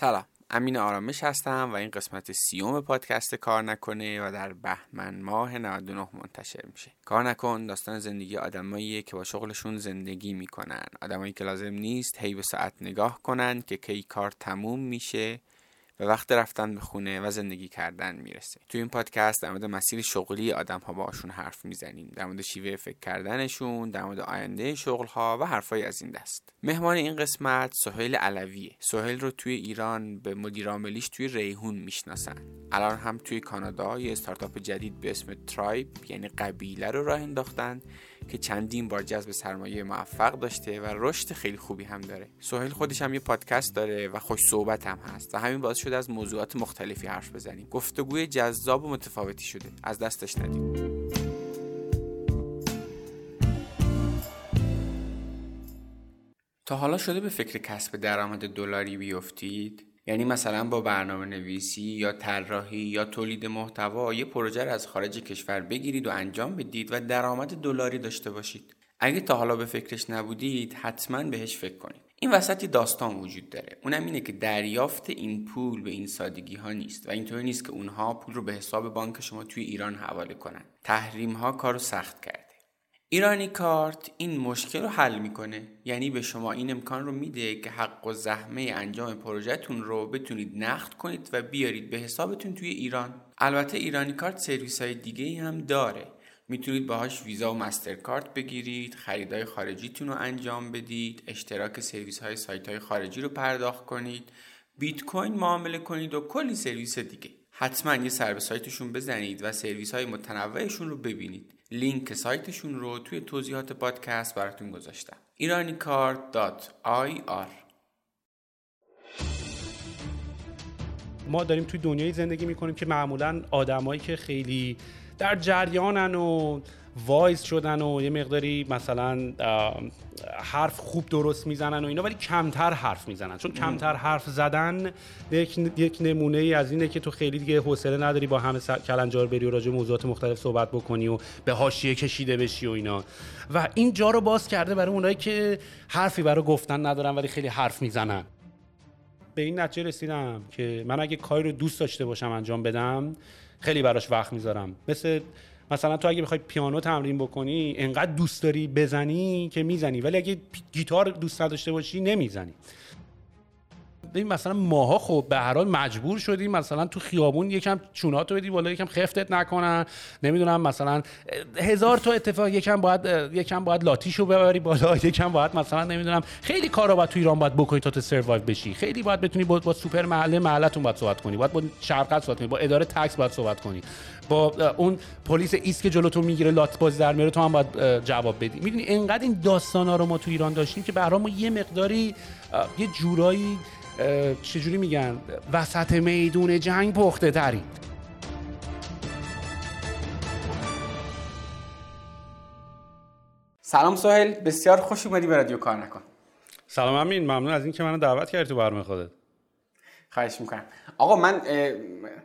سلام. امین آرامش هستم و این قسمت سیوم پادکست کار نکنه و در بهمن ماه 99 منتشر میشه. کار نکن داستان زندگی آدماییه که با شغلشون زندگی می‌کنن. آدمایی که لازم نیست هی به ساعت نگاه کنن که کی کار تموم میشه. به وقت رفتن به خونه و زندگی کردن می‌رسه. تو این پادکست در مورد مسیر شغلی آدم ها باشون حرف می‌زنیم. در مورد شیوه فکر کردنشون در مورد آینده شغل ها و حرفای از این دست. مهمان این قسمت سهیل علویه. سهیل رو توی ایران به مدیرعاملیش توی ریحون می‌شناسن. الان هم توی کانادا یه استارتاپ جدید به اسم ترایب یعنی قبیله رو راه انداختن. که چندین بار جذب سرمایه موفق داشته و رشد خیلی خوبی هم داره. سهیل خودش هم یه پادکست داره و خوش صحبت هم هست و همین باعث شده از موضوعات مختلفی حرف بزنیم. گفتگوی جذاب و متفاوتی شده. از دستش ندیم. تا حالا شده به فکر کسب درآمد دلاری بیفتید؟ یعنی مثلا با برنامه نویسی یا طراحی یا تولید محتوا یه پروژه رو از خارج کشور بگیرید و انجام بدید و درآمد دلاری داشته باشید. اگه تا حالا به فکرش نبودید حتما بهش فکر کنید. این وسط یه داستان وجود داره. اونم اینه که دریافت این پول به این سادگی ها نیست و اینطوری نیست که اونها پول رو به حساب بانک شما توی ایران حواله کنن. تحریم ها کارو سخت کرده ایرانی کارت این مشکل رو حل می‌کنه. یعنی به شما این امکان رو میده که حق و زحمه انجام پروژهتون رو بتونید نقد کنید و بیارید به حسابتون توی ایران. البته ایرانی کارت سرویس های دیگه هم داره. می‌تونید باهاش ویزا و مسترکارت بگیرید خریدای خارجیتون رو انجام بدید اشتراک سرویس های سایت های خارجی رو پرداخت کنید بیت کوین معامله کنید و کلی سرویس دیگه. حتما یه سر به سایتشون بزنید و سرویس های متنوعشون رو ببینید. لینک سایتشون رو توی توضیحات پادکست براتون گذاشتم. iranicar.ir ما داریم توی دنیای زندگی می‌کنیم که معمولا آدمایی که خیلی در جریانن و wise شدن و یه مقداری مثلا حرف خوب درست می‌زنن و اینا ولی کمتر حرف می‌زنن. چون کمتر حرف زدن یک, یک نمونه ای از اینه که تو خیلی دیگه حوصله نداری با همه کلنجار بری و راجع موضوعات مختلف صحبت بکنی و به حاشیه کشیده بشی و اینا. و این جا رو باز کرده برای اونایی که حرفی برای گفتن ندارن ولی خیلی حرف می‌زنن. به این نتیجه رسیدم که من اگه کاری رو دوست داشته باشم انجام بدم خیلی براش وقت می‌ذارم. مثل مثلا تو اگه بخوای پیانو تمرین بکنی انقدر دوست داری بزنی که می‌زنی. ولی اگه گیتار دوست نداشته باشی نمی‌زنی. ببین مثلا ماها خب به هر حال مجبور شدیم مثلا تو خیابون یکم چوناتو بدی بالا یکم خفتت نکنن. نمی‌دونم مثلا هزار تا اتفاق یکم باید یکم باید لاتیشو ببری بالا یکم باید مثلا نمی‌دونم خیلی کارا باید تو ایران باید بکنی تا تو سروایو بشی. خیلی باید بتونی با, با سوپر محله محلتون باید صحبت کنی. باید با شرقت صحبت کنی با اداره تکس باید صحبت کنی. با اون پلیس ایست که جلو می‌گیره لات باز در میاره تو هم باید جواب بدی. می‌دونی انقدر این داستانا رو ما تو ایران داشتیم که برای ما یه مقداری یه جورایی چجوری میگن؟ وسط میدون جنگ پخته تری. سلام سهیل بسیار خوش اومدی به رادیو کار نکن. سلام امین ممنون از اینکه منو دعوت کردی تو برنامه خودت. خواهش می‌کنم. آقا من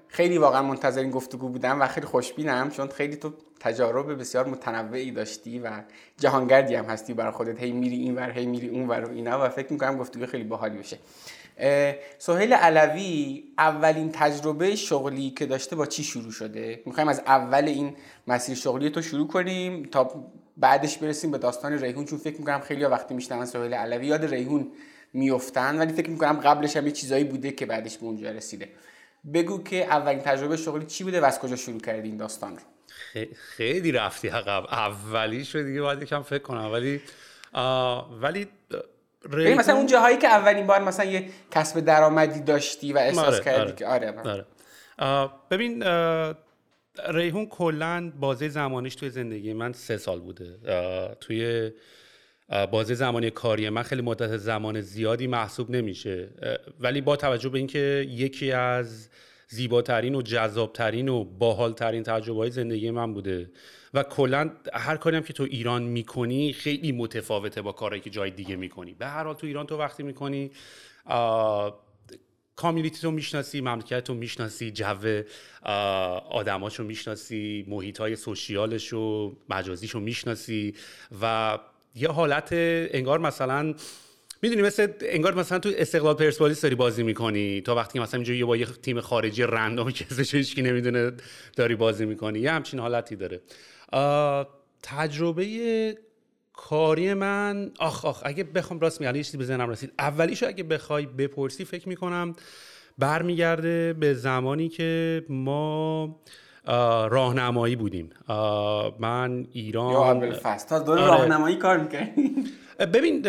خیلی واقعا منتظر این گفتگو بودم و خیلی خوشبینم چون خیلی تو تجارب بسیار متنوعی داشتی و جهانگردی هم هستی برای خودت. هی میری این ور هی میری اون ور و اینا و فکر می‌کنم گفتگو خیلی باحالی بشه. سهیل علوی اولین تجربه شغلی که داشته با چی شروع شده؟ می‌خوایم از اول این مسیر شغلی تو شروع کنیم تا بعدش برسیم به داستان ریحون چون فکر می‌کنم خیلی وقتی میشنون سهیل علوی یاد ریحون میفتن ولی فکر می‌کنم قبلش هم یه چیزایی بوده که بعدش به اونجا رسیده. بگو که اولین تجربه شغلی چی بوده و از کجا شروع کردی این داستان رو؟ خیلی رفتی عقب. اولی شد دیگه باید یکم فکر کنم ولی ولی ریحون... مثلا اون جاهایی که اولین بار مثلا یه کسب درآمدی داشتی و احساس آره، کردی آره. که آره, آره. ببین ریحون کلا بازه زمانیش توی زندگی من سه سال بوده توی بازه زمانی کاری من خیلی مدت زمان زیادی محسوب نمیشه ولی با توجه به اینکه یکی از زیباترین و جذابترین و باحالترین تجربه های زندگی من بوده و کلا هر کاری هم که تو ایران می‌کنی خیلی متفاوته با کارهایی که جای دیگه می‌کنی. به هر حال تو ایران تو وقتی می‌کنی کامیونیتی تو می‌شناسی مملکت رو می‌شناسی جو آدماش رو می‌شناسی محیط های سوشیالش و مجازیش رو می‌شناسی و یه حالت انگار مثلا می‌دونی مثل انگار مثلا تو استقلال پرسپولیس داری بازی می‌کنی تا وقتی مثلا اینجوری با یه تیم خارجی رندوم که ازش هیچ نمی‌دونه داری بازی می‌کنی. یه همچین حالتی داره. تجربه کاری من آخ آخ اگه بخوام راست میگم یه چیزی به ذهنم رسید. اولیشو اگه بخوای بپرسی فکر می‌کنم برمیگرده به زمانی که ما راهنمایی بودیم. من ایران. یا اول تا دور آره. راهنمایی کار می‌کنی ببین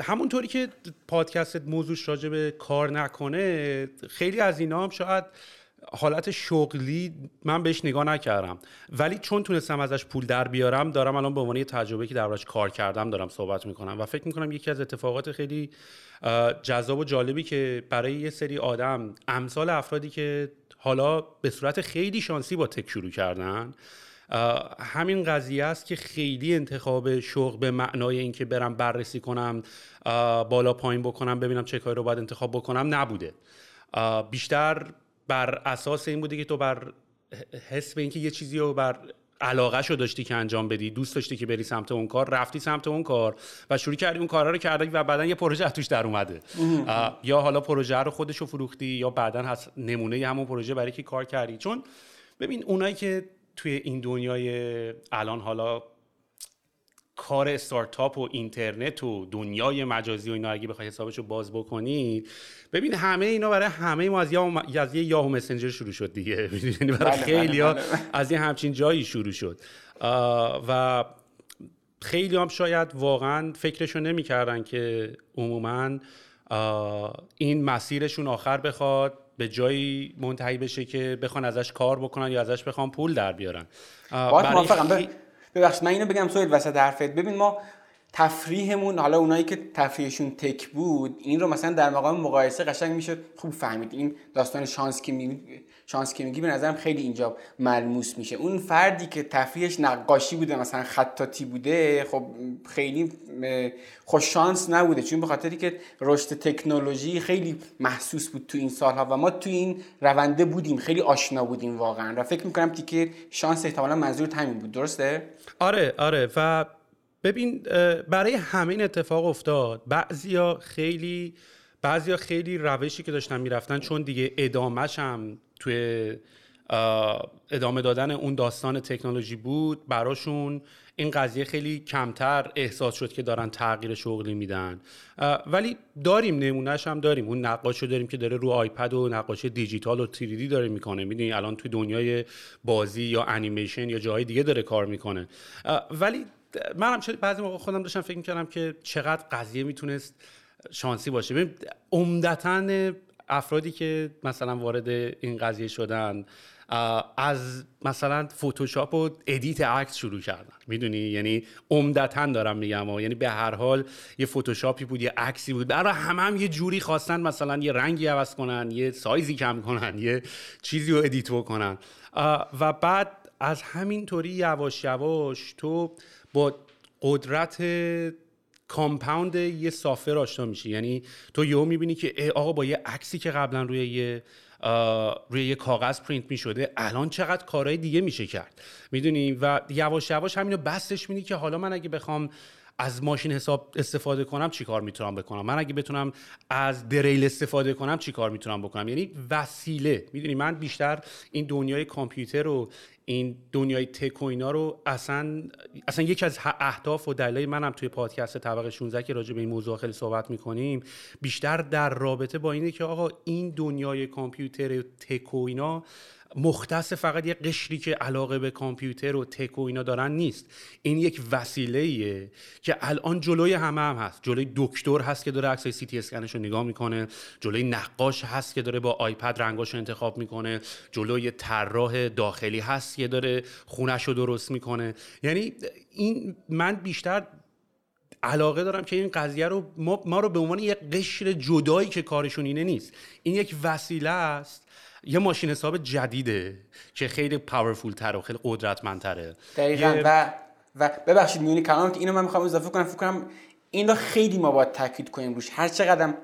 همونطوری که پادکست موضوعش راجع به کار نکنه خیلی از اینا هم شاید حالت شغلی من بهش نگاه نکردم. ولی چون تونستم ازش پول در بیارم دارم الان به عنوان یه تجربه که دربارش کار کردم دارم صحبت می‌کنم و فکر می‌کنم یکی از اتفاقات خیلی جذاب و جالبی که برای یه سری آدم امثال افرادی که حالا به صورت خیلی شانسی با تک شروع کردن همین قضیه است که خیلی انتخاب شغل به معنای اینکه برم بررسی کنم بالا پایین بکنم ببینم چه کاری رو باید انتخاب بکنم نبوده. بیشتر بر اساس این بوده که تو بر حس به اینکه یه چیزی رو بر علاقه شو داشتی که انجام بدی دوست داشتی که بری سمت اون کار رفتی سمت اون کار و شروع کردی اون کارا رو کردی و بعدا یه پروژه توش در اومده. یا حالا پروژه رو خودش رو فروختی یا بعدا هست نمونه همون پروژه برای که کار کردی. چون ببین اونایی که توی این دنیای الان حالا کار استارتاپ و اینترنت و دنیای مجازی و اینا اگه بخوای حسابشو باز بکنی ببین همه اینا برای همه ما از یه یاهو مسنجر شروع شد دیگه. یعنی برای بله، خیلی ها بله، بله. از یه همچین جایی شروع شد. و خیلی هم شاید واقعا فکرشو نمی‌کردن که عموما این مسیرشون آخر بخواد به جایی منتهی بشه که بخوان ازش کار بکنن یا ازش بخوان پول در بیارن. موافقم. ببخشید من اینو بگم سوید وسط حرفت. ببین ما تفریحمون حالا اونایی که تفریحشون تک بود این رو مثلا در مقام مقایسه قشنگ می‌شد. خوب فهمید. این داستان شانس که می شانس که میگی به نظرم خیلی اینجا ملموس میشه. اون فردی که تفریحش نقاشی بوده مثلا خطاطی بوده خب خیلی خوش شانس نبوده. چون به خاطری که رشد تکنولوژی خیلی محسوس بود تو این سالها و ما تو این رونده بودیم. خیلی آشنا بودیم واقعا. و فکر می‌کنم که شانس احتمالا منظور همین بود. درسته؟ آره آره. و ببین برای همین اتفاق افتاد. بعضیا خیلی بعضیا خیلی روشی که داشتن می‌رفتن چون دیگه ادامهش هم توی ادامه دادن اون داستان تکنولوژی بود براشون این قضیه خیلی کمتر احساس شد که دارن تغییر شغلی میدن. ولی داریم نمونهش هم داریم. اون نقاش رو داریم که داره رو آیپد و نقاشی دیجیتال و تریدی داره می‌کنه. می‌دونی الان توی دنیای بازی یا انیمیشن یا جاهای دیگه داره کار می‌کنه. ولی منم بعضی موقع خودم داشتم فکر می‌کردم که چقدر قضیه می‌تونست شانسی باشه. ببین عمدتا افرادی که مثلا وارد این قضیه شدن از مثلا فتوشاپ و ادیت عکس شروع کردن. می‌دونی؟ یعنی عمدتا دارم میگم و یعنی به هر حال یه فتوشاپی بود یه عکسی بود. برای همه هم یه جوری خواستن مثلا یه رنگی عوض کنن یه سایزی کم کنن یه چیزی رو ادیت بکنن. و بعد از همین طوری یواش یواش تو با قدرت کامپاوند یه سافر آشنا میشی. یعنی تو یهو می‌بینی که آقا با یه عکسی که قبلا روی یه روی یه کاغذ پرینت می شده الان چقدر کارهای دیگه میشه کرد. می‌دونی؟ و یواش یواش همینو بستش میدی که حالا من اگه بخوام از ماشین حساب استفاده کنم چی کار می‌تونم بکنم؟ من اگه بتونم از دریل استفاده کنم چی کار می‌تونم بکنم؟ یعنی وسیله. می‌دونی من بیشتر این دنیای کامپیوتر رو این دنیای تک و اینا رو اصلا اصلا یکی از اهداف و دلایل منم توی پادکست طبقه 16 که راجع به این موضوع خیلی صحبت می‌کنیم بیشتر در رابطه با اینه که آقا این دنیای کامپیوتر تک و اینا مختص فقط یه قشری که علاقه به کامپیوتر و تک و اینا دارن نیست. این یک وسیله ایه که الان جلوی همه هم هست. جلوی دکتر هست که داره عکسای سی تی اسکنش رو نگاه می‌کنه. جلوی نقاش هست که داره با آیپد رنگاش رو انتخاب می‌کنه. جلوی طراح داخلی هست که داره خونش رو درست می‌کنه. یعنی این من بیشتر علاقه دارم که این قضیه رو ما, ما رو به عنوان یک قشر جدایی که کارشون اینه نیست. این یک وسیله است یه ماشین حساب جدیده که خیلی پاورفول تره و خیلی قدرتمندتره. دقیقا. و و ببخشید میونی کلامت اینو من می‌خوام اضافه کنم فکر کنم این رو خیلی ما باید تاکید کنیم روش. هر چقدر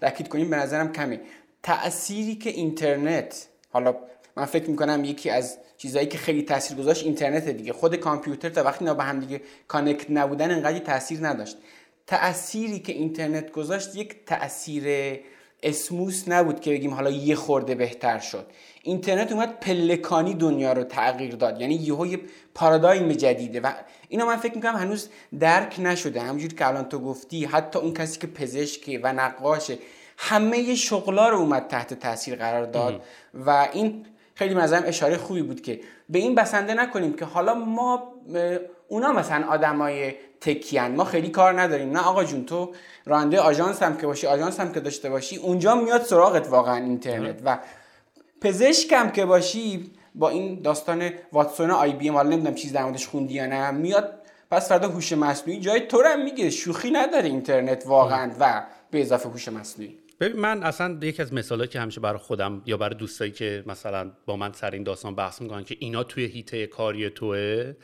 تاکید کنیم به نظرم کمه. تأثیری که اینترنت حالا من فکر می‌کنم یکی از چیزهایی که خیلی تاثیر گذاشت اینترنت دیگه. خود کامپیوتر تا وقتی اینا به هم دیگه connect نبودن انقدر تاثیر نداشت. تأثیری که اینترنت گذاشت یک تأثیر smooth نبود که بگیم حالا یه خورده بهتر شد. اینترنت اومد پلکانی دنیا رو تغییر داد. یعنی یهو یه پارادایم جدیده و اینو من فکر می‌کنم هنوز درک نشده. همونجوری که الان تو گفتی حتی اون کسی که پزشکه و نقاشه همه شغلا رو اومد تحت تاثیر قرار داد و این خیلی مثلا اشاره خوبی بود که به این بسنده نکنیم که حالا ما اونا مثلا آدمای تکیان ما خیلی کار نداریم. نه آقا جون تو راننده آژانس هم که باشی آژانس هم که داشته باشی اونجا میاد سراغت واقعا اینترنت و پزشکم که باشی با این داستان واتسون آی بی ام حالا نمی‌دونم چیز در موردش خوندی یا نه میاد پس فردا هوش مصنوعی جای تو هم میگه شوخی نداره اینترنت واقعا و به اضافه هوش مصنوعی. ببین من اصلا یکی از مثالایی که همیشه برای خودم یا برای دوستایی که مثلا با من سر این داستان بحث می‌کنن که اینا توی هیته کاری توه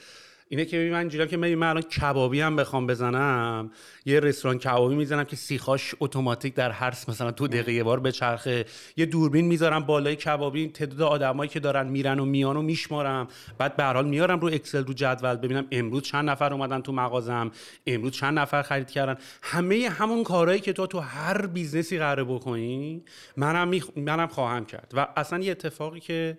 اینه که من اینجوریام که من الان کبابی هم بخوام بزنم یه رستوران کبابی می‌زنم که سیخاش اتوماتیک در هر مثلا تو دقیقه یه بار بچرخه. یه دوربین می‌ذارم بالای کبابی تعداد آدمایی که دارن میرن و میان و میشمارم. بعد به هر حال میارم رو اکسل رو جدول. ببینم امروز چند نفر اومدن تو مغازم امروز چند نفر خرید کردن. همه همون کارهایی که تو تو هر business ی قراره بکنی منم. منم خواهم کرد. و اصلا یه اتفاقی که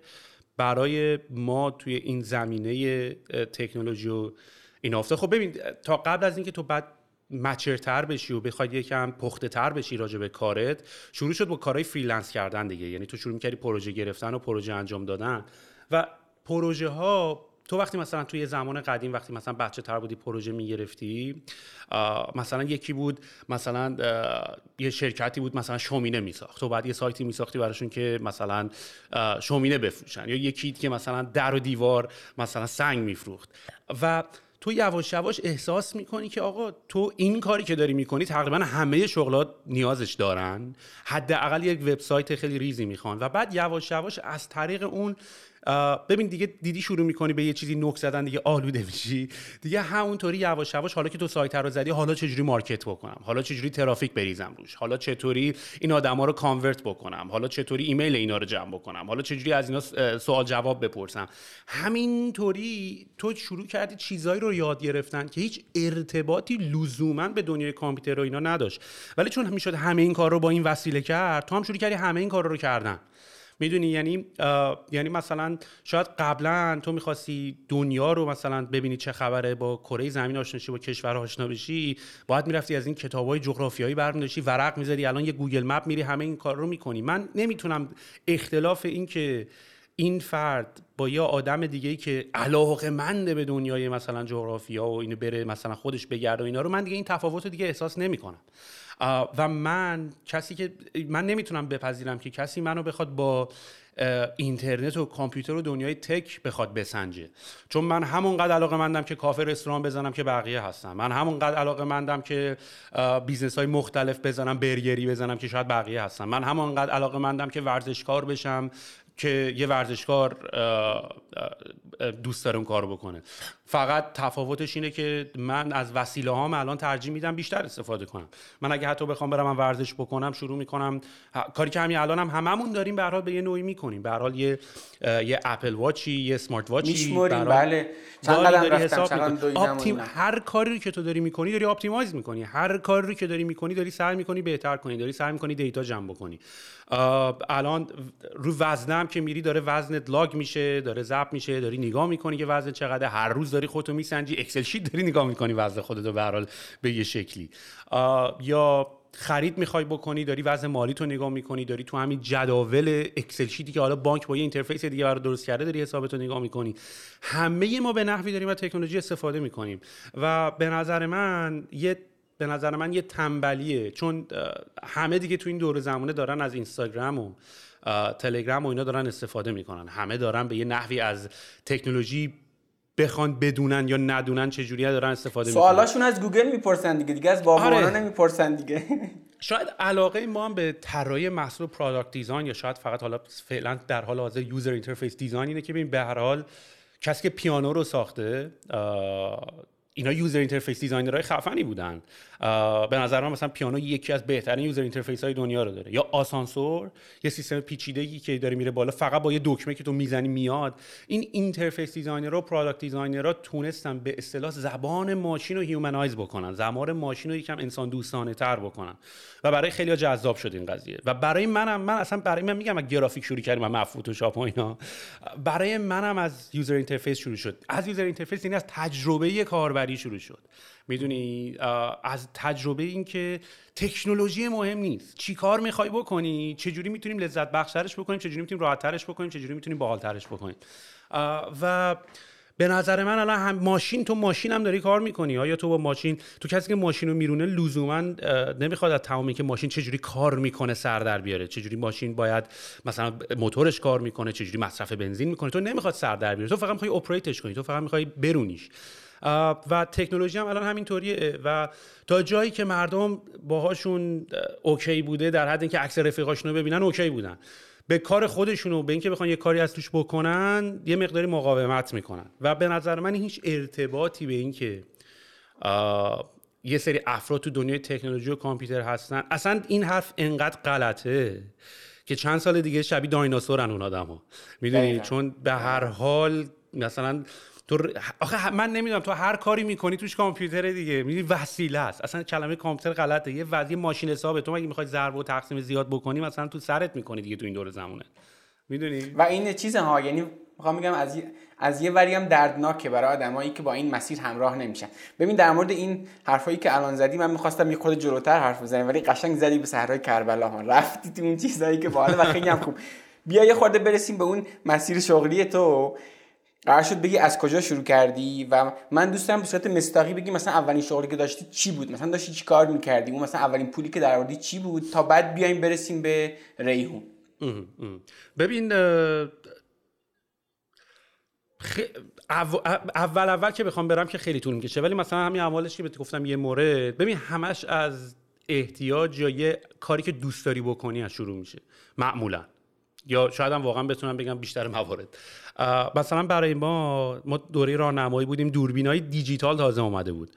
برای ما توی این زمینه تکنولوژی و این افته خب ببین تا قبل از اینکه تو بعد mature تر بشی و بخواد یکم پخته تر بشی راجع به کارت شروع شد با کارهای freelance کردن دیگه. یعنی تو شروع می‌کردی پروژه گرفتن و پروژه انجام دادن. و پروژه ها تو وقتی مثلا توی زمان قدیم وقتی مثلا بچه تر بودی پروژه می‌گرفتی مثلا یکی بود مثلا یه شرکتی بود مثلا شومینه میساخت. تو بعد یه سایتی میساختی براشون که مثلا شومینه بفروشن. یا یکی که مثلا در و دیوار مثلا سنگ میفروخت. و تو یواش یواش احساس می‌کنی که آقا تو این کاری که داری می‌کنی تقریبا همه شغلات نیازش دارن. حداقل یک وبسایت خیلی ریزی می‌خوان. و بعد یواش یواش از طریق اون ببین دیگه دیدی شروع می‌کنی به یه چیزی نک زدن دیگه آلوده میشی. دیگه همونطوری یواش یواش حالا که تو سایت رو زدی حالا چجوری market بکنم؟ حالا چجوری ترافیک بریزم روش؟ حالا چطوری این آدما رو convert بکنم؟ حالا چطوری ایمیل اینا رو جمع بکنم؟ حالا چجوری از اینا سوال جواب بپرسم؟ همینطوری تو شروع کردی چیزایی رو یاد گرفتن که هیچ ارتباطی لزوما به دنیای کامپیوتر و اینا نداشت. ولی چون می‌شد همه این کار رو با این وسیله کرد تو هم شروع کردی همه این کار رو کردن. می‌دونی؟ یعنی یعنی مثلا شاید قبلا تو می‌خواستی دنیا رو مثلا ببینی چه خبره با کره زمین آشنا با کشور آشنا بشی باید می‌رفتی از این کتابای جغرافیایی برمی‌داشتی ورق می‌زدی الان یه گوگل مپ میری همه این کار رو می‌کنی. من نمی‌تونم اختلاف این که این فرد با یه آدم دیگه ای که علاقه منده به دنیای مثلا جغرافیا و اینو بره مثلا خودش بگرده و اینا رو من دیگه این تفاوت رو دیگه احساس نمی‌کنم. و من کسی که من نمی‌تونم بپذیرم که کسی منو بخواد با اینترنت و کامپیوتر و دنیای tech بخواد بسنجه. چون من همونقدر علاقه مندم که کافه رستوران بزنم که بقیه هستم من همونقدر علاقه مندم که business های مختلف بزنم برگری بزنم که شاید بقیه هستم من همونقدر علاقه مندم که ورزشکار بشم. که یه ورزشکار دوست داره اون کارو بکنه. فقط تفاوتش اینه که من از وسیله هام الان ترجیح میدم بیشتر استفاده کنم. من اگه حتی بخوام برم من ورزش بکنم شروع می‌کنم. کاری که همین الان هم هممون داریم به حال به یه نوعی می‌کنیم. به حال یه یه Apple Watch ی یه smart watch ی میشمریم. بله. چند ساعت خوابیدیم هر کاری که تو داری می‌کنی داری optimize می‌کنی. هر کاری که داری می‌کنی داری سعی می‌کنی بهتر کنی. داری سعی می‌کنی data جمع بکنی. الان رو وزنم که میری داره وزنت log میشه داره ضبط میشه داری نگاه می‌کنی که وزن چقدر هر روز داری خودتو میسنجی Excel sheet داری نگاه می‌کنی وزن خودتو به حال به یه شکلی. یا خرید می‌خوای بکنی داری وزن مالی تو نگاه می‌کنی داری تو همین جداول Excel sheet ی که حالا بانک با یه interface دیگه برات درست کرده داری حسابتو نگاه می‌کنی. همه ما به نحوی داریم از تکنولوژی استفاده می‌کنیم. و به نظر من یه به نظر من یه تنبلیه. چون همه دیگه تو این دور زمانه دارن از اینستاگرام و تلگرام و اینا دارن استفاده می‌کنن. همه دارن به یه نحوی از تکنولوژی بخوان بدونن یا ندونن چه جوری دارن استفاده می‌کنن. سوالاشون از گوگل می‌پرسن دیگه دیگه از بابانا آره. نمی‌پرسن دیگه. شاید علاقه ما هم به طراحی محصول product design یا شاید فقط حالا فعلا در حال حاضر user interface design اینه که ببین به هر حال کسی که پیانو رو ساخته اینا user interface designer های خفنی بودن. به نظر من مثلا پیانو یکی از بهترین user interface های دنیا رو داره. یا آسانسور یه سیستم پیچیده که داره میره بالا فقط با یه دکمه که تو می‌زنی میاد. این interface designer و product designer ها تونستن به اصطلاح زبان ماشین رو humanize بکنن. زبان ماشین رو یکم انسان دوستانه تر بکنن. و برای خیلی جذاب شد این قضیه. و برای منم من اصلا برای من میگم گرافیک شروع کردیم من فتوشاپ و اینا. برای منم از user interface شروع شد. از user interface این از تجربه کاربری. شروع شد. می‌دونی از تجربه این که تکنولوژی مهم نیست. چی کار می‌خوای بکنی چجوری می‌تونیم لذت بخشترش بکنیم چجوری می‌تونیم راحت ترش بکنیم چجوری می‌تونیم باحالترش بکنیم. و به نظر من الان هم ماشین تو ماشین هم داری کار می‌کنی. یا تو با ماشین تو کسی که ماشین رو میرونه لزوما نمی‌خواد از تمامی که ماشین چجوری کار می‌کنه سر در بیاره؟ چجوری ماشین باید مثلا موتورش کار می‌کنه؟ چجوری مصرف بنزین می‌کنه؟ تو نمی‌خواد سر در بیاره. تو فقط می‌خوای operate ش کنی. تو فقط می‌خوای برونیش. و تکنولوژی هم الان همینطوریه. و تا جایی که مردم باهاشون okay بوده در حد اینکه عکس رفیقاشون رو ببینن okay بودن. به کار خودشون و به اینکه بخوان یه کاری از توش بکنن یه مقداری مقاومت می‌کنن. و به نظر من هیچ ارتباطی به اینکه یه سری افراد تو دنیای تکنولوژی و کامپیوتر هستن. اصلا این حرف انقدر غلطه که چند سال دیگه شبیه دایناسورن اون آدم ها می‌دونی چون به هر حال مثلا تو آخه من نمی‌دونم تو هر کاری می‌کنی توش کامپیوتر دیگه. می‌دونی وسیله است. اصلا کلمه کامپیوتر غلطه. یه وضعی ماشین حسابه. تو مگه می‌خوای ضرب و تقسیم زیاد بکنی مثلا تو سرت می‌کنی دیگه تو این دور زمونه. می‌دونی؟ و این چیز ها یعنی می‌خوام میگم از از یه وری هم دردناکه برای آدمایی که با این مسیر همراه نمیشن. ببین در مورد این حرفایی که الان زدی من می‌خواستم یه خود جلوتر حرف بزنم ولی قشنگ زدی به صحرای کربلا ها. رفتی تو اون چیزایی که باحال و خیلی هم خوب. بیا یه خورده برسیم به اون مسیر شغلی تو. قرار شد بگی از کجا شروع کردی و من دوست دارم به صورت مستاقی بگی مثلا اولین شغلی که داشتی چی بود؟ مثلا داشتی چی کار می‌کردی؟ اون مثلا اولین پولی که در چی بود؟ تا بعد بیایم برسیم به ریحون. ببین اول اول که بخوام برم که خیلی طول می‌کشه ولی مثلا همین اولش که بهت گفتم یه مورد ببین همش از احتیاج یا یه کاری که دوست داری بکنی از شروع میشه معمولا. یا شاید هم واقعا بتونم بگم بیشتر موارد. مثلا برای ما ما دوره راهنمایی بودیم. دوربین های دیجیتال تازه اومده بود.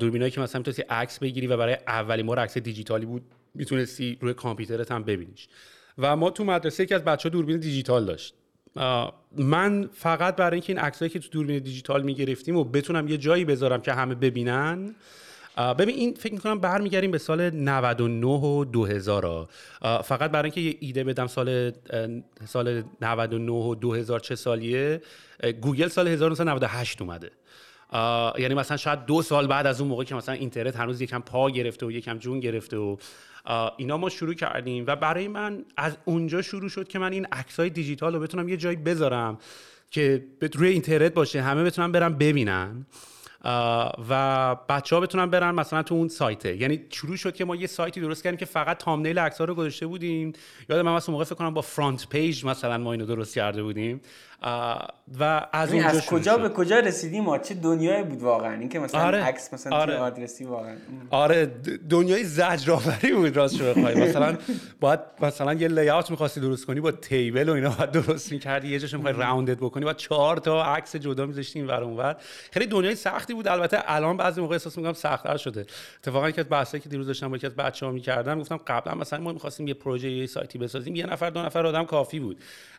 دوربینایی که مثلا می‌تونستی عکس بگیری و برای اولین بار عکس دیجیتالی بود می‌تونستی روی کامپیوترت هم ببینیش. و ما تو مدرسه یکی از بچه دوربین دیجیتال داشت. من فقط برای اینکه این عکسایی که تو دوربین دیجیتال می‌گرفتیم و بتونم یه جایی بذارم که همه ببینن ببین این فکر می‌کنم برمیگردیم به سال 99 و 2000 فقط برای اینکه یه ایده بدم سال سال 99 و 2000 چه سالیه؟ گوگل سال 1998 اومده. یعنی مثلا شاید دو سال بعد از اون موقع که مثلا اینترنت هنوز یکم پا گرفته و یکم جون گرفته و اینا ما شروع کردیم و برای من از اونجا شروع شد که من این عکس های دیجیتال رو بتونم یه جایی بذارم که روی اینترنت باشه همه بتونن برن ببینن. و بچه ها بتونن برن مثلا تو اون سایته. یعنی شروع شد که ما یه سایتی درست کردیم که فقط thumbnail عکس رو گذاشته بودیم. یادم من موقع فکر کنم با FrontPage مثلا ما اینو درست کرده بودیم. و از اونجا از کجا به کجا رسیدیم؟ ما چه دنیایی بود واقعا؟ اینکه مثلا آره. عکس مثلا آره. آدرسی واقعا. آره دنیای زجرآوری بود راست شو مثلا باید مثلا یه layout می‌خواستی درست کنی با table و اینا باید درست می‌کردی یه جاش می‌خوای round ت بکنی بعد چهار تا عکس جدا می‌ذاشتیم ور. اونور خیلی دنیای سختی بود. البته الان بعضی موقع احساس می‌کنم سخت‌تر شده. اتفاقا که بحثی که دیروز داشتم با یکی از بچه‌ها می‌کردم گفتم قبلا مثلا ما می‌خواستیم یه پروژه یه سایتی بسازیم یه نفر دو نفر آدم کافی بود.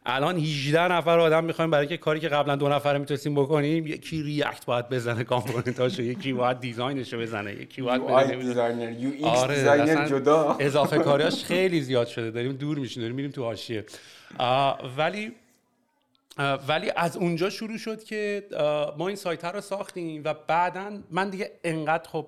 الان 18 نفر آدم می‌خوایم برای که کاری که قبلا دو نفر می‌تونستیم بکنیم یکی React باید بزنه component اشو یکی باید design شو بزنه یکی باید designer UX آره designer جدا. اضافه کاریاش خیلی زیاد شده داریم دور میشیم داریم میریم تو حاشیه. ولی ولی از اونجا شروع شد که ما این سایت رو ساختیم و بعدا من دیگه انقدر خب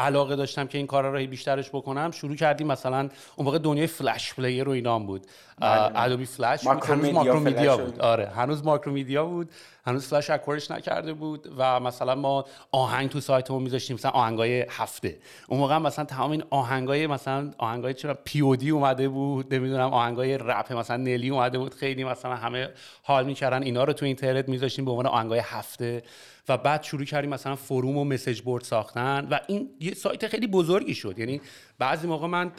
علاقه داشتم که این کارا رو بیشترش بکنم. شروع کردیم مثلا اون موقع دنیای Flash Player رو اینام بود. Adobe Flash هنوز Macromedia بود. آره هنوز Macromedia بود. هنوز Flash acquire ش نکرده بود و مثلا ما آهنگ تو سایتمون میذاشتیم مثلا آهنگای هفته. اون موقع مثلا تمام این آهنگای مثلا آهنگای چرا P.O.D اومده بود نمی‌دونم آهنگای رپ مثلا Nelly اومده بود. خیلی مثلا همه حال می‌کردن. اینا رو تو اینترنت میذاشتیم به عنوان آهنگای هفته. و بعد شروع کردیم مثلا forum و message board ساختن و این یه سایت خیلی بزرگی شد. یعنی بعضی موقع من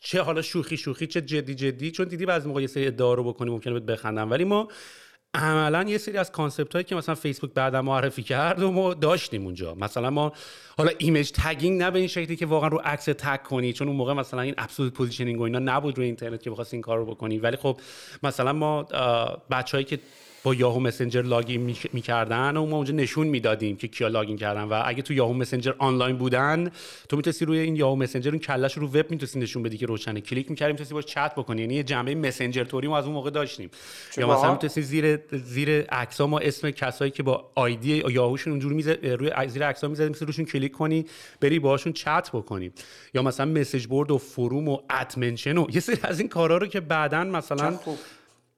چه حالا شوخی شوخی چه جدی جدی چون دیدی بعضی موقع یه سری ادعا رو بکنی ممکنه بهت بخندم. ولی ما عملا یه سری از concept هایی که مثلا فیسبوک بعدا معرفی کرد و ما داشتیم اونجا. مثلا ما حالا image tagging نه به این شکلی که واقعا رو عکس tag کنی چون اون موقع مثلا این absolute positioning و اینا نبود روی اینترنت که بخواست این کار رو بکنی. ولی خب مثلا ما بچههایی که با Yahoo Messenger login می‌کردن و ما اونجا نشون می‌دادیم که کیا login کردن. و اگه تو Yahoo Messenger آنلاین بودن تو می‌تونستی روی این Yahoo Messenger اون کلش رو وب می‌تونستی نشون بدی که روشنه. کلیک می‌کردیم می‌تونستی باش چت بکنی. یعنی یه جنبه مسنجر توری ما از اون موقع داشتیم. یا مثلا می‌تونستی زیر زیر عکس ما اسم کسایی که با ID Yahoo شون اونجوری می‌زد روی زیر عکس ها می‌زدیم روشون کلیک کنی بری باهاشون چت بکنی. یا مثلا message board و forum و at-mention و یه سری از این کارا رو که بعدا مثلا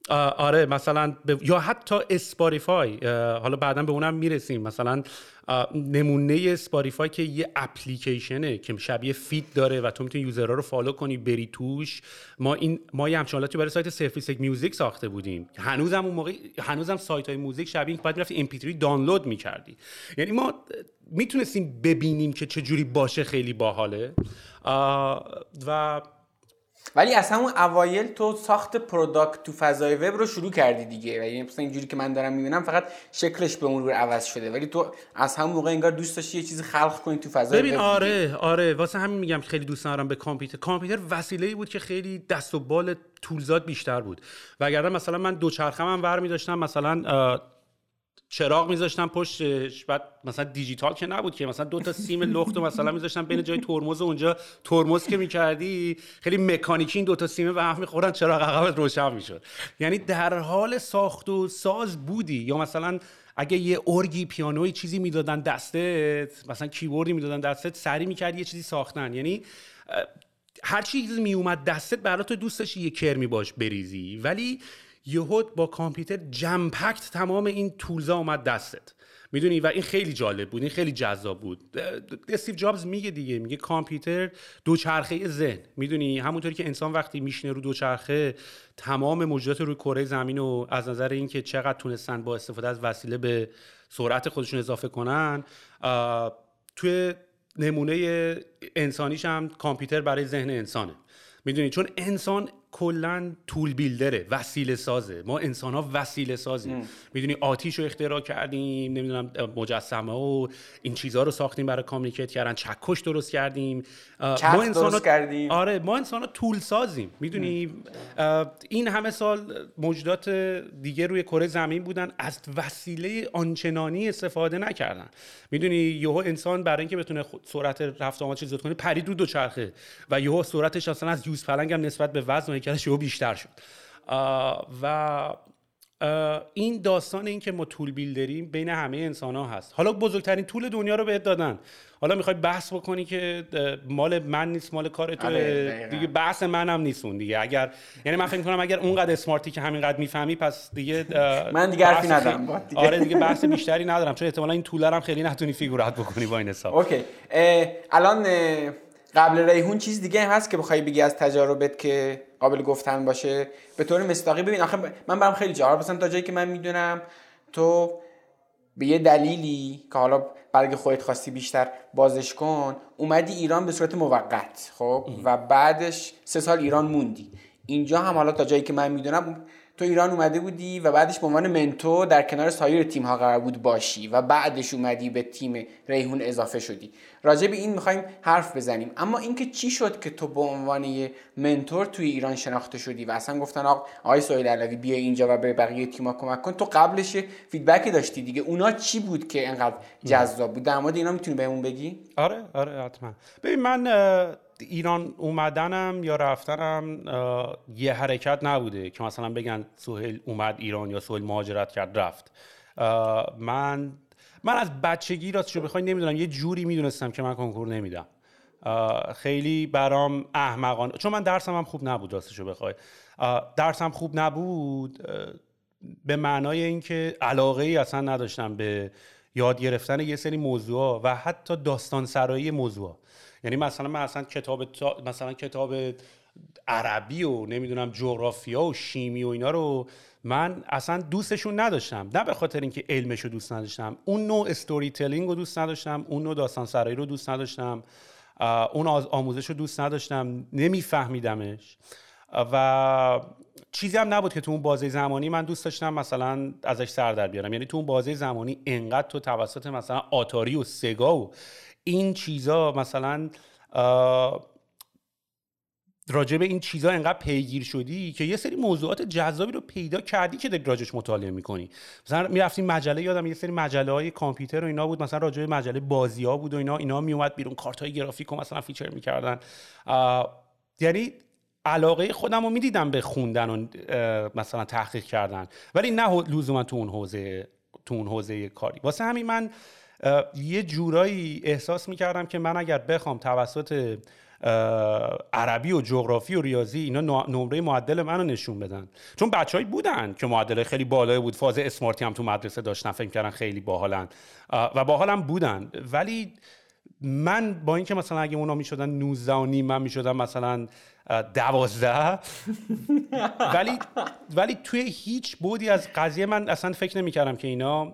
آره مثلا یا حتی Spotify حالا بعدا به اونم می‌رسیم. مثلا نمونه Spotify که یه اپلیکیشنه که شبیه feed داره و تو می‌تونی user ها رو follow کنی بری توش. ما این ما یه همچین برای سایت سرفیس میوزیک ساخته بودیم. هنوزم اون موقع هنوزم سایت های موزیک شبیه باید می‌رفتی MP3 دانلود می‌کردی. یعنی ما می‌تونستیم ببینیم که چه جوری باشه خیلی باحاله. و ولی از همون اوایل تو ساخت product تو فضای وب رو شروع کردی دیگه. و یعنی مثلا اینجوری که من دارم می‌بینم فقط شکلش به مرور عوض شده. ولی تو از همون موقع انگار دوست داشتی یه چیزی خلق کنی تو فضای ببین آره آره. واسه همین میگم خیلی دوست دارم به کامپیوتر. کامپیوتر وسیله بود که خیلی دست و بال tools ات بیشتر بود. وگرنه مثلا من دوچرخه من ور داشتم مثلا چراغ میذاشتم پشتش. بعد مثلا دیجیتال که نبود که. مثلا دو تا سیم لخت و مثلا میذاشتم بین جای ترمز اونجا ترمز که می‌کردی. خیلی مکانیکی این دو تا سیم به هم می‌خورن چراغ عقبت روشن می‌شد. یعنی در حال ساخت و ساز بودی. یا مثلا اگه یه ارگی پیانوی چیزی می‌دادن دستت مثلا کیبوردی می‌دادن دستت سری می‌کردی یه چیزی ساختن. یعنی هر چیزی میومد دستت برای تو دوست داشتی یه کرمی باش بریزی. ولی یهود با کامپیوتر جمپکت تمام این تولزا اومد دستت. می‌دونی؟ و این خیلی جالب بود این خیلی جذاب بود. استیو جابز میگه دیگه میگه کامپیوتر دوچرخه ذهن. می‌دونی؟ همونطوری که انسان وقتی میشینه رو دوچرخه تمام موجودات روی کره زمین و از نظر اینکه چقدر تونستن با استفاده از وسیله به سرعت خودشون اضافه کنن توی نمونه انسانیش هم کامپیوتر برای ذهن انسانه. می‌دونی؟ چون انسان کلا تول بیلدره وسیله سازه. ما انسان ها وسیله سازیم. می‌دونی آتیش رو اختراع کردیم نمی‌دونم مجسمه و این چیزها رو ساختیم برای کامیکیت کردن. چکش درست کردیم. ما انسان کردیم. آره ما انسان ها تول سازیم. می‌دونی؟ این همه سال موجودات دیگه روی کره زمین بودن از وسیله آنچنانی استفاده نکردن. می‌دونی؟ یهو انسان برای اینکه بتونه سرعت رفت آمد چیز کنه پرید رو دوچرخه. و یهو سرعتش اصلا از یوز پلنگ هم نسبت به وزن هیکلش یهو بیشتر شد. و این داستان این که ما طول بیلدریم بین همه انسان ها هست. حالا بزرگترین طول دنیا رو بهت دادن. حالا می‌خوای بحث بکنی که مال من نیست مال کار تو آره، دیگه بحث منم نیست اون دیگه. اگر یعنی من فکر می‌کنم اگر اونقدر اسمارتی که همینقدر می‌فهمی پس دیگه من دیگه حرفی ندارم. آره دیگه بحث بیشتری ندارم. چون احتمالا این طوله هم خیلی نتونی فیگورات بکنی با این حساب. اوکی. الان قبل ریحون چیز دیگه هست که بخوای بگی از تجاربت که قابل گفتن باشه. به طور مستقی ببین آخه من برام خیلی جالب. مثلا تا جایی که من می‌دونم تو به یه دلیلی که حالا برای خودت خواستی بیشتر بازش کن اومدی ایران به صورت موقت خب؟ و بعدش سه سال ایران موندی. اینجا هم حالا تا جایی که من می‌دونم تو ایران اومده بودی و بعدش به عنوان منتور در کنار سایر تیم ها قرار بود باشی و بعدش اومدی به تیم ریحون اضافه شدی. راجع به این می‌خوایم حرف بزنیم. اما اینکه چی شد که تو به عنوان منتور توی ایران شناخته شدی و اصلا گفتن آقا آقای سهیل علوی بیا اینجا و به بقیه تیم‌ها کمک کن. تو قبلش فیدبکی داشتی دیگه. اونا چی بود که انقدر جذاب بود؟ در مورد اینا می‌تونی بهمون بگی؟ آره آره حتما. ببین من ایران اومدنم یا رفتنم یه حرکت نبوده که مثلا بگن سهیل اومد ایران یا سهیل مهاجرت کرد رفت. من من از بچگی راستشو بخوای نمی‌دونم یه جوری می‌دونستم که من کنکور نمیدم. خیلی برام احمقان چون من درسم هم خوب نبود راستشو بخوای درسم خوب نبود به معنای اینکه علاقه ای اصلا نداشتم به یاد گرفتن یه سری موضوع و حتی داستان سرایی موضوع یعنی مثلا من اصلا کتاب مثلا کتاب عربی و نمی‌دونم جغرافیا و شیمی و اینا رو من اصلا دوستشون نداشتم. نه به خاطر اینکه علمش رو دوست نداشتم. اون نوع استوری تلینگ رو دوست نداشتم. اون نوع داستان سرایی رو دوست نداشتم. اون آموزش رو دوست نداشتم. نمیفهمیدمش. و چیزی هم نبود که تو اون بازه زمانی من دوست داشتم مثلا ازش سر در بیارم. یعنی تو اون بازه زمانی انقدر تو توسط مثلا Atari و Sega و این چیزا مثلا راجع به این چیزها انقدر پیگیر شدی که یه سری موضوعات جذابی رو پیدا کردی که داری راجش مطالعه می‌کنی. مثلا می‌رفتیم مجله یادم یه سری مجله های کامپیوتر و اینا بود مثلا راجع به مجله بازی ها بود و اینا اینا میومد بیرون کارت های گرافیک و مثلا feature می‌کردن. یعنی علاقه خودم رو می‌دیدم به خوندن و مثلا تحقیق کردن. ولی نه لزوما تو اون حوزه تو اون حوزه کاری. واسه همین من یه جورایی احساس می‌کردم که من اگر بخوام توسط عربی و جغرافی و ریاضی اینا نمره معدل منو نشون بدن. چون بچههایی بودن که معدل خیلی بالایی بود. فاز اسمارتی هم تو مدرسه داشتن فکر کردن خیلی باحالن. و باحالم بودن. ولی من با اینکه مثلا اگه اونا می‌شدن 19 و نیم من می‌شدم مثلا دوازده. ولی ولی توی هیچ بودی از قضیه من اصلا فکر نمی‌کردم که اینا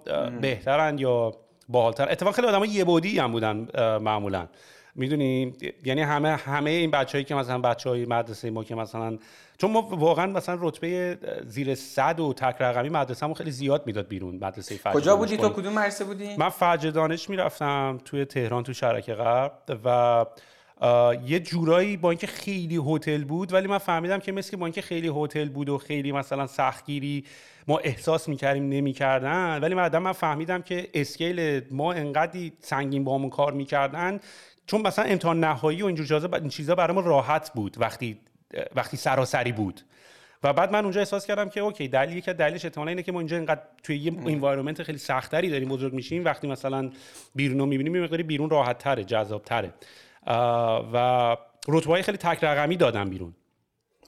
بهترن یا باحالتر اتفاقا خیلی آدم یه بودی هم بودن معمولا. می‌دونی؟ یعنی همه همه این بچههایی که مثلا بچه های مدرسه ما که مثلا چون ما واقعا مثلا رتبه زیر صد و تک رقمی مدرسه خیلی زیاد می‌داد بیرون مدرسه فجر کجا بودی؟ تو کدوم مدرسه بودی؟ من فجر دانش می‌رفتم توی تهران تو شرک غرب و یه جورایی با اینکه خیلی هتل بود ولی من فهمیدم که مثل با اینکه خیلی هتل بود و خیلی مثلا سختگیری ما احساس می‌کردیم نمی‌کردن ولی بعدا من فهمیدم که scale ما انقدی سنگین با کار می‌کردن. چون مثلا امتحان نهایی و اینجور این چیزا برای ما راحت بود وقتی وقتی سراسری بود. و بعد من اونجا احساس کردم که okay دلیلی که دلیلش احتمالاً اینه که ما اینجا اینقدر توی یه environment خیلی سختری داریم بزرگ میشیم. وقتی مثلا بیرون رو می‌بینیم یه بیرون راحت تره جذاب تره و رتبه خیلی تک رقمی دادم بیرون.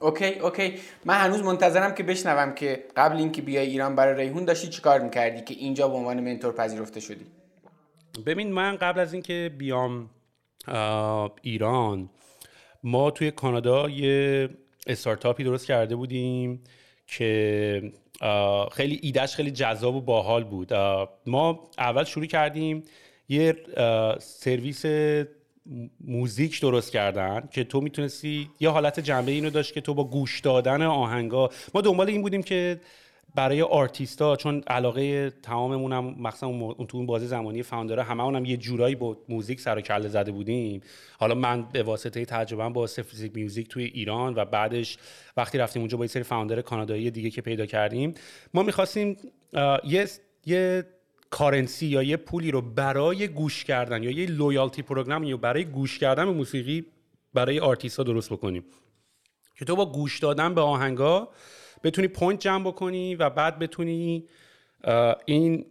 okay okay. من هنوز منتظرم که بشنوم که قبل اینکه بیای ایران برای ریحون داشتی چیکار می‌کردی که اینجا به عنوان mentor پذیرفته شدی؟ ببین من قبل از اینکه بیام ایران ما توی کانادا یه استارتاپی درست کرده بودیم که خیلی ایدهش خیلی جذاب و باحال بود. ما اول شروع کردیم یه سرویس موزیک درست کردن که تو می‌تونستی یه حالت جنبه اینو داشت که تو با گوش دادن آهنگا ما دنبال این بودیم که برای آرتیستا چون علاقه تماممون هم مخصوصا اون تو اون بازی زمانی فاوندر همه هم یه جورایی با موزیک سر و کله زده بودیم. حالا من به واسطه تجربه با فیزیک میوزیک توی ایران و بعدش وقتی رفتیم اونجا با یه سری founder کانادایی دیگه که پیدا کردیم ما می‌خواستیم یه یه currency یا یه پولی رو برای گوش کردن یا یه loyalty program یا برای گوش کردن به موسیقی برای آرتیستا درست بکنیم. که تو با گوش دادن به آهنگا بتونی point جمع بکنی و بعد بتونی این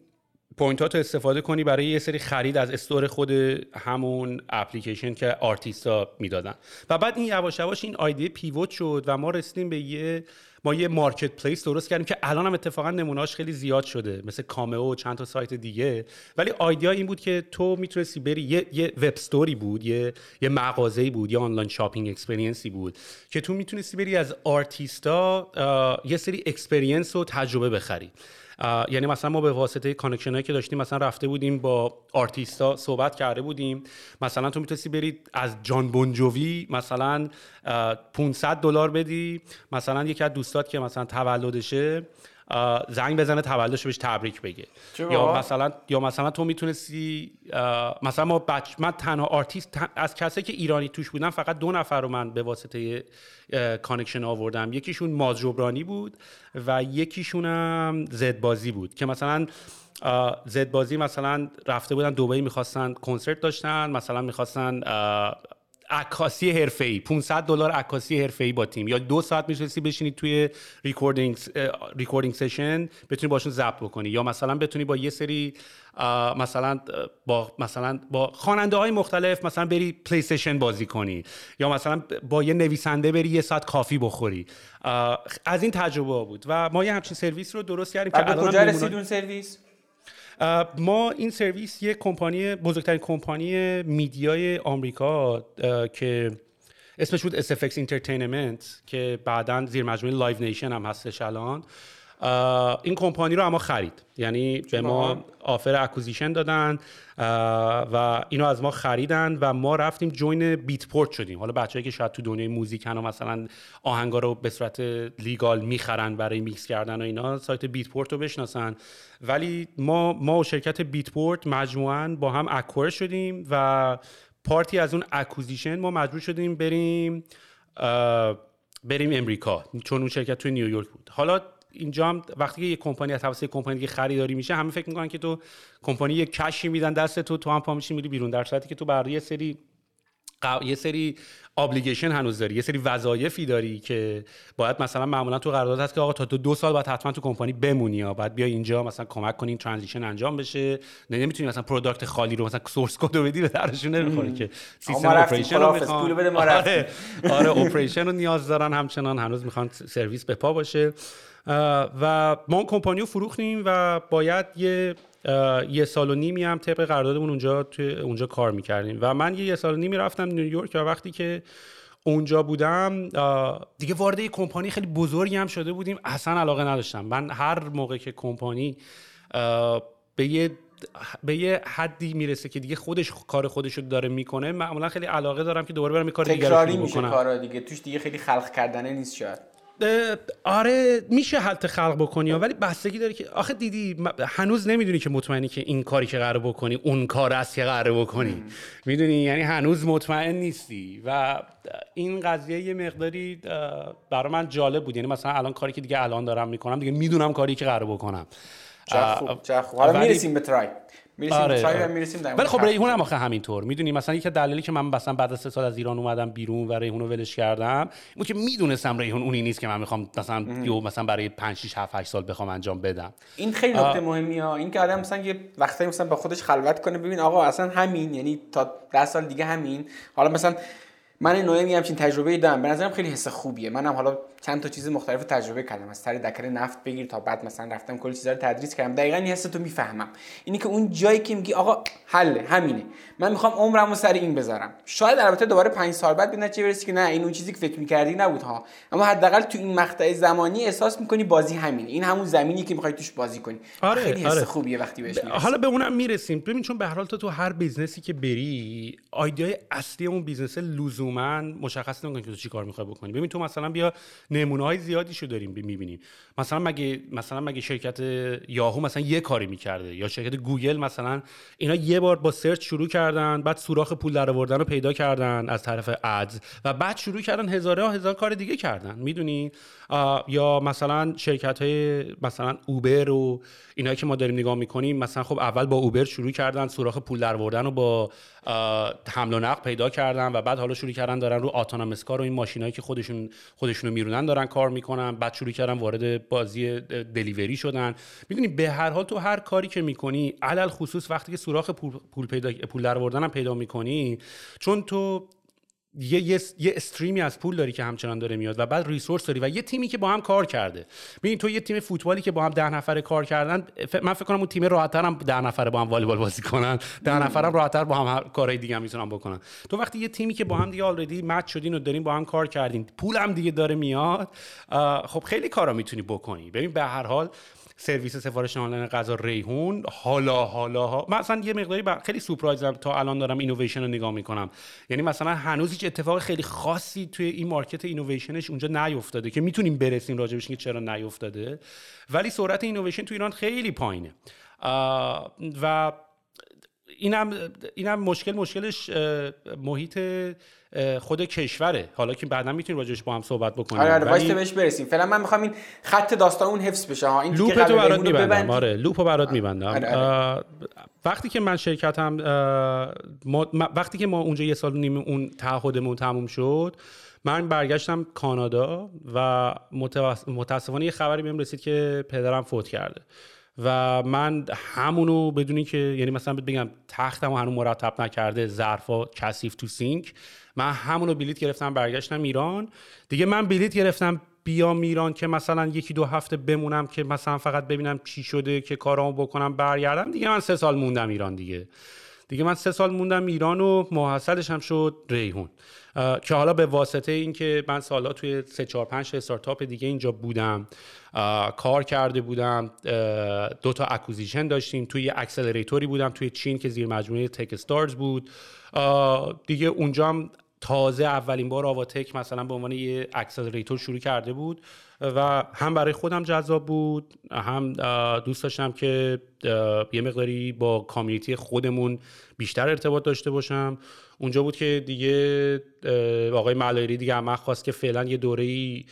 point رو استفاده کنی برای یه سری خرید از store خود همون اپلیکیشن که آرتیستا می‌دادن. و بعد این یواش یواش این idea pivot شد و ما رسیدیم به یه ما یه marketplace درست کردیم که الان هم اتفاقا نمونهاش خیلی زیاد شده مثل کامئو و چند تا سایت دیگه. ولی idea این بود که تو می‌تونستی بری یه, یه web store ی بود یه یه مغازه‌ای بود یه online shopping experience ی بود که تو می‌تونستی بری از آرتیستا یه سری experience و تجربه بخری. یعنی مثلا ما به واسطه connection که داشتیم مثلا رفته بودیم با آرتیستا صحبت کرده بودیم. مثلا تو می‌تونستی برید از جان بونجوی مثلا 500 دلار بدی. مثلا یکی از دوستات که مثلا تولدشه زنگ بزنه تولدش بهش تبریک بگه. یا مثلا یا مثلا تو می‌تونستی مثلا ما بچ من تنها آرتیست از کسایی که ایرانی توش بودن فقط دو نفر رو من به واسطه connection آوردم. یکیشون ماز جبرانی بود و یکیشون هم زد بازی بود که مثلا زد بازی مثلا رفته بودن دبی می‌خواستن کنسرت داشتن مثلا می‌خواستن عکاسی حرفه‌ای. 500 دلار عکاسی حرفه‌ای با تیم. یا دو ساعت می‌تونستی بشینی توی recording recording session بتونی باشون ضبط بکنی. یا مثلا بتونی با یه سری مثلا با مثلا با خواننده های مختلف مثلا بری پلی استیشن بازی کنی. یا مثلا با یه نویسنده بری یه ساعت coffee بخوری. از این تجربه بود. و ما یه همچین سرویس رو درست کردیم که الان کجا رسید اون سرویس؟ ما این سرویس یک کمپانی بزرگترین کمپانی میدیای آمریکا که اسمش بود SFX Entertainment که بعدا زیر مجموعه لایو نیشن هم هستش الان. این کمپانی رو ما خرید. یعنی به ما offer acquisition دادن و اینو از ما خریدن و ما رفتیم join بیتپورت شدیم. حالا بچه‌ای که شاید تو دنیای موزیکن و مثلا آهنگا رو به صورت legal می‌خرن برای میکس کردن و اینا سایت بیتپورت رو بشناسن. ولی ما ما و شرکت بیتپورت مجموعا با هم acquire شدیم و part ی از اون acquisition ما مجبور شدیم بریم بریم امریکا چون اون شرکت توی نیویورک بود. حالا اینجا هم وقتی یه کمپانی از توسط کمپانی که خریداری میشه همه فکر می‌کنن که تو کمپانی یه cash ی میدن دست تو تو هم پا میشی میری بیرون. در صورتی که تو برای یه سری یه سری obligation هنوز داری یه سری وظایفی داری که باید مثلا معمولا تو قرارداد هست که آقا تا تو دو سال بعد حتما تو کمپانی بمونی یا بعد بیا اینجا مثلا کمک کنی transition انجام بشه. نه نمی‌تونی مثلا product خالی رو مثلا source code رو بدی به درشون نمی‌خوره که سیستم operation رو می‌خوان. آره آره operation رو نیاز دارن همچنان هنوز می‌خوان سرویس به پا باشه. و ما اون کمپانی رو فروختیم و باید یه یه سال و نیمی هم طبق قراردادمون اونجا توی اونجا کار می‌کردیم. و من یه, یه سال و نیمی رفتم نیویورک و وقتی که اونجا بودم دیگه وارد یه کمپانی خیلی بزرگی هم شده بودیم اصلا علاقه نداشتم. من هر موقع که کمپانی به یه به یه حدی می‌رسه که دیگه خودش کار خودش رو داره می‌کنه معمولا خیلی علاقه دارم که دوباره برم یه کار دیگه رو میشه کارا دیگه. توش دیگه خیلی خلق کردنه نیست شاید. آره میشه حالت خلق بکنی ولی بستگی داره که آخه دیدی هنوز نمی‌دونی که مطمئنی که این کاری که قرار بکنی اون کار است که قرار بکنی. می‌دونی؟ یعنی هنوز مطمئن نیستی و این قضیه یه مقداری برای من جالب بود. یعنی مثلا الان کاری که دیگه الان دارم می‌کنم دیگه می‌دونم کاری که قرار بکنم. چه خوب چه خوب. حالا می‌رسیم به ترای. می‌رسیم آره. آره. می‌رسیم ولی خب ریحون هم آخه همینطور. می‌دونی مثلا یک دلیلی که من مثلا بعد از سه سال از ایران اومدم بیرون و ریحون رو ولش کردم این که می‌دونستم ریحون اونی نیست که من می‌خوام مثلا یو مثلا برای 5 6 7 8 سال بخوام انجام بدم. این خیلی نکته مهمی ها. این که آدم مثلا یه وقتی مثلا با خودش خلوت کنه. ببین آقا اصلا همین یعنی تا 10 سال دیگه همین. حالا مثلا من نوعی همچین تجربه دارم. به نظرم خیلی حس خوبیه. منم حالا چند تا چیز مختلف تجربه کردم. از سر دکر نفت بگیر تا بعد مثلا رفتم کلی چیزا رو تدریس کردم. دقیقا این حس تو می‌فهمم. اینی که اون جایی که میگی آقا حله همینه. من می‌خوام عمرمو سر این بذارم. شاید البته دوباره پنج سال بعد به چه برسی که نه این اون چیزی که فکر می‌کردی نبود ها اما حداقل تو این مقطع زمانی احساس می‌کنی بازی همینه. این همون زمینی که می‌خوای توش بازی کنی. آره، خیلی حس آره. خوبیه وقتی بهش حالا به اونم می‌رسیم. ببین چون به هر حال تو تو هر business ی که بری ایده اصلی اون business لزوما مشخص نمی‌کنه که تو چیکار می‌خوای بکنی. ببین تو مثلا بیا نمونه های زیادی داریم می‌بینیم. مثلا مگه مثلا مگه شرکت یاهو مثلا یه کاری می‌کرده؟ یا شرکت گوگل مثلا اینا یه بار با search شروع کردن بعد سوراخ پول در آوردن رو پیدا کردن از طرف ads و بعد شروع کردن هزاره هزار کار دیگه کردن. می‌دونی؟ یا مثلا شرکت های مثلا اوبر و اینایی که ما داریم نگاه می‌کنیم مثلا خب اول با اوبر شروع کردن سوراخ پول در آوردن و با حمل و نقل پیدا کردن و بعد حالا شروع کردن دارن رو اتونومس کار و این ماشینایی که خودشون خودشونو میرونن دارن کار می‌کنن. بعد شروع کردن وارد بازی دلیوری شدن. می‌دونی به هر حال تو هر کاری که می‌کنی علل خصوص وقتی که سوراخ پول پیدا پول در هم پیدا می‌کنی چون تو یه, یه, یه استریمی از پول داری که همچنان داره میاد و بعد ریسورس داری و یه تیمی که با هم کار کرده. ببین تو یه تیم فوتبالی که با هم ده نفره کار کردن من فکر کنم اون تیم راحت‌تر هم ده نفره با هم والیبال بازی کنن. ده نفره هم راحت‌تر با هم کارهای دیگه هم می‌تونن بکنن. تو وقتی یه تیمی که با هم دیگه already match شدین و دارین با هم کار کردین پول هم دیگه داره میاد خب خیلی کارا می‌تونی بکنی. ببین به هر حال سرویس سفارش آنلاین غذا ریحون. حالا حالا ها. مثلا یه مقداری خیلی surprise م تا الان دارم اینویشن رو نگاه می‌کنم. یعنی مثلا هنوز هیچ اتفاق خیلی خاصی توی این market innovation ش اونجا نیافتاده که می‌تونیم برسیم راجبش که چرا نیافتاده ولی سرعت اینویشن تو ایران خیلی پایینه. و اینم اینم مشکل مشکلش محیط خود کشوره. حالا که بعدا می‌تونیم راجعش با هم صحبت بکنیم. آره, آره ولی... بهش برسیم. فعلا من می‌خوام این خط داستان اون حفظ بشه. ها این loop تو برات میبندم. آره loop برات میبندم. آره آره. وقتی که من شرکتم ما... وقتی که ما اونجا یه سال نیم اون تعهدمون تموم شد من برگشتم کانادا و متاسفانه یه خبری بهم رسید که پدرم فوت کرده. و من همونو بدونی که یعنی مثلا بگم تختم هنوز مرتب نکرده ظرفا کثیف تو سینک من همونو بلیت گرفتم برگشتم ایران. دیگه من بلیت گرفتم بیام ایران که مثلا یکی دو هفته بمونم که مثلا فقط ببینم چی شده که کارامو بکنم برگردم. دیگه من سه سال موندم ایران دیگه. دیگه من سه سال موندم ایران و محصولش هم شد ریحون. که حالا به واسطه اینکه من سالا توی سه چهار پنج استارتاپ دیگه اینجا بودم کار کرده بودم دو تا acquisition داشتیم. توی accelerator ی بودم توی چین که زیر مجموعه تک استارز بود. دیگه اونجا هم تازه اولین بار آواتک مثلا به عنوان یه accelerator شروع کرده بود و هم برای خودم جذاب بود هم دوست داشتم که یه مقداری با کامیونیتی خودمون بیشتر ارتباط داشته باشم. اونجا بود که دیگه آقای ملایری دیگه هم خواست که فعلا یه دوره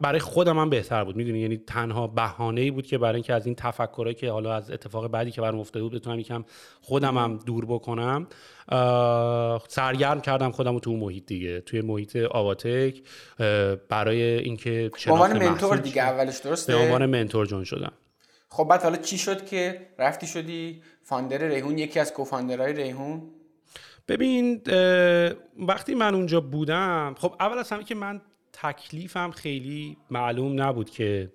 برای خودم هم بهتر بود. می‌دونی؟ یعنی تنها بهانه ای بود که برای اینکه از این تفکرایی که حالا از اتفاق بعدی که برام افتاده بود بتونم یکم خودم هم دور بکنم سرگرم کردم خودم رو تو محیط دیگه. توی محیط آواتک برای اینکه به عنوان منتور دیگه اولش درسته؟ به عنوان منتور جون شدم. خب بعد حالا چی شد که رفتی شدی فاندر ریحون یکی از کوفاندرهای ریحون؟ ببین وقتی من اونجا بودم خب اول از همه که من تکلیفم خیلی معلوم نبود که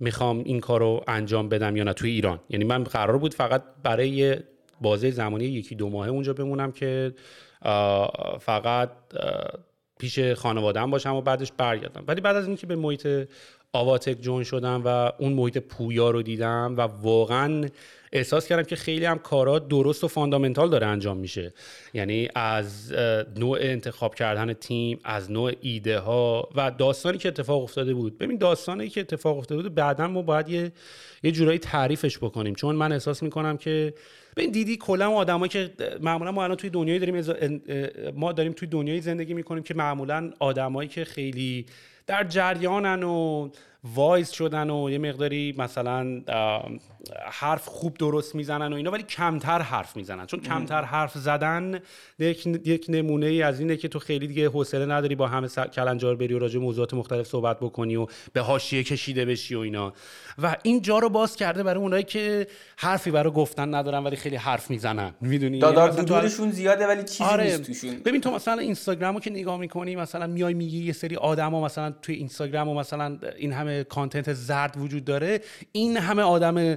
می‌خوام این کار رو انجام بدم یا نه توی ایران. یعنی من قرار بود فقط برای بازه زمانی یکی دو ماهه اونجا بمونم که فقط پیش خانوادم باشم و بعدش برگردم. ولی بعد از اینکه به محیط آواتک جون شدم و اون محیط پویا رو دیدم و واقعا احساس کردم که خیلی هم کارا درست و فاندامنتال داره انجام میشه. یعنی از نوع انتخاب کردن تیم از نوع ایده ها و داستانی که اتفاق افتاده بود. ببین داستانی که اتفاق افتاده بود بعدا ما باید یه یه جورایی تعریفش بکنیم. چون من احساس می‌کنم که ببین دیدی کلا آدمایی که معمولا ما الان توی دنیایی داریم ما داریم توی دنیایی زندگی می‌کنیم که معمولا آدمایی که خیلی در جریانن و وایس شدن و یه مقداری مثلا حرف خوب درست می‌زنن و اینا ولی کمتر حرف می‌زنن. چون کمتر حرف زدن یک, نمونه ای از اینه که تو خیلی دیگه حوصله نداری با همه کلنجار بری و راجع موضوعات مختلف صحبت بکنی و به حاشیه کشیده بشی و اینا. و این جا رو باز کرده برای اونایی که حرفی برای گفتن ندارن ولی خیلی حرف می‌زنن. می‌دونی؟ دادار دورشون زیاده ولی چیزی آره. نیست توشون. ببین تو مثلا اینستاگرامو که نگاه می‌کنی مثلا میای میگی یه سری آدما مثلا توی اینستاگرام و مثلا این همه کانتنت زرد وجود داره این همه آدم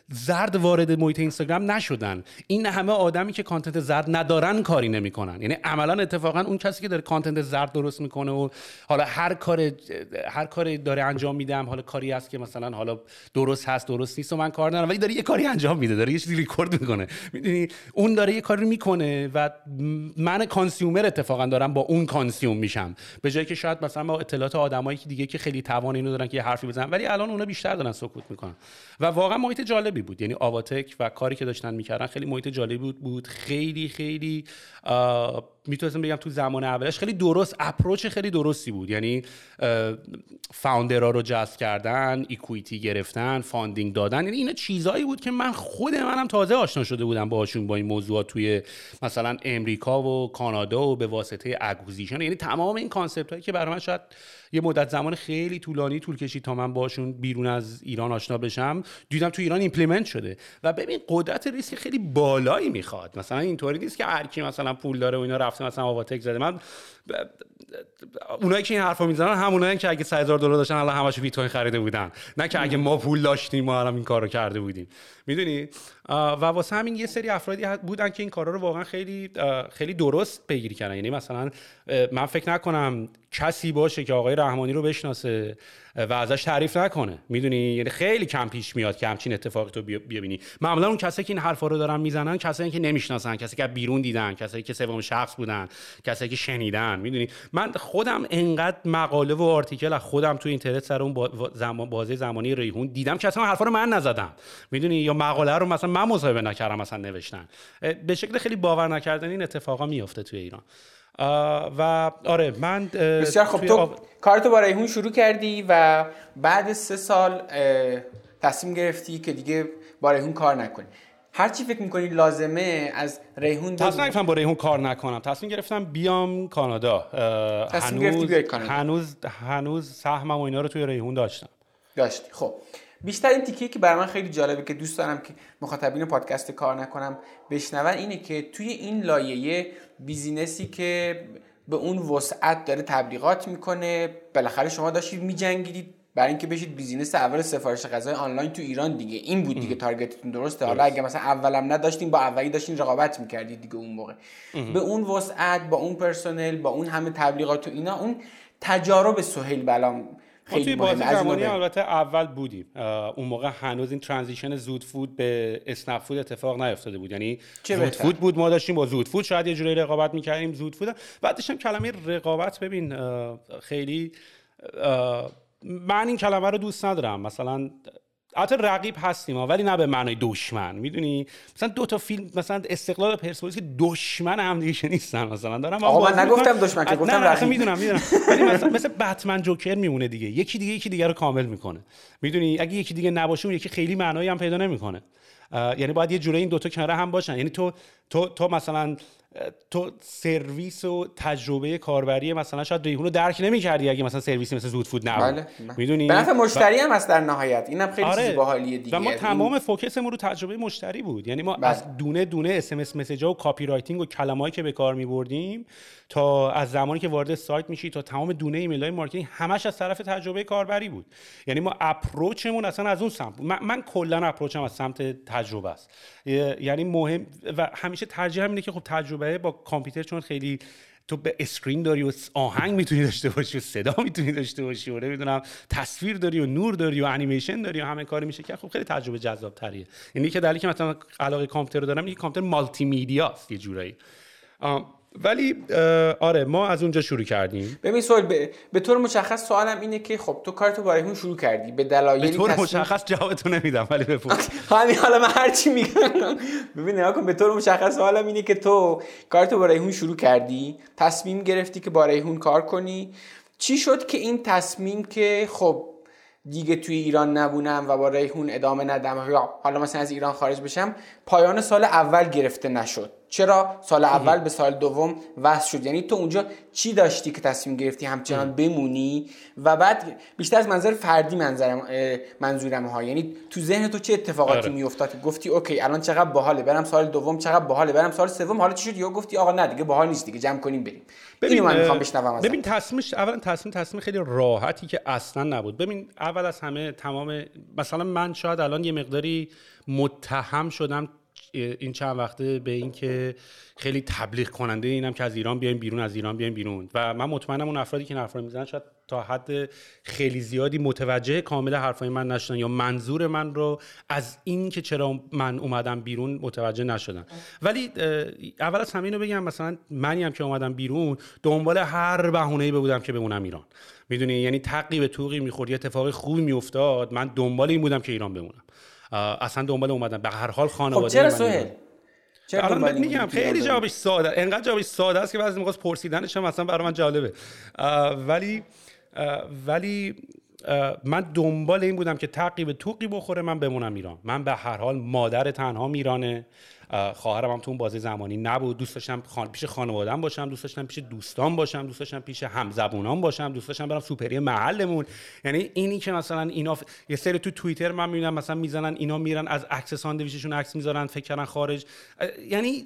زرد وارد محیط اینستاگرام نشدن. این همه آدمی که کانتنت زرد ندارن کاری نمی‌کنن. یعنی عملا اتفاقا اون کسی که داره کانتنت زرد درست می‌کنه و حالا هر کار هر کاری داره انجام میدم حالا کاری هست که مثلا حالا درست هست درست نیست و من کار ندارم ولی داره یه کاری انجام میده داره یه چیزی ریکورد می‌کنه. می‌دونی؟ اون داره یه کاری می‌کنه و من consumer اتفاقا دارم با اون consume میشم. به جایی که شاید مثلا با اطلاعات آدمایی که دیگه که خیلی توان اینو دارن که یه حرفی بزنن ولی الان اونا بیشتر دارن سکوت می‌کنن. و واقعا محیط جالبی بود. یعنی آواتک و کاری که داشتن می‌کردن خیلی محیط جالبی بود بود خیلی خیلی می‌تونستم بگم تو زمان اولش خیلی درست approach خیلی درستی بود. یعنی founder ها رو جذب کردن equity گرفتن funding دادن. یعنی اینا چیزایی بود که من خود منم تازه آشنا شده بودم باهاشون با این موضوعات توی مثلا امریکا و کانادا و به واسطه acquisition یعنی تمام این concept هایی که برای من شاید یه مدت زمان خیلی طولانی طول کشید تا من باشون بیرون از ایران آشنا بشم. دیدم تو ایران implement شده. و ببین قدرت ریسک خیلی بالایی می‌خواد. مثلا اینطوری نیست که هر کی مثلا پول داره و اینا رفته مثلا آواتک زده. من اونایی که این حرفا می‌زنن همونایی که اگه 3000 دلار داشتن الان همش بیت کوین خریده بودن. نه که اگه ما پول داشتیم ما الان این کارو کرده بودیم. می‌دونی؟ و واسه همین یه سری افرادی بودن که این کارا رو واقعا خیلی خیلی درست پیگیری کردن. یعنی مثلا من فکر نکنم کسی باشه که آقای رحمانی رو بشناسه و ازش تعریف نکنه. می‌دونی؟ یعنی خیلی کم پیش میاد که همچین اتفاقی تو ببینی. معمولا اون کسایی که این حرفا رو دارن می‌زنن کسایی که نمی‌شناسن کسایی که بیرون دیدن کسایی که سوم شخص بودن کسایی که شنیدن. می‌دونی؟ من خودم انقدر مقاله و آرتیکل از خودم تو اینترنت سر اون بازی زمانی ریحون دیدم که اصلا حرفا رو من نزدم. می‌دونی؟ یا مقاله رو مثلا من مصاحبه نکردم مثلا نوشتن. به شکل خیلی باور نکردنی این اتفاقا میفته توی ایران. و آره من بسیار خب تو کارتو با ریحون شروع کردی و بعد سه سال تصمیم گرفتی که دیگه با ریحون کار نکنی. هر چی فکر می‌کنی لازمه از ریحون تصمیم گرفتم با ریحون کار نکنم. تصمیم گرفتم بیام کانادا. هنوز کانادا. هنوز هنوز سهمم و اینا رو توی ریحون داشتم. داشتی. خب. بیشتر این تیکیه که برای من خیلی جالبه که دوست دارم که مخاطبین پادکست کار نکنم بشنون اینه که توی این لایه business ی که به اون وسعت داره تبلیغات می‌کنه بالاخره شما داشتید میجنگیدید برای اینکه بشید business اول سفارش غذای آنلاین تو ایران دیگه. این بود دیگه target تون درسته؟ حالا اگه مثلا اولم نداشتین با اولی داشتین رقابت می‌کردید دیگه اون موقع. به اون وسعت با اون پرسنل با اون همه تبلیغات و اینا اون تجارب سهیل بلام خیلی توی بازی زمانی البته اول بودیم. اون موقع هنوز این ترانزیشن زود فود به اسنپ فود اتفاق نیفتاده بود. یعنی زود فود بود ما داشتیم با زود فود. شاید یه جوری رقابت می‌کردیم زود فود. بعدش هم کلمه رقابت ببین خیلی من این کلمه رو دوست ندارم. مثلا البته رقیب هستیم ولی نه به معنای دشمن. می‌دونی؟ مثلا دو تا فیلم مثلا استقلال پرسپولیس که دشمن هم دیگه نیستن. مثلا دارم آقا من نگفتم دشمن که گفتم رقیب. می‌دونم می‌دونم. ولی مثلا مثل بتمن جوکر میمونه دیگه. یکی دیگه یکی دیگه رو کامل می‌کنه. می‌دونی؟ اگه یکی دیگه نباشه اون یکی خیلی معنایی هم پیدا نمی‌کنه. یعنی باید یه جوره این دوتا کنار هم باشن. یعنی تو تو تو مثلا تو سرویس و تجربه کاربری مثلا شاید ریحون رو درک نمی‌کردی اگه مثلا سرویسی مثل زود فود نبود. بله. می‌دونی؟ به نفع مشتری هم هست در نهایت. اینم خیلی آره. چیز باحالیه دیگه. و ما تمام focus مون رو تجربه مشتری بود. یعنی ما بله. از دونه دونه SMS message ا و copywriting و کلمه‌ای که به کار می‌بردیم تا از زمانی که وارد سایت میشی تا تمام دونه ایمیل های marketing همش از طرف تجربه کاربری بود. یعنی ما approach مون اصلا از اون سمت من, من کلا approach م از سمت تجربه است. یعنی مهم و همیشه ترجیح اینه که خب تجربه با کامپیوتر چون خیلی تو به screen داری و آهنگ می‌تونی داشته باشی و صدا می‌تونی داشته باشی و نمی‌دونم تصویر داری و نور داری و انیمیشن داری و همه کاری میشه که خب خیلی تجربه جذاب تریه یعنی که دلیلی که مثلا علاقه کامپیوتر دارم این کامپیوتر مالتی میدیا است یه جورایی. ولی آره ما از اونجا شروع کردیم. ببین سوال به, به طور مشخص سوالم اینه که خب تو کارتو برای اون شروع کردی به دلایلی به طور تصمیم... مشخص جوابتو نمیدم ولی بپرس. همین حالا من هر چی میگم. ببین نگاه به طور مشخص سوالم اینه که تو کارتو برای اون شروع کردی تصمیم گرفتی که برای اون کار کنی. چی شد که این تصمیم که خب دیگه توی ایران نبونم و با ریحون ادامه ندم یا حالا مثلا از ایران خارج بشم پایان سال اول گرفته نشد؟ چرا سال اول به سال دوم وصل شد؟ یعنی تو اونجا چی داشتی که تصمیم گرفتی همچنان بمونی؟ و بعد بیشتر از منظر فردی منظرم منظورم ها یعنی تو ذهن تو چه اتفاقاتی آره. میافتاد؟ گفتی اوکی الان چقدر باحاله برم سال دوم چقدر باحاله برم سال سوم حالا چی شد؟ یا گفتی آقا نه دیگه باحال نیست دیگه جمع کنیم بریم. ببین من می‌خوام بشنوم ببین تصمیمش اولا تصمیم تصمیم خیلی راحتی که اصلا نبود. ببین اول از همه تمام مثلا من شاید الان یه مقداری متهم شدم این چند وقته به اینکه خیلی تبلیغ کننده اینم که از ایران بیایم بیرون از ایران بیایم بیرون. و من مطمئنم اون افرادی که این حرفا می‌زنن شاید تا حد خیلی زیادی متوجه کامل حرفای من نشدن یا منظور من رو از این که چرا من اومدم بیرون متوجه نشدن. ولی اول از همین رو بگم مثلا منی هم که اومدم بیرون دنبال هر بهونه‌ای بودم که بمونم ایران. می‌دونی؟ یعنی تقی به توقی می‌خورد یه اتفاق خوبی میافتاد من دنبال این بودم که ایران بمونم. اصلا دنبال اومدن. به هر حال خانواده خب چرا سهل الان میگم خیلی جوابش ساده انقدر جوابش ساده است که بعضی موقع پرسیدنش هم مثلا برای من جالبه. ولی ولی من دنبال این بودم که تعقیب توقی بخوره من بمونم ایران. من به هر حال مادر تنها میرانه. خواهرم هم تو اون بازی زمانی نبود. دوست داشتم خان... پیش خانوادم باشم دوست داشتم پیش دوستان باشم دوست داشتم پیش همزبونان باشم دوست داشتم برم سوپری محلمون. یعنی اینی که مثلا اینا یه سری تو توییتر من می‌بینم مثلا می‌زنن اینا میرن از عکس ساندویچشون عکس می‌ذارن فکر کردن خارج. یعنی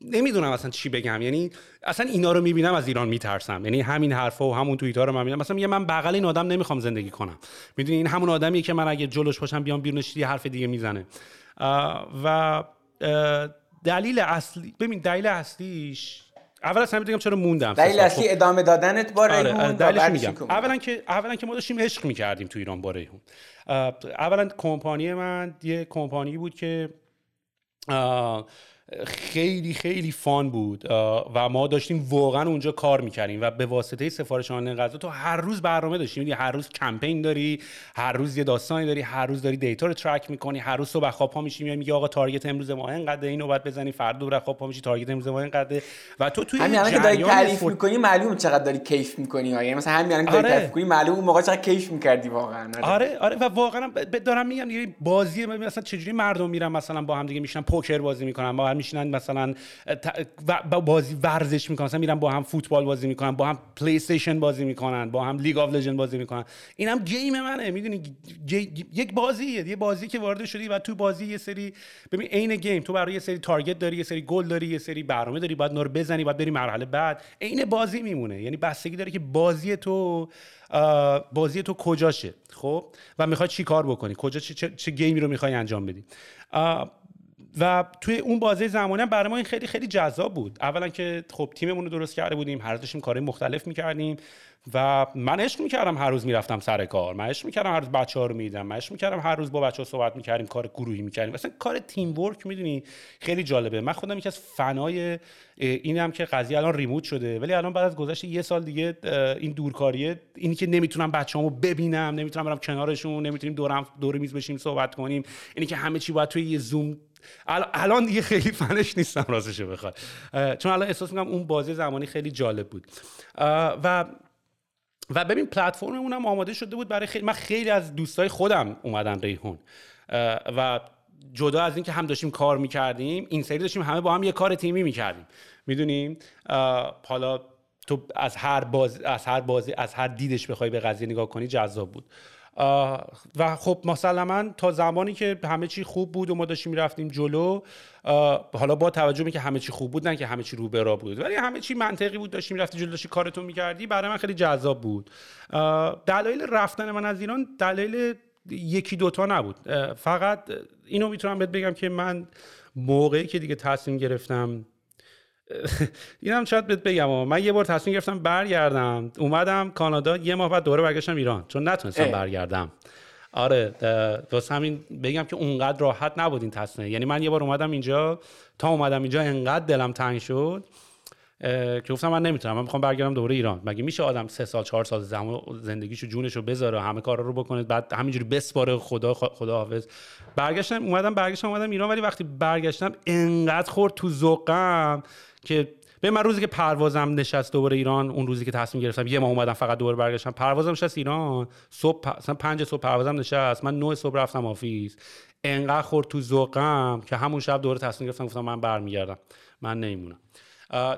نمی‌دونم اصلا چی بگم. یعنی اصلا اینا رو می‌بینم از ایران میترسم. یعنی همین حرفا و همون توییت ها رو من می‌بینم. مثلا میگه من بغل این آدم نمی‌خوام زندگی کنم. می‌دونی این همون آدمیه که من اگه جلوش باشم بیام بیرونش یه حرف دیگه می‌زنه. و دلیل اصلی ببین دلیل اصلیش اول از همه بگم چرا موندم دلیل اصلی خب. ادامه دادنت با آره، ریحون میگم. اولا که اولا که ما داشتیم عشق می‌کردیم تو ایران با ریحون. اولا کمپانی من یه کمپانی بود که خیلی خیلی فان بود و ما داشتیم واقعا اونجا کار می‌کردیم و به واسطه سفارش آنلاین غذا تو هر روز برنامه داشتیم هر روز کمپین داری هر روز یه داستانی داری هر روز داری data رو track می‌کنی هر روز صبح خواب پا میشی میگی آقا target امروز ما اینقدر اینو باید بزنی فردا دوباره خواب پا میشی target امروز ما اینقدر و تو توی همین که داری تعریف فور... می‌کنی معلوم چقدر داری کیف می‌کنی یعنی مثلا همین الان که داری آره. تعریف می‌کنی معلوم اون موقع چقدر کیف می‌کردی واقعا. آره. آره, آره. و واقعا دارم میگم بازی مثلا چجوری مردم میرن مثلا با هم دیگه میشن پوکر بازی می‌کنن با هم میشینن مثلا با بازی ورزش می‌کنن. مثلا میرن با هم فوتبال بازی می‌کنن با هم پلی استیشن بازی می‌کنن با هم League of Legends بازی می‌کنن. اینم game منه می‌دونی؟ یک بازیه. یه بازی که وارد شدی و تو بازی یه سری ببین عین game. تو برای یه سری target داری یه سری گل داری یه سری برنامه داری باید نور بزنی باید بری مرحله بعد. عین بازی میمونه. یعنی بستگی داره که بازی تو بازی تو کجاشه خب؟ و می‌خوای چی کار بکنی؟ کجا چه, چه game ی رو می‌خوای انجام بدی؟ و توی اون بازی زمانی برای ما این خیلی خیلی جذاب بود. اولا که خب تیممون رو درست کرده بودیم هر داشتیم کارهای مختلف می‌کردیم. و من عشق می‌کردم هر روز می‌رفتم سر کار. من عشق می‌کردم هر روز بچه ها رو می‌دیدم. من عشق می‌کردم هر روز با بچه ها صحبت می‌کردیم کار گروهی می‌کردیم. مثلا کار تیم ورک می‌دونی؟ خیلی جالبه. من خودم یکی از فنای اینم که قضیه الان ریموت شده ولی الان بعد از گذشت یه سال دیگه این دورکاریه اینی که نمی‌تونم بچه‌هامو ببینم نمی‌تونم برم کنارشون نمی‌تونیم دورم دور میز بشیم صحبت کنیم. اینی که همه چی باید توی یه زوم الان دیگه خیلی فنش نیستم راستش بخواد چون الان احساس می‌کنم اون بازی زمانی خیلی جالب بود. و و ببین پلتفرممون هم آماده شده بود برای خیلی من خیلی از دوستای خودم اومدن ریحون. و جدا از اینکه هم داشتیم کار می‌کردیم این سری داشتیم همه با هم یه کار تیمی می‌کردیم. می‌دونیم حالا تو از هر بازی از هر بازی از هر دیدش بخوای به قضیه نگاه کنی جذاب بود. و خب مسلما تا زمانی که همه چی خوب بود و ما داشتیم می‌رفتیم جلو حالا با توجه به که همه چی خوب بود نه که همه چی رو به را بود ولی همه چی منطقی بود داشتیم می‌رفتی جلو داشتی کارتون می‌کردی برای من خیلی جذاب بود. دلایل رفتن من از ایران دلایل یکی دوتا نبود. فقط اینو می‌تونم بهت بگم که من موقعی که دیگه تصمیم گرفتم اینم شاید بهت بگم من یه بار تصمیم گرفتم برگردم. اومدم کانادا یه ماه بعد دوره برگشتم ایران چون نتونستم برگردم. آره واسه همین بگم که اونقدر راحت نبود این تصمیم. یعنی من یه بار اومدم اینجا تا اومدم اینجا انقدر دلم تنگ شد که گفتم من نمی‌تونم من می‌خوام برگردم دوره ایران. مگه میشه آدم سه سال چهار سال زمان زندگیشو جونشو بذاره همه کارا رو بکنه بعد همینجوری بسپاره خدا خدا حافظ برگشتم اومدم برگشتم اومدم ایران ولی وقتی برگشتم انقدر خورد تو ذوقم. که به من روزی که پروازم نشست دوباره ایران اون روزی که تصمیم گرفتم یه ماه اومدم فقط دوباره برگشتم پروازم نشست ایران. صبح مثلا پنج صبح پروازم نشست من نه صبح رفتم office. انقدر خورد تو ذوقم که همون شب دوباره تصمیم گرفتم گفتم من برمیگردم. من نمیمونم.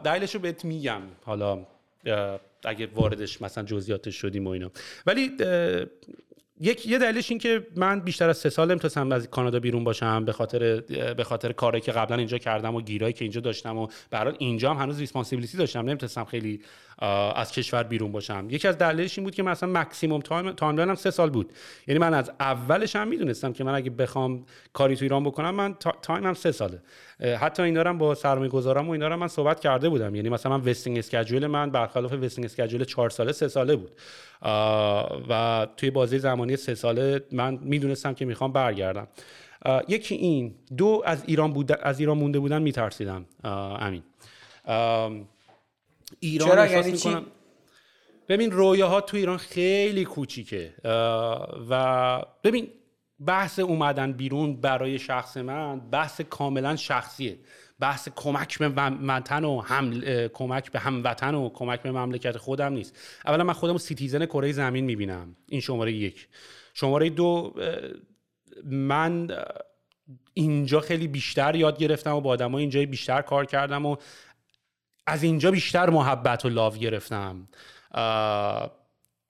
دلیلش رو بهت میگم. حالا اگه واردش مثلا جزئیاتش شدیم و اینا. ولی یک یه دلیلش این که من بیشتر از سه سال نمی‌تونستم از کانادا بیرون باشم به خاطر به خاطر کاری که قبلا اینجا کردم و گیرایی که اینجا داشتم و برای اینجا هم هنوز responsibility داشتم. نمی‌تونستم خیلی از کشور بیرون باشم. یکی از دلایلش این بود که مثلا maximum time time سه سال بود. یعنی من از اولش هم می‌دونستم که من اگه بخوام کاری تو ایران بکنم من time م سه ساله. حتی اینا رو با سرمایه گذارم و اینا من صحبت کرده بودم. یعنی مثلا من vesting schedule من برخلاف vesting schedule چهار ساله سه ساله بود. و توی بازی زمانی سه ساله من می‌دونستم که می‌خوام برگردم. یکی این. دو از ایران بود از ایران مونده بودن میترسیدم. امین. ایران چرا؟ یعنی چی؟ ببین رویاها تو ایران خیلی کوچیکه و ببین بحث اومدن بیرون برای شخص من بحث کاملا شخصیه. بحث کمک به وطن و هم کمک به هموطن و کمک به مملکت خودم نیست. اولا من خودم citizen کره زمین می‌بینم. این شماره یک. شماره دو من اینجا خیلی بیشتر یاد گرفتم و با آدمای اینجا بیشتر کار کردم و از اینجا بیشتر محبت و لاو گرفتم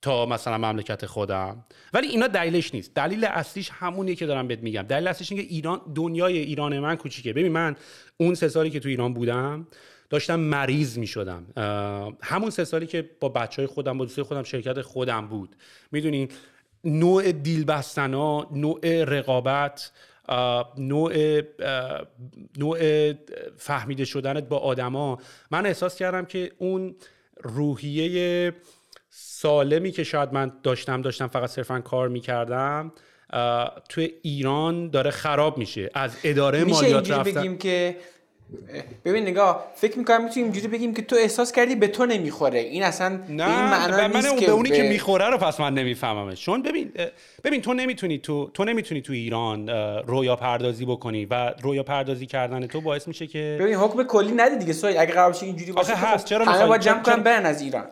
تا مثلا مملکت خودم. ولی اینا دلیلش نیست. دلیل اصلیش همونیه که دارم بهت میگم. دلیل اصلیش اینه که ایران دنیای ایران من کوچیکه. ببین من اون سه سالی که تو ایران بودم داشتم مریض می شدم همون سه سالی که با بچه های خودم با دوستای خودم شرکت خودم بود. می‌دونین نوع دیل بستنا نوع رقابت نوع نوع فهمیده شدنت با آدما. من احساس کردم که اون روحیه سالمی که شاید من داشتم داشتم فقط صرفا کار می‌کردم توی ایران داره خراب میشه. از اداره مالیات رفتن بگیم که ببین نگاه فکر می‌کنم می‌تونیم اینجوری بگیم که تو احساس کردی به تو نمی‌خوره. این اصلا نه به این معنا نیست که به اونی که می‌خوره رو پس من نمیفهممش. چون ببین ببین تو نمی‌تونی تو تو نمی‌تونی تو ایران رویا پردازی بکنی و رویا پردازی کردن تو باعث میشه که ببین حکم کلی ندی دیگه سوی اگه قرار باشه اینجوری باشه هست خب چرا همه با جمع کنن برن از ایران.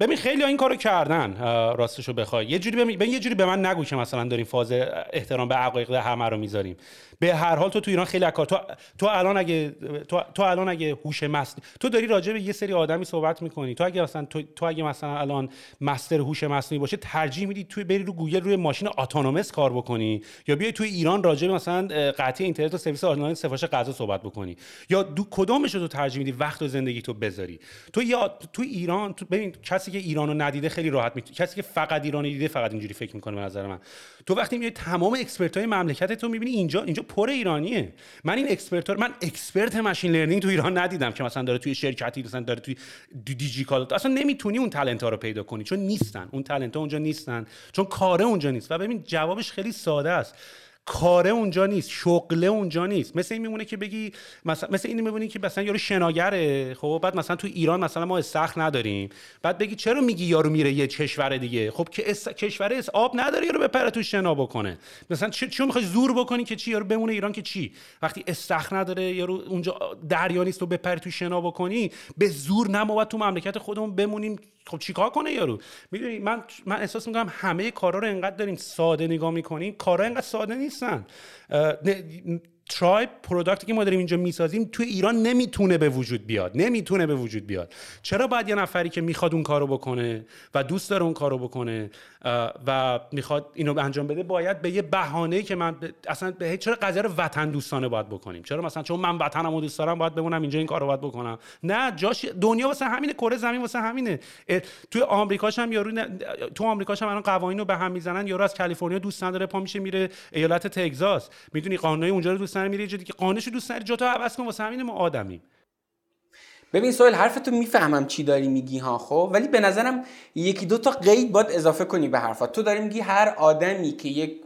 ببین خیلی این کارو کردن راستشو بخوای. یه جوری ببین یه جوری به من نگو که مثلا داریم فاز احترام به عقاید همه رو می‌ذاریم. به هر حال تو تو ایران خیلی کار تو تو الان اگه تو, تو الان اگه هوش مصنوعی تو داری راجع به یه سری آدمی صحبت می‌کنی. تو اگه مثلا تو, تو اگه مثلا الان master هوش مصنوعی باشه ترجیح میدی تو بری رو گوگل روی ماشین autonomous کار بکنی یا بیای تو ایران راجع به مثلا قطعی اینترنت و سرویس آنلاین سفارش غذا صحبت بکنی. یا دو کدومش رو تو ترجیح میدی وقت و زندگی تو بذاری؟ تو یا تو ایران تو ببین کسی که ایرانو ندیده خیلی راحت می‌تونه کسی که فقط ایران دیده فقط اینجوری فکر می‌کنه به نظر من. تو وقتی میای تمام expert های مملکت تو می‌بینی اینجا اینجا پر ایرانیه. من این expert من expert machine learning تو ایران ندیدم که مثلا داره توی شرکتی مثلا داره توی دیجیکال اصلا نمی‌تونی اون talent ها رو پیدا کنی چون نیستن. اون talent ها اونجا نیستن چون کاره اونجا نیست. و ببین جوابش خیلی ساده است. کاره اونجا نیست شغله اونجا نیست. مثل این میمونه که بگی مثلا مثل این میمونه که مثلا یارو شناگره خب بعد مثلا تو ایران مثلا ما استخر نداریم. بعد بگی چرا میگی یارو میره یه کشور دیگه؟ خب که اس... کشور اس آب نداره یارو بپره تو شنا بکنه. مثلا چه چی می‌خوای زور بکنی که چی؟ یارو بمونه ایران که چی؟ وقتی استخر نداره یارو اونجا دریا نیست تو بپری تو شنا بکنی به زور نما تو مملکت خودمون بمونیم خب چیکار کنه یارو؟ می‌دونی من من احساس می‌کنم همه کارا رو انقدر داریم ساده نگاه می‌کنیم کارا انقدر ساده نیستن. ترایب پروداکتی که ما داریم اینجا می‌سازیم توی ایران نمی‌تونه به وجود بیاد نمی‌تونه به وجود بیاد. چرا باید یه نفری که می‌خواد اون کارو بکنه و دوست داره اون کارو بکنه و می‌خواد اینو انجام بده باید به یه بهانه‌ای که من اصلا به چرا قضیه رو وطن دوستانه باید بکنیم؟ چرا مثلا چون من وطنمو دوست دارم باید بمونم اینجا این کارو باید بکنم؟ نه جاش دنیا واسه همینه کره زمین واسه همینه. توی آمریکاش هم یارو تو آمریکاش هم الان قوانینو به هم می‌زنن یارو از کالیفرنیا دوست نداره پا میشه میره ایالت تگزاس. می‌دونی قانونای اونجا رو دوست نداره میره جدی که قانونش دوست نداره جا تو عوض کن واسه همین ما آدمیم. ببین سوال حرفتو می‌فهمم چی داری میگی ها خب؟ ولی به نظرم یکی دو تا قید باید اضافه کنی به حرفات تو داری میگی هر آدمی که یک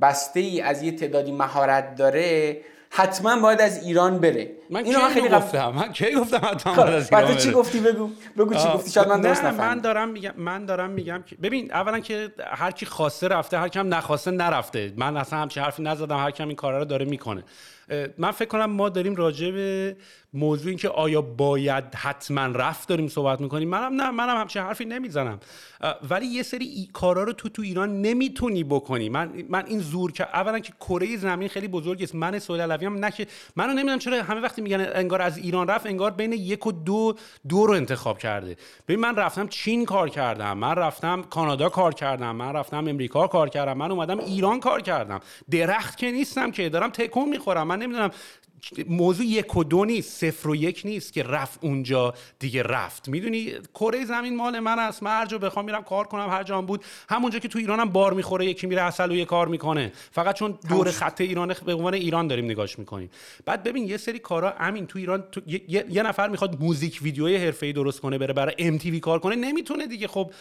بسته ای از یه تعدادی مهارت داره حتما باید از ایران بره. من اینو خیلی گفتم؟ من کی گفتم حتما باید از ایران بره چی گفتی؟ بگو. بگو چی گفتی. شاید من درست نفهمیدم. من دارم میگم من دارم میگم که ببین اولا که هر کی خواسته رفته هر کی هم نخواسته نرفته. من اصلا همچین حرفی نزدم هر کی این کارا رو داره می‌کنه. من فکر کنم ما داریم راجع به موضوع این که آیا باید حتما رفت داریم صحبت می‌کنیم. منم نه منم همچین حرفی نمی‌زنم. ولی یه سری ای کارا رو تو تو ایران نمی‌تونی بکنی. من من این زور که اولا که کره زمین خیلی بزرگی است. من سوال علوی هم نشه منو نمی‌دونم چرا همه وقتی میگن انگار از ایران رفت انگار بین یک و دو دو رو انتخاب کرده. ببین من رفتم چین کار کردم. من رفتم کانادا کار کردم. من رفتم امریکا کار کردم. من اومدم ایران کار کردم. درخت که نیستم که دارم تکون می‌خورم. من نمی‌دونم موضوع یک و دو نیست صفر و یک نیست که رفت اونجا دیگه رفت. می‌دونی کره زمین مال من است. من هر جا بخوام میرم کار کنم هر جا بود. همونجا که تو ایرانم بار می‌خوره یکی میره اصل و یه کار می‌کنه. فقط چون دور خط ایران به عنوان ایران داریم نگاش می‌کنیم. بعد ببین یه سری کارا همین تو ایران تو یه،, نفر می‌خواد موزیک ویدیوی حرفه‌ای درست کنه بره برای ام کار کنه نمی‌تونه دیگه. خب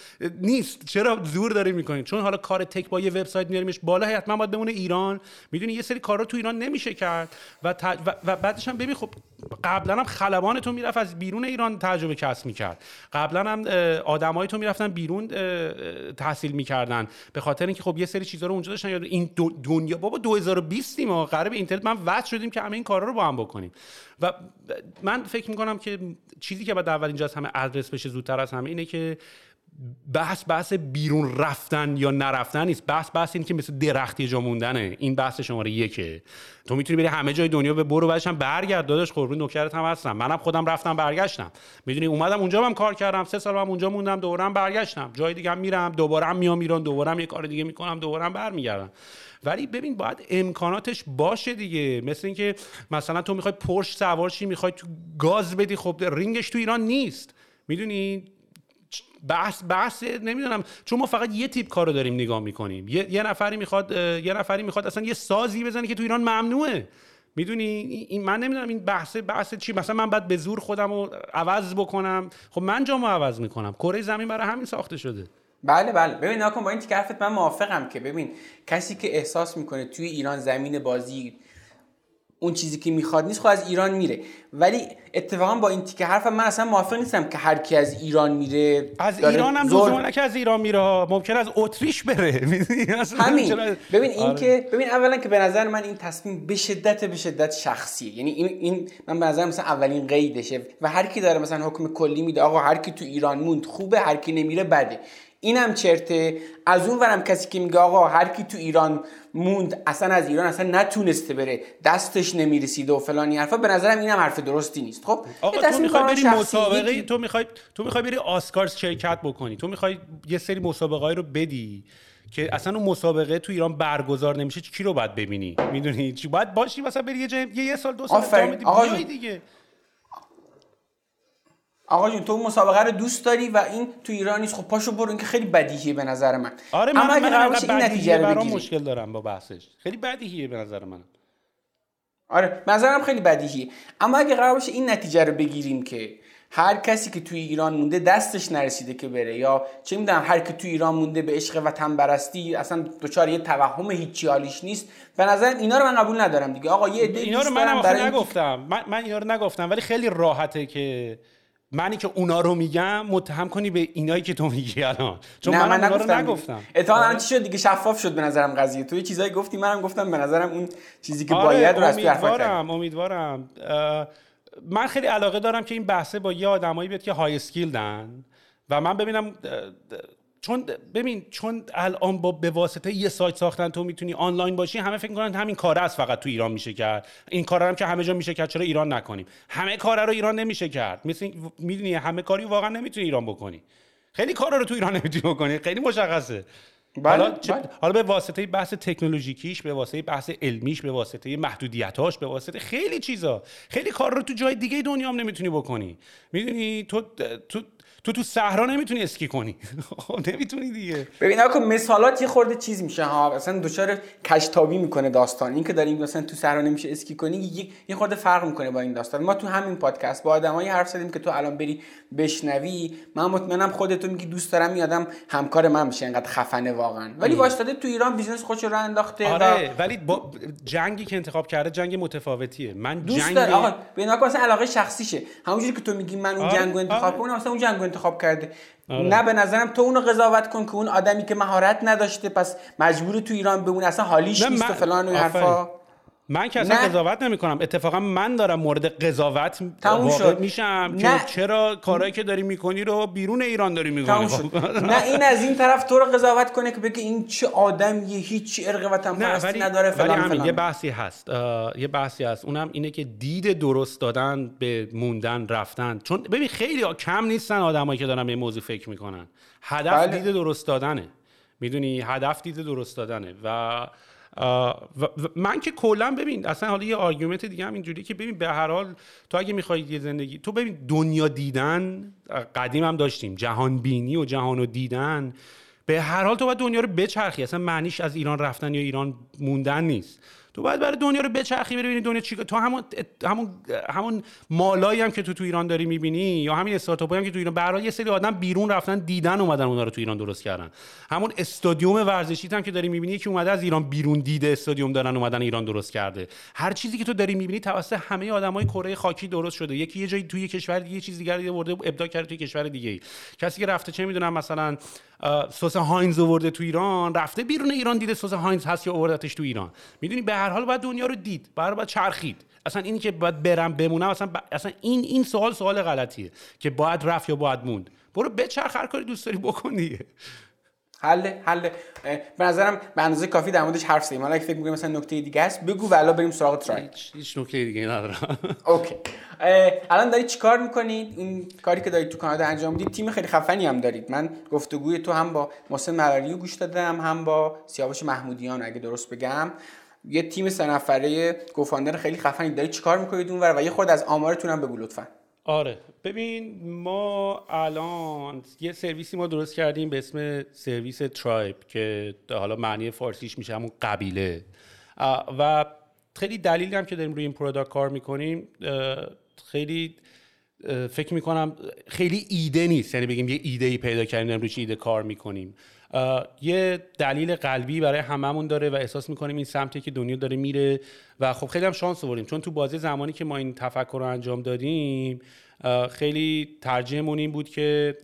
نیست. چرا زور داریم می‌کنیم؟ چون حالا کار تک با یه وبسایت میاریمش بالا حتما باید بمونه ایران. می‌دونی یه سری کارا تو ایران نمیشه کرد و, و بعدش هم ببین خب قبلا هم خلبان تو می‌رفت از بیرون ایران تجربه کسب می‌کرد. قبلا هم آدمای تو می‌رفتن بیرون تحصیل می‌کردن. به خاطر اینکه خب یه سری چیزا رو اونجا داشتن. یاد این دنیا بابا 2020 ما قرار اینترنت. من وصل شدیم که همه این کارا رو با هم بکنیم. و من فکر می‌کنم که چیزی که بعد اول اینجا از همه ادرس بشه زودتر از همه اینه که بحث بحث بیرون رفتن یا نرفتن نیست. بحث بحث اینه که مثل درختی جا موندنه. این بحث شماره یکه. تو می‌تونی بری همه جای دنیا به برو بعدش هم برگرد داداش. قربون نوکرت هم هستم. منم خودم رفتم برگشتم. می‌دونی اومدم اونجا هم کار کردم. سه سال هم اونجا موندم دوباره هم برگشتم. جای دیگه هم میرم دوباره هم میام ایران دوباره هم یه کار دیگه می‌کنم دوباره هم برمیگردم. ولی ببین باید امکاناتش باشه دیگه. مثل اینکه مثلا تو می‌خوای پرش سوار می‌خوای تو گاز بدی خب رینگش تو ایران نیست. می‌دونی؟ بحث بحث نمی‌دونم چون ما فقط یه تیپ کارو داریم نگاه می‌کنیم. یه, یه نفری می‌خواد یه نفری می‌خواد اصلا یه سازی بزنه که تو ایران ممنوعه. می‌دونی؟ این من نمی‌دونم این بحث بحث چی؟ مثلا من باید به زور خودم رو عوض بکنم. خب من جامو عوض می‌کنم. کره زمین برای همین ساخته شده. بله بله. ببین نکن با این تیکرفت من موافقم که ببین کسی که احساس می‌کنه توی ایران زمین بازی اون چیزی که می‌خواد نیست خب از ایران میره. ولی اتفاقا با این تیکه حرف من اصلا موافق نیستم که هر کی از ایران میره از ایران هم لزوما که از ایران میره ممکن از اتریش بره. همین. ببین این آره. که ببین اولا که به نظر من این تصمیم به شدت به شدت شخصیه. یعنی این, این من به نظر مثلا اولین قیدشه. و هر کی داره مثلا حکم کلی میده آقا هر کی تو ایران موند خوبه هر کی نمیره بده. اینم چرته. از اون ورم کسی که میگه آقا هر کی تو ایران موند اصلا از ایران اصلا نتونسته بره دستش نمی‌رسیده و فلانی حرفا به نظرم اینم حرف درستی نیست. خب آقا تو می‌خوای بری مسابقه تو می‌خوای تو می‌خوای بری آسکارز شرکت بکنی. تو می‌خوای یه سری مسابقه رو بدی که اصلا اون مسابقه تو ایران برگزار نمیشه کی رو باید ببینی؟ می‌دونی؟ چی؟ باید باشی مثلا بری یه, یه, سال دو سال آقا دیگه. آقا جون تو مسابقه رو دوست داری و این تو ایران نیست. خب پاشو برو این که خیلی بدیهیه به نظر من. آره من اما اگه باشه این نتیجه رو بگیری. مشکل دارم با بحثش. خیلی بدیهیه به نظر من آره نظرم خیلی بدیهیه. اما اگه قرار باشه این نتیجه رو بگیریم که هر کسی که توی ایران مونده دستش نرسیده که بره یا چه می‌دونم هر کی توی ایران مونده به عشق وطن برستی اصلا دچار یه توهم هیچی حالیش نیست. به نظر اینا رو من قبول ندارم دیگه. آقا یه اینا رو من نگفتم. من, من اینا رو نگفتم ولی خیلی راحته که منی که اونا رو میگم متهم کنی به اینایی که تو میگی الان. چون نه من, من نگفتم رو نگفتم. اتفاقا آره. چی شد دیگه؟ شفاف شد به نظرم قضیه. تو یه چیزایی گفتی منم گفتم به نظرم اون چیزی که آره باید رو امیدوارم امیدوارم. من خیلی علاقه دارم که این بحثه با یه آدمایی بیاد که های اسکیلدن و من ببینم چون ببین چون الان با به واسطه یه سایت ساختن تو می‌تونی آنلاین باشی همه فکر می‌کنن همین کاره است فقط تو ایران میشه کرد. این کارا هم که همه جا میشه کرد چرا ایران نکنیم؟ همه کارا رو ایران نمیشه کرد. مثل می‌دونی همه کاری واقعا نمی‌تونی ایران بکنی. خیلی کارا رو تو ایران نمی‌تونی بکنی. خیلی مشخصه. بله، حالا, بله. حالا به واسطه بحث تکنولوژیکیش به واسطه بحث علمیش به واسطه محدودیتاش به واسطه خیلی چیزا. خیلی کار رو تو جای دیگه دنیا هم نمی‌تونی بکنی. می‌دونی تو تو تو تو صحرا نمی‌تونی اسکی کنی. خب نمی‌تونی دیگه. ببین آقا مثالات یه خورده چیز میشه. ها مثلا دچار کشتابی می‌کنه داستان. این که داریم مثلا تو صحرا نمیشه اسکی کنی یه خورده فرق می‌کنه با این داستان. ما تو همین پادکست با آدمایی حرف زدیم که تو الان بری بشنوی. من مطمئنم خودت میگی دوست دارم میادم همکار من بشه. اینقدر خفنه واقعا. ولی واسطه تو ایران business خودش رو انداخته آره ولی با جنگی که انتخاب کرده جنگ متفاوتیه. من دوست جنگ آقا مثلا علاقه شخصیشه. همونجوری که تو میگی من اون آره. جنگو انتخاب کنم مثلا اون جنگو انتخاب کرده. آره. نه به نظرم تو اونو قضاوت کن که اون آدمی که مهارت نداشته پس مجبور تو ایران بمونه اصلا حالیش نیست و فلان و حرفا. من که اصلا قضاوت نمی کنم اتفاقا من دارم مورد قضاوت واقع میشم. که چرا کارهایی که داری می‌کنی رو بیرون ایران داری می‌کنی؟ نه این از این طرف تو رو قضاوت کنه که بگه این چه آدمیه هیچ عرق وطن پرستی نداره فلان ولی یه بحثی هست. یه بحثی هست. اونم اینه که دید درست دادن به موندن رفتن. چون ببین خیلی کم نیستن آدمایی که دارن به موضوع فکر می‌کنن. هدف بله. دید درست دادنه. می‌دونی؟ هدف دید درست دادنه. و من که کلا ببین اصلا حالا یه argument دیگه هم اینجوری که ببین به هر حال تو اگه می‌خوای یه زندگی تو ببین دنیا دیدن قدیم هم داشتیم جهان بینی و جهان و دیدن به هر حال تو باید دنیا رو بچرخی اصلا معنیش از ایران رفتن یا ایران موندن نیست. تو باید برای دنیا رو بچرخی ببینی دنیا چی تو همون همون همون مالایی هم که تو تو ایران داری می‌بینی یا همین استارتاپی هم که تو ایران برای یه سری آدم بیرون رفتن دیدن اومدن اونا رو تو ایران درست کردن. همون استادیوم ورزشی هم که داری می‌بینی که اومده از ایران بیرون دیده استادیوم دارن اومدن ایران درست کرده. هر چیزی که تو داری می‌بینی توسط همه آدمای کره خاکی درست شده. یکی یه جایی توی کشور دیگه یه چیز دیگه رو ابداع کرده توی کشور دیگه کسی که رفته چه می‌دونم مثلا سس هاینز آورده تو ایران رفته بیرون ایران دیده سس هاینز هست یا آوردتش تو ایران. می‌دونی به هر حال باید دنیا رو دید باید باید چرخید. اصلا اینی که باید برم بمونم اصلا اصلا این این سوال سوال غلطیه که باید رفت یا باید موند. برو بچرخ هر کاری دوست داری بکن دیگه. حله حله. به نظرم به اندازه کافی در موردش حرف زدیم. حالا اگه فکر می‌کنی مثلا نکته دیگه است بگو و الان بریم سراغ ترایب. هیچ نکته دیگه ندارم. اوکی. الان داری چیکار می‌کنید؟ این کاری که دارید تو کانادا انجام می‌دید تیم خیلی خفنی هم دارید. من گفتگوی تو هم با محسن مراریو گوش دادم هم با سیاوش محمودیان اگه درست بگم. یه تیم سه نفره گوفاندر خیلی خفنی. دارید چیکار می‌کنید اونور؟ و یه خود از آمارتون هم بگو لطفا. آره. ببین ما الان یه سرویسی ما درست کردیم به اسم سرویس ترایب که حالا معنی فارسیش میشه همون قبیله. و خیلی دلیلی هم که داریم روی این پروداکت کار می‌کنیم خیلی فکر می‌کنم خیلی ایده نیست. یعنی بگیم یه ایده ای پیدا کردیم روش ایده کار می‌کنیم. یه دلیل قلبی برای هممون داره و احساس می‌کنیم این سمتی که دنیا داره میره و خب خیلی هم شانس آوردیم. چون تو بازی زمانی که ما این تفکر رو انجام دادیم خیلی ترجیحمون این بود که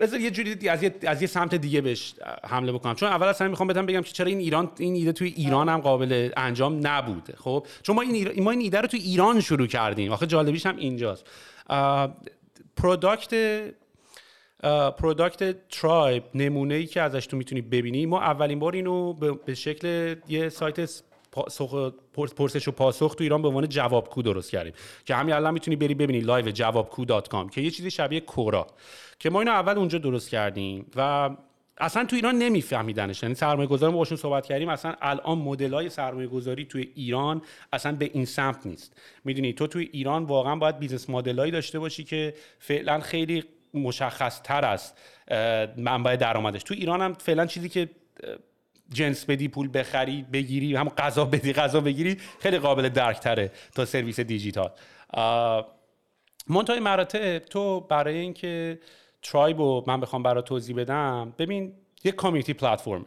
بذار یه جوری از یه, از یه سمت دیگه بهش حمله بکنم. چون اول اصلا می‌خوام بدم بگم که چرا این ایران این ایده توی ایران هم قابل انجام نبوده. خب؟ چون ما این ما این ایده رو توی ایران شروع کردیم. آخه جالبیش هم اینجاست. product product ترایب نمونه ای که ازش تو می‌تونی ببینی. ما اولین بار اینو به شکل یه سایت پرسش و پاسخ تو ایران به عنوان جوابکو درست کردیم. که همین الان می‌تونی بری ببینی live جوابکو.com که یه چیزی شبیه کورا. که ما اینو اول اونجا درست کردیم و اصلا تو ایران نمیفهمیدنش. یعنی سرمایه گذار ما باشون صحبت کردیم اصلا الان مدل های سرمایه گذاری توی ایران اصلا به این سمت نیست. می‌دونی تو توی ایران واقعا باید business model ایی داشته باشی که فعلا خیلی مشخص تر است منبع درآمدش. تو ایران هم فعلا چیزی که جنس بدی پول بخری بگیری هم غذا بدی غذا بگیری خیلی قابل درک تره تا سرویس دیجیتال. منتهای مراتب تو برای اینکه ترایب رو من بخوام برای توضیح بدم ببین یک community platform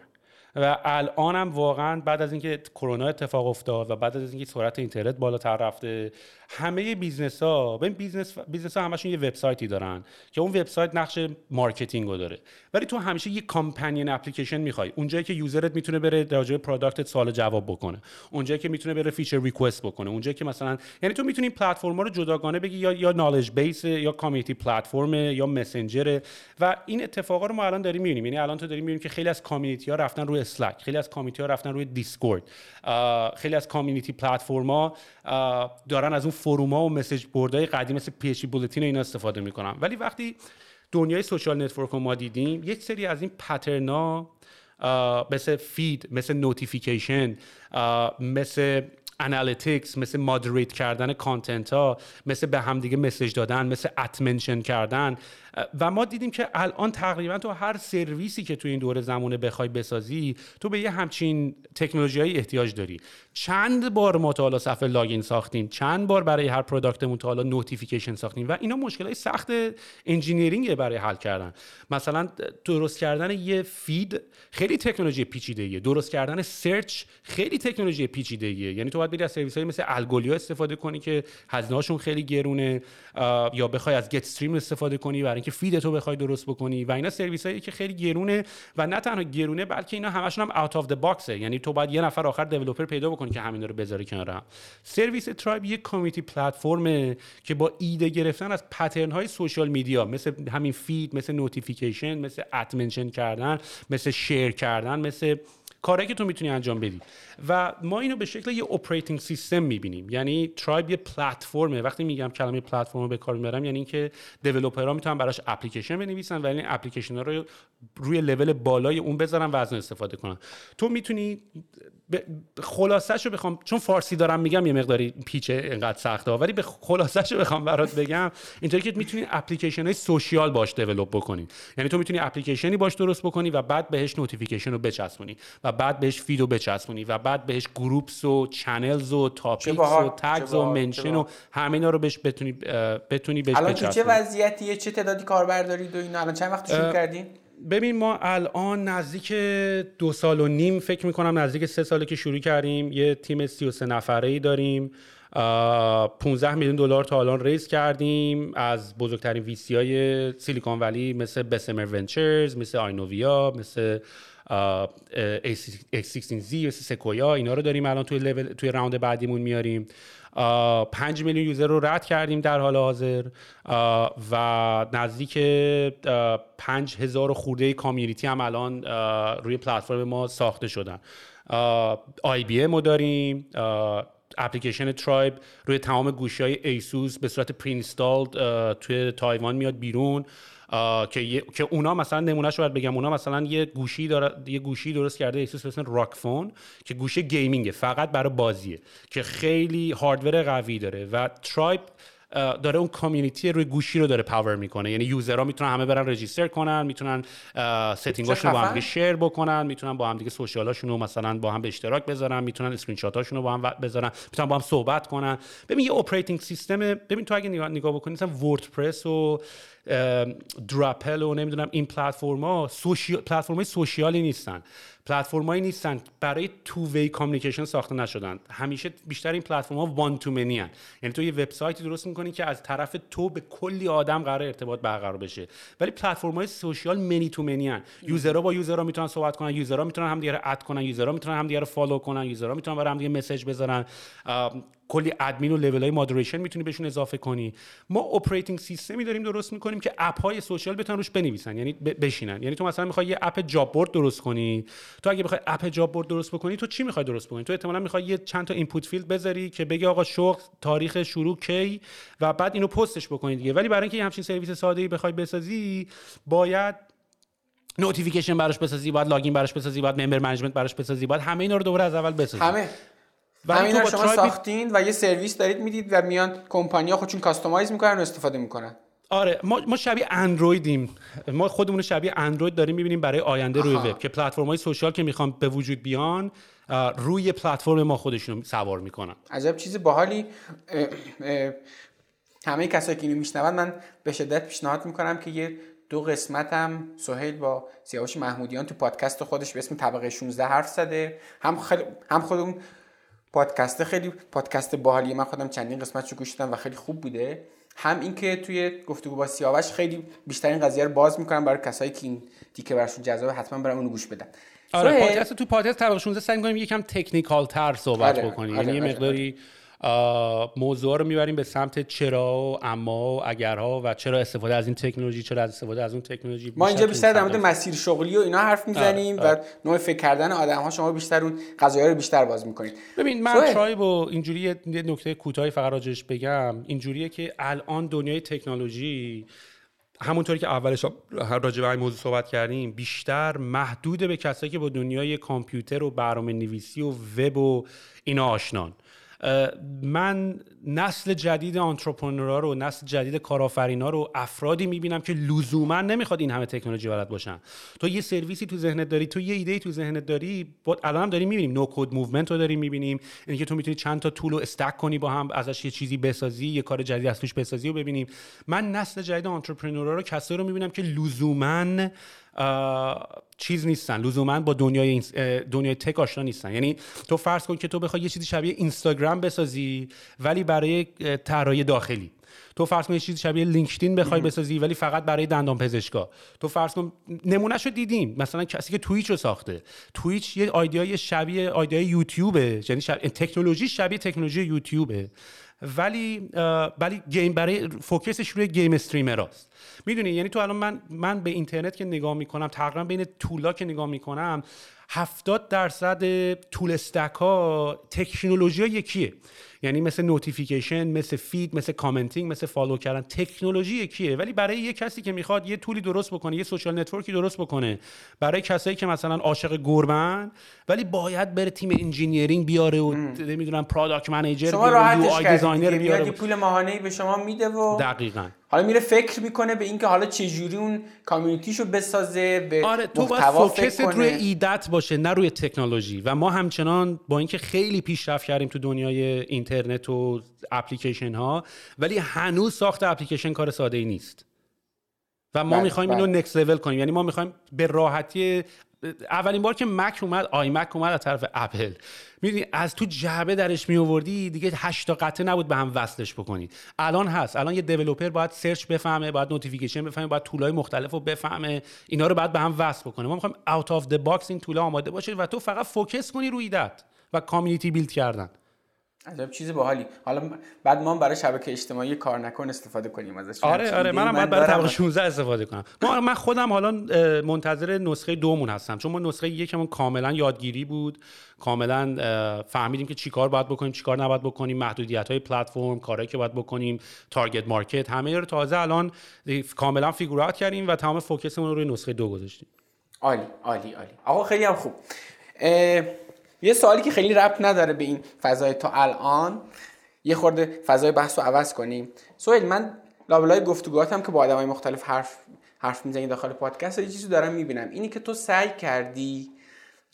و الانم واقعا بعد از اینکه کرونا اتفاق افتاد و بعد از اینکه سرعت اینترنت بالاتر رفته همه business ها ببین business business ها همشون یه وبسایتی دارن که اون وبسایت نقش marketing رو داره. ولی تو همیشه یه companion application می‌خوای. اونجایی که user ت می‌تونه بره راجع به product ت سوال جواب بکنه. اونجایی که می‌تونه بره feature request بکنه. اونجایی که مثلا یعنی تو می‌تونی پلتفرم رو جداگانه بگی یا یا knowledge base یا community platform یا مسنجر و این اتفاقا رو ما الان داریم می‌بینیم. یعنی الان تو داریم می‌بینیم که خیلی از community ها رفتن روی اسلک خیلی از community ها رفتن روی دیسکورد خیلی از community platform ا دارن از اون forum ا و message board های قدیم مثل vBulletin اینا استفاده می‌کنن. ولی وقتی دنیای social network رو ما دیدیم یک سری از این pattern ا مثل feed مثل notification مثل analytics مثل moderate کردن content ها مثل به همدیگه message دادن مثل at-mention کردن و ما دیدیم که الان تقریبا تو هر سرویسی که تو این دوره زمانه بخوای بسازی تو به یه همچین تکنولوژی احتیاج داری. چند بار ما تا حالا صفحه login ساختیم چند بار برای هر product مون تا حالا notification ساختیم و اینا مشکلات سخت engineering برای حل کردن. مثلا درست کردن یه feed خیلی تکنولوژی پیچیده درست کردن search خیلی تکنولوژی پیچیده یعنی تو باید بری از سرویس های مثل Algolia استفاده کنی که هزینه‌هاشون خیلی گرونه یا بخوای از GetStream استفاده کنی برای اینکه feed تو بخوای درست بکنی و اینا سرویس هایی که خیلی گرونه و نه تنها گرونه بلکه اینا همشون هم out of the box ه یعنی تو باید یه نفر آخر developer پیدا بکنی که همین رو بذاره کنار سرویس ترایب یه community platform ه که با ایده گرفتن از pattern های social media مثل همین feed مثل notification مثل at-mention کردن مثل share کردن مثل کاری که تو می‌تونی انجام بدی. و ما اینو به شکل یه operating system می‌بینیم. یعنی ترایب یه پلتفرمه وقتی میگم کلمه پلتفرم به کار می‌برم یعنی اینکه developer ها می‌تونن براش اپلیکیشن بنویسن و این اپلیکیشن ها رو روی لول بالای اون بذارن و از استفاده کنن. تو می‌تونی خلاصش رو بخوام چون فارسی دارم میگم یه مقداری پیچوندنش سخته ولی به خلاصش رو بخوام برات بگم اینطوری که می‌تونی اپلیکیشن های social باش develop بکنی. یعنی تو می‌تونی اپلیکیشنی باش درست بکنی و بعد بهش notification رو بچسبونی و بعد بهش feed رو بچسبونی و بعد بهش groups و channels و topics و tags و mention و همینا رو بهش بتونی بتونی بهش الان چه وضعیتیه؟ چه تعدادی کاربر دارید و اینا؟ الان چند وقت شروع کردین ببین ما الان نزدیک دو سال و نیم فکر می‌کنم نزدیک سه ساله که شروع کردیم یه تیم 33 نفره ای داریم. 15 میلیون دلار تا الان raise کردیم از بزرگترین VC های سیلیکون ولی مثل Bessemer Ventures مثل Inovia مثل a16z مثل سکویا اینا رو داریم الان توی توی round بعدیمون میاریم. 5 میلیون user رو رد کردیم در حال حاضر و نزدیک 5000 خورده community هم الان روی پلتفرم ما ساخته شدن. IBM داریم اپلیکیشن ترایب روی تمام گوشی های ایسوس به صورت preinstalled توی تایوان میاد بیرون. که که اونا مثلا نمونه باید بگم اونا مثلا یه گوشی داره یه گوشی درست کرده ایسوس مثلا ROG Phone که گوشی gaming ه فقط برای بازیه که خیلی hardware قوی داره و ترایب داره اون community روی گوشی رو داره power می‌کنه. یعنی user ها می‌تونن همه برن register کنن می‌تونن setting اشون با هم دیگه share بکنن می‌تونن با هم دیگه social اشون رو مثلا با هم به اشتراک بذارن می‌تونن اسکرین شاتاشون رو با هم بذارن می‌تونن با هم صحبت کنن. ببین یه operating system ببین تو اگه نگاه, نگاه بکنی مثلا WordPress و Drupal و نمی‌دونم این پلتفرما social پلتفرمای social ی نیستن. پلتفرمایی نیستن برای two-way communication ساخته نشدن همیشه بیشتر این پلتفرم‌ها one-to-many یعنی تو یه وبسایتی درست می‌کنی که از طرف تو به کلی آدم قرار ارتباط برقرار بشه. ولی پلتفرم‌های social many-to-many ان user ها با user ها می‌تونن صحبت کنن user ها می‌تونن همدیگه رو add کنن user ها می‌تونن همدیگه رو follow کنن user ها می‌تونن برای همدیگه message بزنن کلی ادمین و level های moderation می‌تونی بهشون اضافه کنی. ما operating system ی داریم درست می‌کنیم که اپ های social بتونن روش بنویسن یعنی بشینن. یعنی تو مثلا می‌خوای یه اپ job board درست کنی تو اگه بخوای اپ job board درست بکنی تو چی می‌خوای درست بکنی؟ تو احتمالاً می‌خوای یه چند تا input field بذاری که بگی آقا شغل تاریخ شروع کی و بعد اینو پستش بکنی دیگه. ولی برای اینکه همچین سرویس ساده ای بخوای بسازی باید notification براش بسازی باید login براش بسازی باید member management براش بسازی باید همه اینا رو دوباره از اول بسازی. همه. همین رو شما ساختین و یه سرویس دارید می‌دید و میان کمپانی‌ها خودشون کاستومایز می‌کنن و استفاده می‌کنن. آره ما, ما شبیه اندرویدیم. ما خودمون شبیه اندروید داریم می‌بینیم برای آینده روی وب که پلتفرم های سوشال که می‌خوان به وجود بیان روی پلتفرم ما خودشون سوار می‌کنن. عجب چیز باحالی. همه کسایی که اینو میشنون من به شدت پیشنهاد می‌کنم که یه دو قسمت هم سهیل با سیاوش محمودیان تو پادکست خودش به اسم طبقه 16 حرف زده. هم خیلی هم خودمون پادکست خیلی پادکست باحالی من خودم چندین قسمتشو گوش دادم و خیلی خوب بوده. هم اینکه توی گفتگو با سیاوش خیلی بیشتر این قضیه رو باز می‌کنم برای کسایی که این تیکه برشون جذابه حتما برام اونو گوش بدن آره پادکست تو پادکست طبقه 16 سعی می‌کنیم یکم تکنیکال تر صحبت آره، بکنیم. آره، یعنی یه آره، مقداری موضوع رو می‌بریم به سمت چرا و اما و اگرها و چرا استفاده از این تکنولوژی چرا از استفاده از اون تکنولوژی ما اینجا بیشتر در مورد مسیر شغلی و اینا حرف می‌زنیم و نوع فکر کردن آدم ها شما بیشتر اون قضايا رو بیشتر باز می‌کنید. ببین من ترایب و اینجوری یه نکته کوتاهی فقط راجش بگم. اینجوریه که الان دنیای تکنولوژی همونطوری که اولش راجع به این موضوع صحبت کردیم بیشتر محدود به کسایی که با دنیای کامپیوتر و برنامه نویسی و وب و اینا آشنان. من نسل جدید آنترپرنورها رو نسل جدید کارآفرینا رو افرادی می‌بینم که لزوما نمی‌خواد این همه تکنولوژی بلد باشن. تو یه سرویسی تو ذهنت داری تو یه ایده تو ذهنت داری الان هم داریم می‌بینیم. no-code movement رو داریم می‌بینیم. اینکه تو می‌تونی چند تا tool رو stack کنی با هم ازش یه چیزی بسازی یه کار جدید از توش بسازی رو ببینیم. من نسل جدید entrepreneur ها رو کسایی رو می‌بینم که لزوما چیز نیستن. لزوما با دنیای دنیای tech آشنا نیستن. یعنی تو فرض کن که تو بخوای یه چیزی شبیه اینستاگرام بسازی ولی برای طراحی داخلی. تو فرض کن یه چیزی شبیه LinkedIn بخوای بسازی ولی فقط برای دندان پزشکا. تو فرض کن نمونهش رو دیدیم. مثلا کسی که Twitch رو ساخته. Twitch یه idea ی شبیه idea ی یوتیوبه. یعنی تکنولوژی شبیه تکنولوژی یوتیوبه. ولی ولی game برای focus ش روی game streamer است می‌دونی یعنی تو الان من من به اینترنت که نگاه می‌کنم تقریبا بین tool ا که نگاه می‌کنم هفتاد درصد tool stack ها تکنولوژی ها یکیه. یعنی مثل notification مثل feed مثل commenting مثل follow کردن تکنولوژی یکیه. ولی برای یه کسی که می‌خواد یه tool ی درست بکنه یه social network ی درست بکنه برای کسایی که مثلا عاشق گربه‌ن ولی باید بره تیم engineering بیاره و نمی‌دونم product manager بیاره و designer بیاره. پول ماهانه به شما میده و دقیقاً. حالا میره فکر می‌کنه به اینکه حالا چه جوری اون community شو بسازه به آره تو باید focus ت روی ایدت باشه نه روی تکنولوژی. و ما همچنان با اینکه خیلی پیشرفت کردیم تو دنیای اینترنت و اپلیکیشن ها ولی هنوز ساخت اپلیکیشن کار ساده ای نیست. و ما بله، می‌خوایم اینو نکس بله. لول کنیم. یعنی ما می‌خوایم به راحتی اولین بار که مک اومد iMac اومد از طرف اپل می‌دونی از تو جعبه درش می آوردی دیگه هشت تا قطعه نبود به هم وصلش بکنی الان هست. الان یه developer باید search بفهمه باید notification بفهمه باید tool ای مختلف رو بفهمه. اینا رو بعد به هم وصل بکنه. ما می‌خوایم out of the box این tool ا آماده باشه و تو فقط focus کنی روی ایدت و community build کردن. عجب چیز باحالی. حالا بعد ما برای شبکه اجتماعی کار نکن استفاده کنیم ازش. آره آره منم باید برای طبقه 16 استفاده کنم. ما من خودم حالا منتظر نسخه دومون هستم. چون ما نسخه یکمون کاملا یادگیری بود. کاملا فهمیدیم که چیکار باید بکنیم چیکار نباید بکنیم. محدودیت های پلتفرم کارهایی که باید بکنیم. تارگت مارکت همه رو تازه الان کاملا فیگورات کردیم و تمام فوکسمون رو روی نسخه دو گذاشتیم. عالی عالی عالی. آقا خیلی هم خوب. یه سوالی که خیلی ربط نداره به این فضای تا الان یه خورده فضای بحث رو عوض کنیم. سویل من لابلای گفتگوهاتم که با آدمای مختلف حرف حرف می‌زنی داخل پادکست یه چیزی دارم می‌بینم. اینی که تو سعی کردی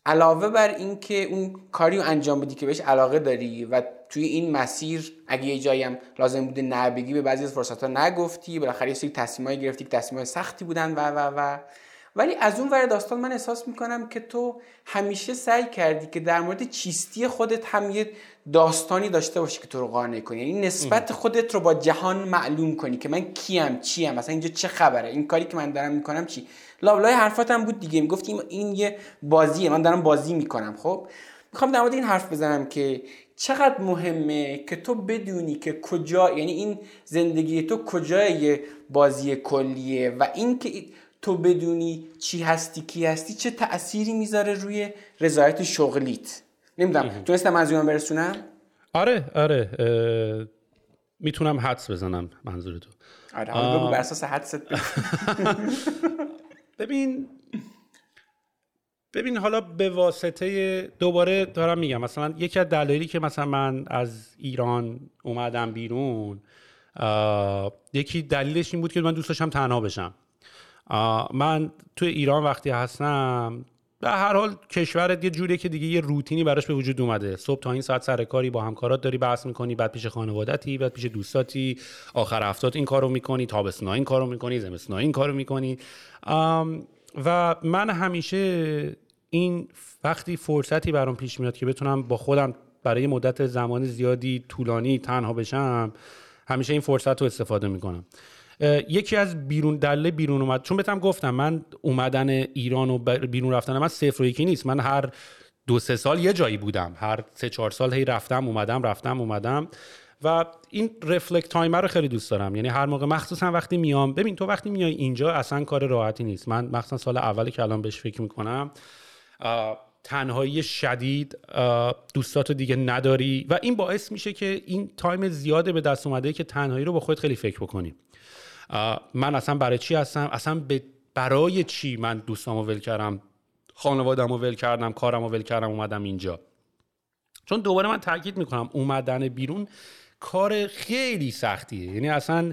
علاوه بر اینکه اون کاری رو انجام بدی که بهش علاقه داری و توی این مسیر اگه یه جایی هم لازم بوده نبگی به بعضی از فرصت ها نگفتی بالاخره یه سری تصمیمایی گرفتی که تصمیمای سختی بودن و و و. ولی از اون ور داستان من احساس می‌کنم که تو همیشه سعی کردی که در مورد چیستی خودت هم یه داستانی داشته باشی که تو رو قانع کنی. یعنی نسبت خودت رو با جهان معلوم کنی که من کیم چیم مثلا اینجا چه خبره؟ این کاری که من دارم می‌کنم چی؟ لابلای حرفاتم بود دیگه. می‌گفتی این یه بازیه من دارم بازی می‌کنم خب؟ می‌خوام در مورد این حرف بزنم که چقدر مهمه که تو بدونی که کجا یعنی این زندگی تو کجای بازی کلیه و اینکه تو بدونی چی هستی کی هستی چه تأثیری می‌ذاره روی رضایت شغلیت. نمی‌دونم تونستم از برسونم؟ آره آره می‌تونم حدس بزنم منظور تو. آره حالا بگو بر اساس حدست. ببین ببین حالا به واسطه دوباره دارم میگم مثلا یکی از دلایلی که مثلا من از ایران اومدم بیرون یکی دلیلش این بود که من دوست داشتم تنها بشم. من تو ایران وقتی هستم در هر حال کشورت یه جوریه که دیگه یه روتینی براش به وجود اومده. صبح تا این ساعت سر کاری با همکارات داری بحث می‌کنی بعد پیش خانوادتی بعد پیش دوستاتی آخر هفتات این کارو می‌کنی تابستنا این کارو می‌کنی زمستنا این کارو می‌کنی. و من همیشه این وقتی فرصتی برام پیش میاد که بتونم با خودم برای مدت زمان زیادی طولانی تنها بشم همیشه این فرصت رو استفاده می‌کنم. یکی از بیرون دله بیرون اومد. چون بهتم گفتم من اومدن ایران و بیرون رفتن من صفر و یکی نیست. من هر دو سه سال یه جایی بودم. هر سه چهار سال هی رفتم اومدم رفتم اومدم. و این رفلکت تایمر رو خیلی دوست دارم. یعنی هر موقع مخصوصا وقتی میام ببین تو وقتی میای اینجا اصلا کار راحتی نیست. من مخصوصا سال اول که الان بهش فکر می‌کنم تنهایی شدید دوستاتو دیگه نداری. و این باعث میشه که این تایم زیاده به دست اومده که تنهایی رو با خود خیلی فکر بکنی. من اصلا برای چی هستم؟ اصلا برای چی من دوستامو ول کردم؟ خانوادم ول کردم کارم ول کردم اومدم اینجا. چون دوباره من تاکید می‌کنم اومدن بیرون کار خیلی سختیه. یعنی اصلا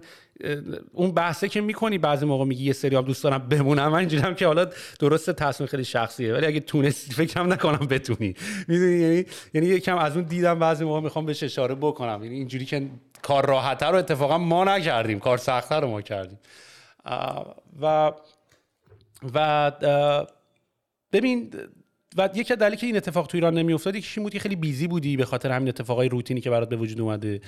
اون بحثه که می‌کنی بعضی موقع میگی یه سری هم دوست دارم بمونم من اینجوریم که حالا درست تصمیم خیلی شخصیه ولی اگه تونستی فکرم نکنم بتونی. می‌دونی؟ یعنی یعنی یکم از اون دیدم بعضی موقع می‌خوام بهش اشاره بکنم. یعنی اینجوری که کار راحتتر رو اتفاقا ما نکردیم کار سختتر رو ما کردیم. و و ببین و یکی دلیلی که این اتفاق تو ایران نمیافتاد یکیش این بود که خیلی بیزی بودی به خاطر همین اتفاقای روتینی که برات به وجود اومده.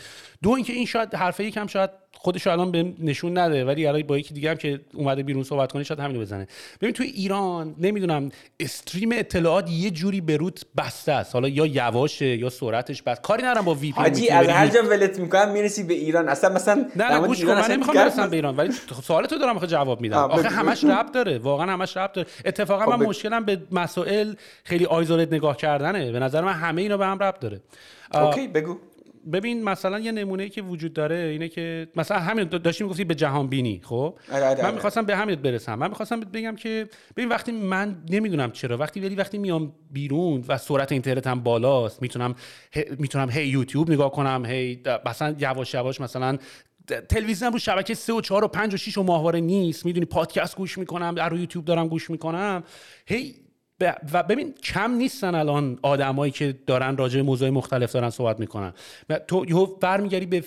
دو اینکه این شاید حرفه یکم شاید خودش الان به نشون نده ولی الان با یکی دیگه هم که اومده بیرون صحبت کنه شاید همینو بزنه. ببین توی ایران نمی‌دونم stream اطلاعات یه جوری به روت بسته است. حالا یا یواشه یا سرعتش بس. کاری ندارم با VPN حاجی از هر جا ولت می‌کنم می‌رسی به ایران. اصلا مثلا نه نه گوش کن من نمی‌خوام برسم به ایران ولی سوال تو دارم جواب میدم. آخه همش ربط داره واقعا همش ربط داره. اتفاقا خب من مشکلم به مسائل خیلی isolated نگاه کردنه. به نظر من همه اینا به هم ربط داره. okay بگو. ببین مثلا یه نمونه که وجود داره اینه که مثلا همین داشتیم گفتی به جهان بینی خب؟ آره، آره، من آره. می‌خواستم به همین برسم. من می‌خواستم بگم که ببین وقتی من نمی‌دونم چرا وقتی ولی وقتی میام بیرون و سرعت اینترنت هم بالاست می‌تونم می‌تونم هی یوتیوب نگاه کنم هی مثلا یواش یواش مثلا تلویزیون رو شبکه 3 و 4 و 5 و 6 و ماهواره نیست می‌دونی پادکست گوش می‌کنم در رو یوتیوب دارم گوش می‌کنم هی و ببین کم نیستن الان آدمایی که دارن راجع به موضوع مختلف دارن صحبت می‌کنن. تو یهو برمیگردی به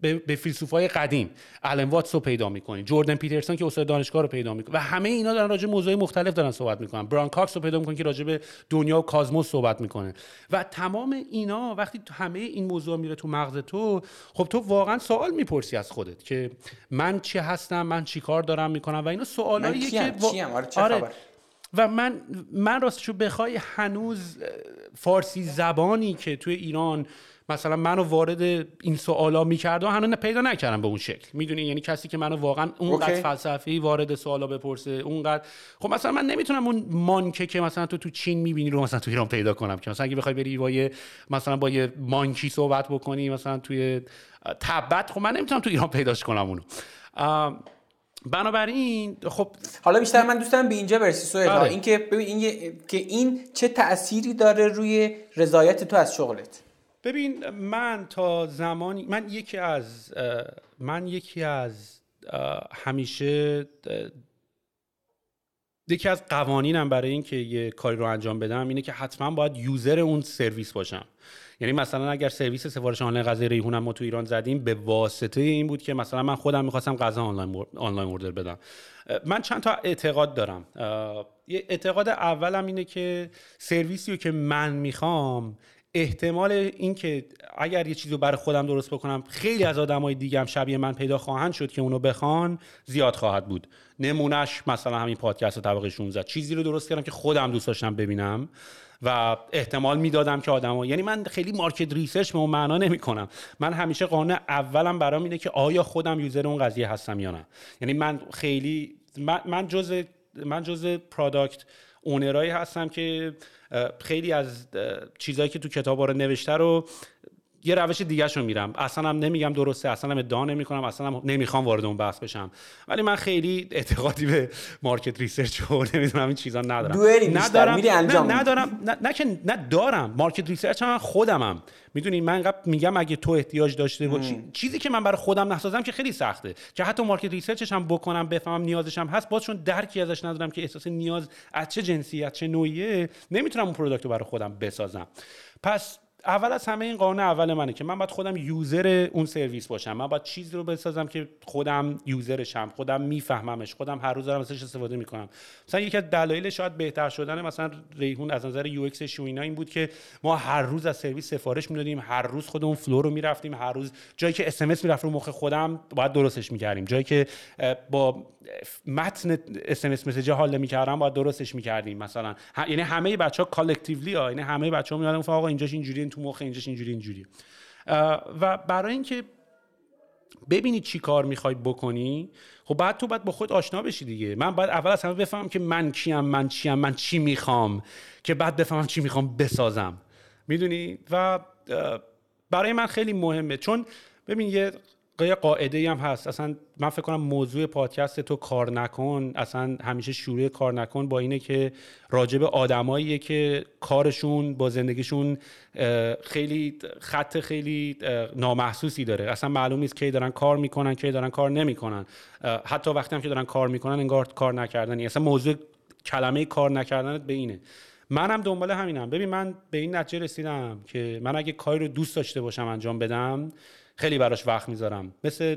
به, به فیلسوفای قدیم. الان واتس رو پیدا می‌کنی. جردن پیترسون که استاد دانشگاه رو پیدا می‌کنی. و همه اینا دارن راجع به موضوع مختلف دارن صحبت می‌کنن. بران کاکس رو پیدا می‌کنی که راجع به دنیا و کازموس صحبت می‌کنه. و تمام اینا وقتی همه این موضوع میره تو مغز تو خب تو واقعا سوال می‌پرسی از خودت که من چی هستم؟ من چی کار دارم می‌کنم؟ و اینا سوالاییه که آره و من من راستشو بخوای هنوز فارسی زبانی که توی ایران مثلا منو وارد این سوالا می‌کرد و هنوز پیدا نکردم به اون شکل. می‌دونی؟ یعنی کسی که منو واقعا اونقدر فلسفی وارد سوالا بپرسه اونقدر. خب مثلا من نمی‌تونم اون مانکه که مثلا تو تو چین می‌بینی رو مثلا تو ایران پیدا کنم که مثلا اگه بخوای بری با یه مثلا با یه مانکی صحبت بکنی مثلا توی تبت خب من نمی‌تونم تو ایران پیداش کنم اونو. بنابراین خب حالا بیشتر من دوست دارم به اینجا برسی سوال آره. این که ببین این که این چه تأثیری داره روی رضایت تو از شغلت؟ ببین من تا زمانی من یکی از من یکی از همیشه یکی از قوانینم برای اینکه یه کاری رو انجام بدم اینه که حتما باید یوزر اون سرویس باشم. یعنی مثلا اگر سرویس سفارش آنلاین غذای ریحونم ما تو ایران زدیم به واسطه این بود که مثلا من خودم می‌خواستم غذا آنلاین آنلاین اوردر بدم. من چند تا اعتقاد دارم. اعتقاد اولم اینه که سرویسی رو که من می‌خوام احتمال اینکه اگر یه چیزی رو برای خودم درست بکنم خیلی از آدمای دیگه هم شبیه من پیدا خواهند شد که اونو بخوان زیاد خواهد بود. نمونهش مثلا همین پادکست طبقه 16 چیزی رو درست کردم که خودم دوست داشتم ببینم. و احتمال می‌دادم که آدما یعنی من خیلی market research به اون معنا نمی کنم من همیشه قانون اولم برام اینه که آیا خودم user اون قضیه هستم یا نه. یعنی من خیلی من, من جز من جز product owner ایی هستم که خیلی از چیزهایی که تو کتاب رو نوشته رو یه روش دیگه رو میرم. اصلا هم نمیگم درسته اصلا هم ادعا نمی‌کنم اصلا هم نمی‌خوام وارد اون بحث بشم. ولی من خیلی اعتقادی به market research و نمی‌دونم این چیزا ندارم. ندارم میری انجام نه ندارم نه, نه, که نه دارم. market research هم خودمم. می‌دونی من میگم اگه تو احتیاج داشته باشی چیزی که من برای خودم نسازم که خیلی سخته. که حتی market research ش هم بکنم بفهمم نیازش هم هست باز چون درکی ازش ندارم که احساس نیاز از چه جنسیت چه نوعیه نمی‌تونم اون product رو برای خودم بسازم. پس اول از همه این قانون اول منه که من باید خودم user اون سرویس باشم. من باید چیزی رو بسازم که خودم user شم خودم میفهممش خودم هر روز دارم ازش استفاده می‌کنم. مثلا یکی از دلایل شاید بهتر شدن مثلا ریحون از نظر UX و اینا این بود که ما هر روز از سرویس سفارش می‌دادیم هر روز خودمون flow رو می‌رفتیم هر روز جایی که اس ام اس می‌رفت رو مخ خودم باید درستش می‌کردیم. جایی که با متن اس ام اس message حال نمی‌کردم باید درستش می‌کردیم مثلا. یعنی همه بچه ها کالکتیولی ها یعنی همه بچه ها میادن آقا اینجاش اینجوری تو مخ اینجاش اینجوری اینجوری و برای اینکه ببینی چی کار می‌خوای بکنی خب بعد تو باید با خود آشنا بشی دیگه. من باید اول از همه بفهمم که من کیم من چیم من چی می‌خوام که بعد بفهمم چی می‌خوام بسازم. می‌دونی؟ و برای من خیلی مهمه. چون ببین یه یه قاعده هم هست. اصلا من فکر کنم موضوع پادکست تو کار نکن اصلا همیشه شروع کار نکن با اینه که راجب آدماییه که کارشون با زندگیشون خیلی خط خیلی نامحسوسی داره. اصلا معلوم نیست کی دارن کار می‌کنن کی دارن کار نمی‌کنن. حتی وقتی هم که دارن کار می‌کنن انگار کار نکردنی. اصلا موضوع کلمه کار نکردنت به اینه. منم دنبال همینم. ببین من به این نتیجه رسیدم که من اگه کاری رو دوست داشته باشم انجام بدم خیلی براش وقت می‌ذارم. مثل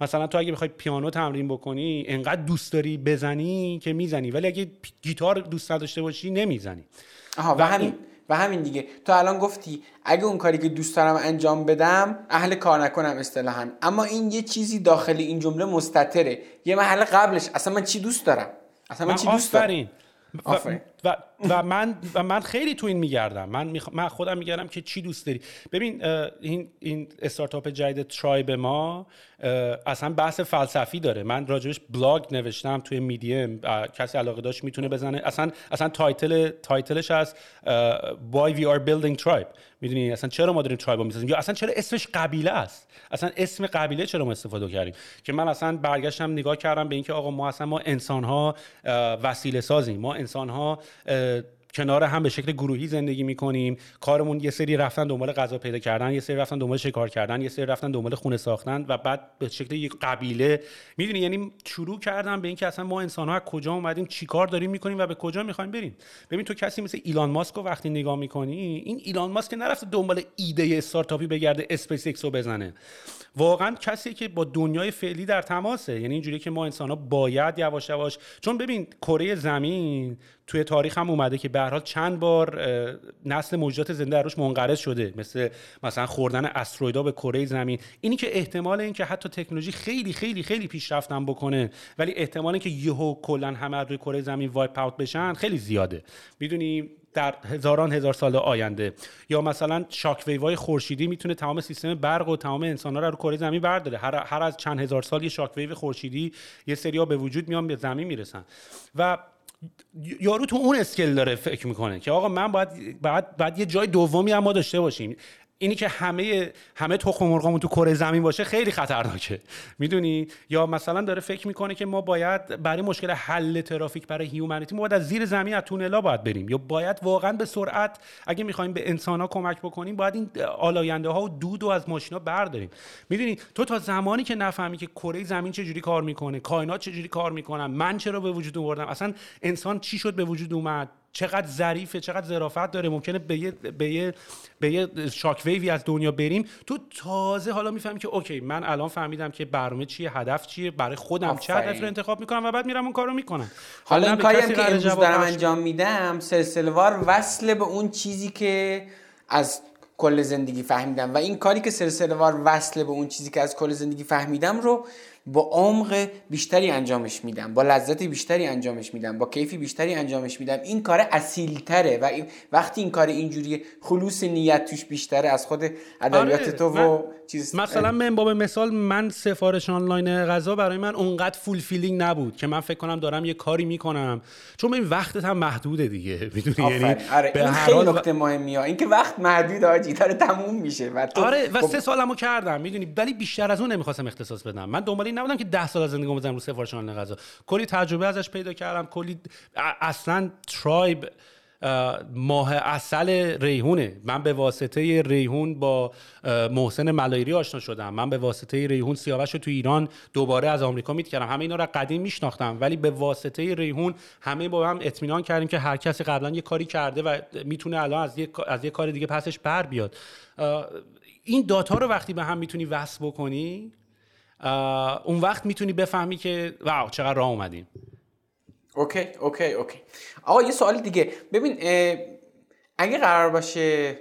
مثلا تو اگه بخوای پیانو تمرین بکنی انقدر دوست داری بزنی که می‌زنی. ولی اگه گیتار دوست نداشته باشی نمی‌زنی. آها و, همین و همین دیگه. تو الان گفتی اگه اون کاری که دوست دارم انجام بدم اهل کار نکنم اصطلاحا. اما این یه چیزی داخل این جمله مستتره. یه محل قبلش. اصلا من چی دوست دارم؟ اصلا من, چی دوست دارم؟ و, و, و, من و من خیلی تو این میگردم. من, من خودم میگردم که چی دوست داری. ببین این این استارتاپ جدید ترایب ما اصلا بحث فلسفی داره. من راجبش بلاگ نوشتم توی میدیم. کسی علاقه داشت می‌تونه بزنه. اصلا اصلا title title ش از why we are building Tribe. می‌دونی؟ اصلا چرا ما داریم Tribe می‌سازیم؟ یا اصلا چرا اسمش قبیله است؟ اصلا اسم قبیله چرا ما استفاده کردیم؟ که من اصلا برگشتم نگاه کردم به اینکه آقا ما اصلا ما انسان ها وسیله سازیم ما انسان ها کنار هم به شکل گروهی زندگی می‌کنیم. کارمون یه سری رفتن دنبال غذا پیدا کردن یه سری رفتن دنبال شکار کردن یه سری رفتن دنبال خونه ساختن و بعد به شکل یک قبیله. می‌دونی یعنی شروع کردم به اینکه اصلا ما انسان ها از کجا اومدیم چیکار داریم می‌کنیم و به کجا می‌خوایم بریم. ببین تو کسی مثل ایلان ماسک رو وقتی نگاه می‌کنی این ایلان ماسک نرفته دنبال ایده استارتاپی بگرده اسپیس ایکس رو بزنه. واقعا کسی که با دنیای فعلی در تماسه یعنی اینجوری که ما انسان ها باید یواش یواش چون ببین کره زمین توی تاریخ هم اومده که به چند بار نسل موجودات زنده روش منقرض شده. مثل مثلا خوردن asteroid ا به کره زمین. اینی که احتمال اینکه حتی تکنولوژی خیلی خیلی خیلی پیشرفتم بکنه ولی احتمال اینکه یهو کلا همه روی کره زمین wipe out بشن خیلی زیاده. می‌دونی در هزاران هزار سال آینده یا مثلا shock wave ای خورشیدی می‌تونه تمام سیستم برق و تمام انسانها رو رو کره زمین برداره. هر, هر از چند هزار سال یه shock wave خورشیدی یه سریا به وجود میان به زمین می‌رسن. و یارو تو اون اسکل داره فکر می‌کنه که آقا من باید بعد یه جای دومی هم ما داشته باشیم. اینی که همه همه تخم مرغامون تو کره زمین باشه خیلی خطرناکه. می‌دونی؟ یا مثلا داره فکر می‌کنه که ما باید برای مشکل حل ترافیک برای humanity ما باید از زیر زمین از تونلا باید بریم. یا باید واقعا به سرعت اگه می‌خوایم به انسان ها کمک بکنیم باید این آلاینده ها و دود و از ماشینا برداریم. می‌دونی؟ تو تا زمانی که نفهمی که کره زمین چجوری کار می‌کنه کائنات چجوری کار می‌کنن من چرا به وجود آوردم اصلا انسان چی شد به وجود اومد؟ چقدر ظریفه چقدر ظرافت داره. ممکنه به یه به یه به یه shock wave ی از دنیا بریم. تو تازه حالا می‌فهمی که okay من الان فهمیدم که برنامه چیه هدف چیه برای خودم چه هدف رو انتخاب می‌کنم و بعد میرم اون کارو می‌کنم. حالا این کاری که امروز دارم انجام میدم سلسله‌وار وصل به اون چیزی که از کل زندگی فهمیدم. و این کاری که سلسله‌وار وصل به اون چیزی که از کل زندگی فهمیدم رو با عمق بیشتری انجامش میدم با لذت بیشتری انجامش میدم با کیف بیشتری انجامش میدم. این کار تره و وقتی این کار اینجوری خلوص نیت توش بیشتره از خود ادبیات آره، تو و چیز. مثلا من با مثال من سفارش آنلاین غذا برای من اونقدر fulfilling نبود که من فکر کنم دارم یه کاری می‌کنم. چون این وقتت هم محدوده دیگه می‌دونی؟ یعنی آره. به این خیلی نکته مهمی ها اینکه وقت محدود آجی داره تموم میشه و آره و خب سه سالمو کردم می‌دونی؟ ولی بیشتر از اون نمی‌خواستم اختصاص بدم. من دنبال این نبودم که 10 سال از زندگیمو بزنم رو سفارش آنلاین غذا. کلی تجربه ازش پیدا کردم. کلی اصلا ترایب ماه اصل ریحونه. من به واسطه ریحون با محسن ملایری آشنا شدم. من به واسطه ریحون سیاوش رو تو ایران دوباره از آمریکا میت کردم. همه اینا رو قدیم میشناختم ولی به واسطه ریحون همه با هم اطمینان کردیم که هر کسی قبلا یه کاری کرده و می‌تونه الان از یه از یه کار دیگه پسش بر بیاد. این data رو وقتی به هم می‌تونی وصل بکنی اون وقت می‌تونی بفهمی که wow چقدر راه اومدیم okay okay okay. آقا یه سوال دیگه. ببین اگه قرار باشه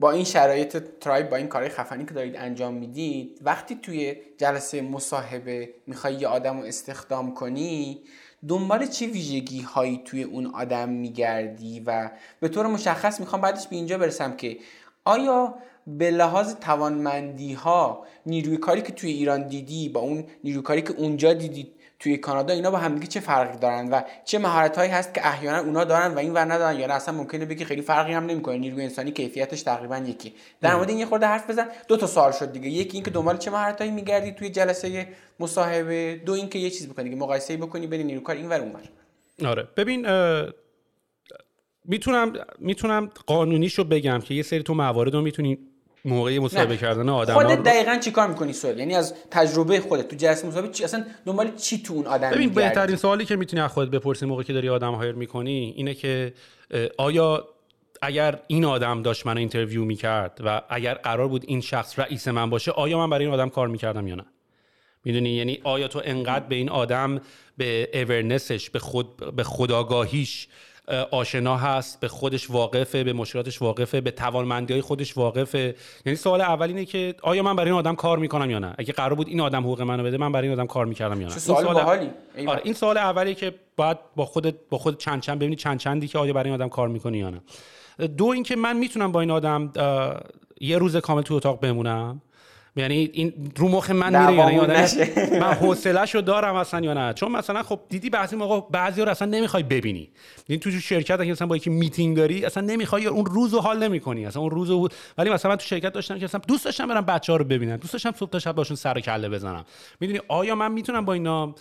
با این شرایط Tribe با این کارهای خفنی که دارید انجام می‌دید وقتی توی جلسه مصاحبه می‌خوای یه آدم رو استخدام کنی دنبال چه ویژگی هایی توی اون آدم میگردی؟ و به طور مشخص می‌خوام بعدش به اینجا برسم که آیا به لحاظ توانمندی ها نیروی کاری که توی ایران دیدی با اون نیروی کاری که اونجا دیدی توی کانادا اینا با همدیگه چه فرقی دارن و چه مهارت هایی هست که احیانا اونا دارن و این ور ندارن؟ یا اصلا ممکنه بگی خیلی فرقی هم نمی‌کنه. نیروی انسانی کیفیتش تقریبا یکی. در مورد این یه خورده حرف بزن دو تا سوال شد دیگه. یکی اینکه دنبال چه مهارت هایی میگردی توی جلسه مصاحبه. دو اینکه یه چیز بکنی که مقایسه بکنی بین نیروی کار این ور اون آره. ببین می‌تونم می‌تونم قانونیشو بگم که یه سری تو موارد رو می‌تونی موقع مصاحبه کردن آدم خودت دقیقا چیکار می‌کنی سوال یعنی از تجربه خودت تو جلسه مصاحبه چی اصلا دنبال چی تو اون آدم ببین بهترین سوالی که می‌تونی از خودت بپرسی موقعی که داری آدم hire می‌کنی اینه که آیا اگر این آدم داشت من interview می‌کرد و اگر قرار بود این شخص رئیس من باشه آیا من برای این آدم کار می‌کردم یا نه؟ می‌دونی؟ یعنی آیا تو انقدر به این آدم به اورنسش به خود به خداگاهیش آشنا هست به خودش واقفه به مشکلاتش واقفه به توانمندی های خودش واقفه. یعنی سوال اول اینه که آیا من برای این آدم کار می‌کنم یا نه؟ اگه قرار بود این آدم حقوق منو بده من برای این آدم کار می‌کردم یا نه؟ سوال این سوال آره این سوال اولی که باید با خودت با خود چند چند ببینی چند چندی که آیا برای این آدم کار می‌کنی یا نه. دو اینکه من می‌تونم با این آدم یه روز کامل تو اتاق بمونم. یعنی این رو مخ من میره یعنی من حوصله‌شو دارم اصلا یا نه؟ چون مثلا خب دیدی بعضی موقع بعضی رو اصلا نمی‌خوای ببینی. این تو شرکت اگه مثلا با یکی میتینگ داری اصلا نمی‌خوای اون روزو حال نمی‌کنی اصلا اون روزو ولی مثلا من تو شرکت داشتم که اصلا دوست داشتم برم بچه‌ها رو ببینم دوست داشتم صبح تا شب باشون سر و کله بزنم. می‌دونی آیا من می‌تونم با اینا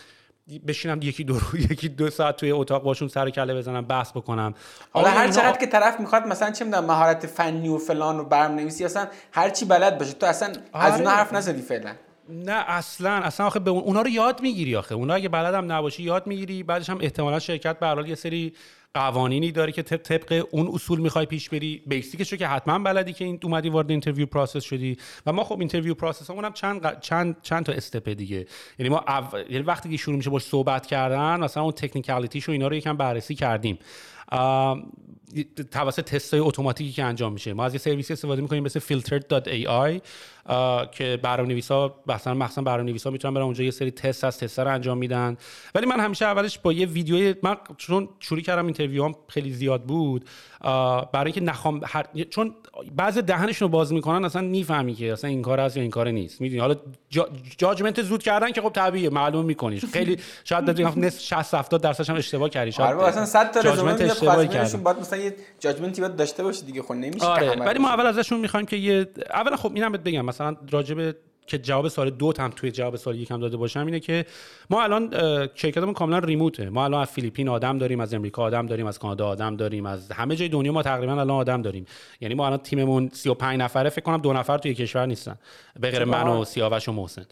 بشینم یکی دو یکی دو ساعت توی اتاق باشون سر کله بزنم بحث بکنم. حالا هر چقدر که طرف می‌خواد مثلا چه می‌دونم مهارت فنی و فلان و برنامه نویسی اصلا هر چی بلد باشه. تو اصلا از اون آره. حرف نزدی فعلا. نه اصلا. اصلا آخه به اونا رو یاد می‌گیری آخه. اونا اگه بلدم نباشی یاد می‌گیری. بعدش هم احتمالا شرکت به یه سری قوانینی داره که طبق اون اصول می‌خوای پیش بری. basic ش رو که حتما بلدی که این اومدی وارد interview process شدی. و ما خب interview process هم چند چند چند تا step دیگه. یعنی ما یعنی وقتی که شروع میشه باش صحبت کردن مثلا اون technicality ش و اینا رو یکم بررسی کردیم. توسط تست های اتوماتیکی که انجام میشه. ما از یه سرویسی استفاده می‌کنیم مثل filtered.ai که برنامه نویسا مثلا مخصوصا برنامه نویسا می‌تونن برن اونجا یه سری تست از تست رو انجام میدن. ولی من همیشه اولش با یه ویدیو من چون شروع کردم interview هم خیلی زیاد بود برای اینکه نخوام هر... چون بعضی دهنشون رو باز می‌کنن اصلا می‌فهمی که اصلا این کار هست یا این کار نیست. می‌دونی؟ حالا جا... judgment زود کردن که خب طبیعیه معلوم می‌کنی. خیلی شاید بگم نصف 60 70 درصدش هم اشتباه کردی. شاید آره اصلا 100 تا رزومه اشتباه کردی. بعد مثلا یه judgment ی باید داشته باشه دیگه خب نمیشه آره ولی ما اول ازشون می‌خوایم که یه اولا خب اینم بهت بگم مثلا راجع به که جواب سوال دو هم توی جواب سوال یک هم داده باشم اینه که ما الان شرکتمون کاملا remote ه. ما الان از فیلیپین آدم داریم از امریکا آدم داریم از کانادا آدم داریم از همه جای دنیا ما تقریبا الان آدم داریم. یعنی ما الان تیممون 35 نفره فکر کنم دو نفر توی کشور نیستن. به غیر من و سیاوش و محسن.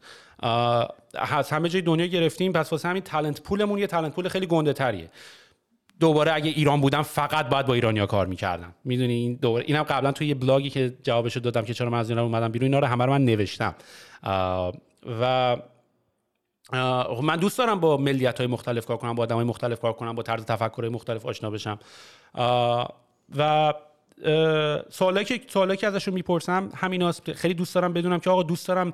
از همه جای دنیا گرفتیم پس واسه همین talent pool مون یه talent pool خیلی گنده تریه. دوباره اگه ایران بودم فقط باید با ایرانیا کار می‌کردم. می‌دونی این دوباره اینم قبلا توی یه بلاگی که جوابشو دادم که چرا من از ایران اومدم بیرون اینا رو همه رو من نوشتم. و من دوست دارم با ملیت های مختلف کار کنم با آدم های مختلف کار کنم با طرز تفکر مختلف آشنا بشم. و سوالی که سوالی که ازشون می‌پرسم همین خیلی دوست دارم بدونم که آقا دوست دارم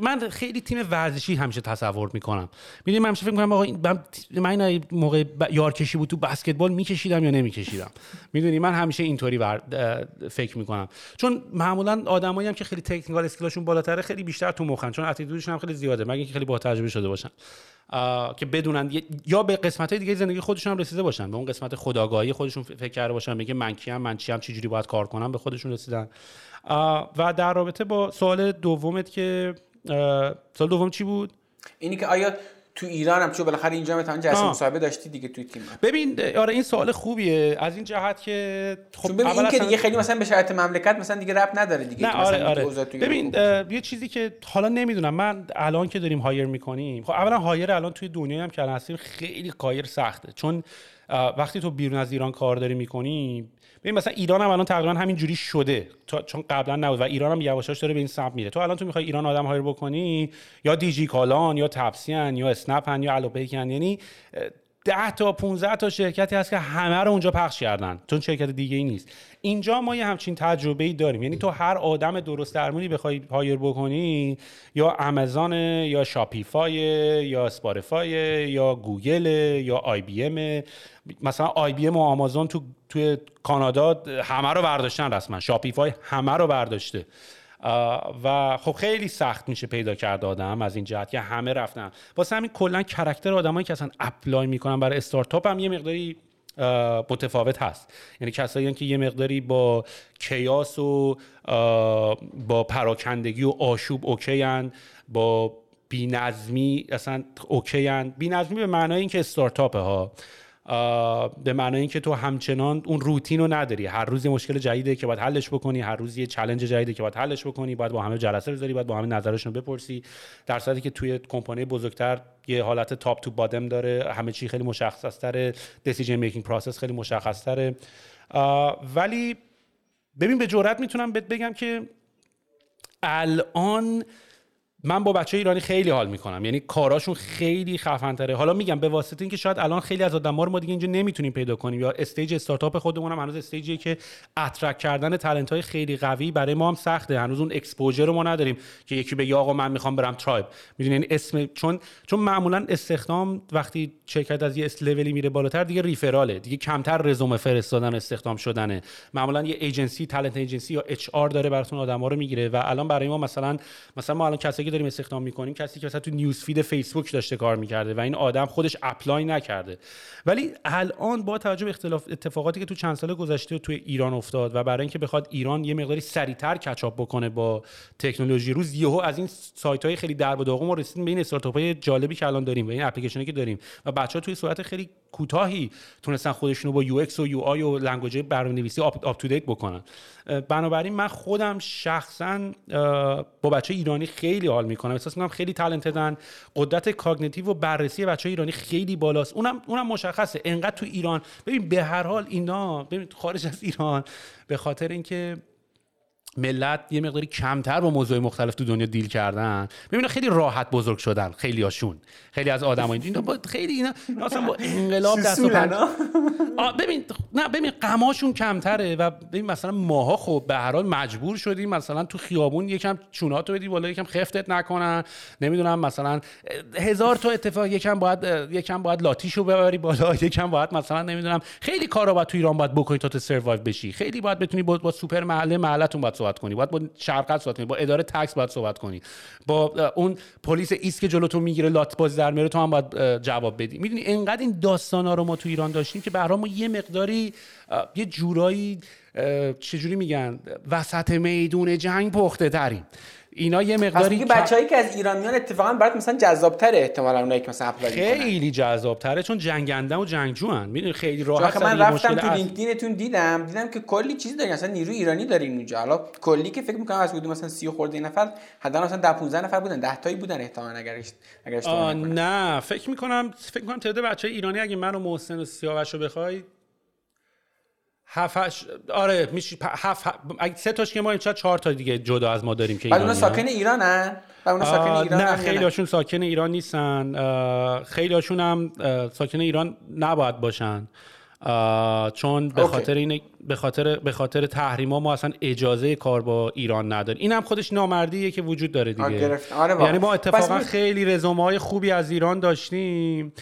من خیلی تیم ورزشی همیشه تصور می‌کنم. می‌دونی من همیشه فکر می‌کنم آقا من من موقع یارکشی بود تو بسکتبال میکشیدم یا نمیکشیدم؟ می‌دونی من همیشه اینطوری فکر می‌کنم. چون معمولا آدمایی هم که خیلی تکنیکال اسکیلشون بالاتره خیلی بیشتر تو مخن چون اتیتودشون هم خیلی زیاده مگه اینکه خیلی با تجربه شده باشن. که بدونن یا به قسمت های دیگه زندگی خودشون هم رسیده باشن به اون قسمت خداگاهی خودشون فکر کرده باشن میگه من کیم من چیم چجوری باید کار کنم به خودشون رسیدن. و در رابطه با سوال دومت که سال دوم چی بود؟ اینی که آیا تو ایران هم چون بالاخره اینجا مثلا جلسه مصاحبه داشتی دیگه توی تیم. ببین آره این سوال خوبیه. از این جهت که خب ببین این که دیگه خیلی مثلا به شرایط مملکت مثلا دیگه رب نداره دیگه نه آره آره. ببین یه چیزی که حالا نمی‌دونم. من الان که داریم هایر می‌کنیم خب اولا هایر الان توی دنیای هم که هستیم خیلی کایر سخته. چون وقتی تو بیرون از ایران کار داری می‌کنی ببین مثلا ایران هم الان تقریبا همین جوری شده چون قبلا نبود و ایران هم یواشاش داره به این سمت میره. تو الان تو می‌خوای ایران آدم هایر بکنی یا دیجی کالان یا تپسیان یا اسنپن یا الوپیکن یعنی 10 تا 15 تا شرکتی هست که همه رو اونجا پخش کردن. چون شرکت دیگه ای نیست. اینجا ما یه همچین تجربه ای داریم. یعنی تو هر آدم درست درمونی بخوای hire بکنی یا آمازون یا Shopify یا Spotify یا گوگل یا IBM. مثلا IBM و آمازون تو توی کانادا همه رو برداشتن رسما. Shopify همه رو برداشته. و خب خیلی سخت میشه پیدا کرد آدم از این جهت که همه رفتن. واسه همین کلا character آدمایی که اصلا apply می‌کنن برای استارتاپ هم یه مقداری متفاوت هست. یعنی کسایی که یه مقداری با chaos و با پراکندگی و آشوب okay ان با بینظمی اصلا okay ان. بینظمی به معنای اینکه استارتاپه ها. به معنای اینکه تو همچنان اون روتین رو نداری. هر روز یه مشکل جدیده که باید حلش بکنی هر روز یه challenge جدیده که باید حلش بکنی باید با همه جلسه بذاری باید با همه نظرشون بپرسی. در صورتی که توی کمپانی بزرگتر یه حالت top to bottom داره. همه چی خیلی مشخص تره decision making process خیلی مشخص تره ولی ببین به جرات می‌تونم بهت بگم که الان من با بچه ایرانی خیلی حال می‌کنم. یعنی کاراشون خیلی خفن حالا میگم به واسطه اینکه شاید الان خیلی از آدم‌ها رو ما دیگه اینجا نمی‌تونیم پیدا کنیم یا stage استارتاپ خودمون هم هنوز stage ایه که attract کردن talent های خیلی قوی برای ما هم سخته. هنوز اون exposure رو ما نداریم که یکی بگه آقا من می‌خوام برم Tribe می‌دونین یعنی اسم چون چون معمولا استخدام وقتی شرکت از یه لولی میره بالاتر دیگه referral ه دیگه کمتر رزومه فرستادن استخدام شدنه. معمولا یه agency talent agency یا HR داره براتون آدما رو می‌گیره و الان برای ما مثلا مثلا ما الان کسایی داریم استخدام می‌کنیم. کسی که مثلا تو news feed فیسبوک داشته کار می‌کرده و این آدم خودش apply نکرده. ولی الان با توجه به اختلاف اتفاقاتی که تو چند سال گذشته توی ایران افتاد و برای اینکه بخواد ایران یه مقداری سریعتر catch up بکنه با تکنولوژی روز یهو از این سایت های خیلی درب و داغون ما رسیدیم به این استارتاپ های جالبی که الان داریم و این اپلیکیشنی که داریم. و بچه ها توی صورت خیلی کوتاهی تونستن خودشونو با UX و UI و language برنامه‌نویسی up to date بکنن. بنابراین من خودم شخصا با بچه ایرانی خیلی حال می‌کنم. احساس می‌کنم خیلی talented ان قدرت cognitive و بررسی بچه ایرانی خیلی بالاست. اونم اونم مشخصه. انقدر تو ایران ببین به هر حال اینا ببین خارج از ایران. به خاطر اینکه ملت یه مقداری کمتر با موضوع مختلف تو دنیا دیل کردن. ببینید خیلی راحت بزرگ شدن خیلی هاشون خیلی از آدم اینا با خیلی اینا اصلا با انقلاب دست و ببین نه ببین غماشون کمتره و ببین مثلا ماها خب به هر حال مجبور شدیم مثلا تو خیابون یکم چوناتو بدی بالا یکم خفتت نکنن. نمی‌دونم مثلا هزار تا اتفاق یکم باید یکم باید لاتیشو ببری بالا یکم باید مثلا نمی‌دونم خیلی کارا باید تو ایران باید بکنی تا تو سروایو بشی. خیلی باید بتونی با, با سوپر محله محلتون باید صحبت کنی. باید با شرکت صحبت کنی. با اداره تکس باید صحبت کنی. با اون پلیس ایست که جلو تو می‌گیره لات بازی در میاره تو هم باید جواب بدی. می‌دونی انقدر این داستانا رو ما تو ایران داشتیم که برای ما یه مقداری یه جورایی چجوری میگن وسط میدون جنگ پخته تریم اینا یه مقداری بچه‌هایی که از ایران میان اتفاقا برات مثلا جذاب‌تره احتمالاً اونایی که مثلا apply خیلی جذاب‌تره چون جنگنده و جنگجو ان می‌دونی خیلی راحت من رفتم تو لینکدینتون دیدم دیدم که کلی چیز دارین مثلا نیروی ایرانی دارین اونجا حالا کلی که فکر می‌کنم از حدود مثلا 30 خورده نفر حداقل مثلا 10 15 نفر بودن 10 تایی بودن احتمالاً اگر اگر نه. فکر می‌کنم فکر می‌کنم تعداد بچه‌ای ایرانی اگه منو محسن و سیاوش رو بخوای هفتش آره میشه هفت اگه سه تاش که ما اینجا چهار تا دیگه جدا از ما داریم که ایرانی ساکن ایرانن؟ اونا ساکن ایران نه خیلی هاشون ساکن ایران نیستن. خیلی هاشون هم ساکن ایران نباید باشن. چون به خاطر این به خاطر به خاطر تحریما ما اصلا اجازه کار با ایران نداریم. این هم خودش نامردیه که وجود داره دیگه. آره یعنی ما اتفاقا خیلی رزومه های خوبی از ایران داشتیم.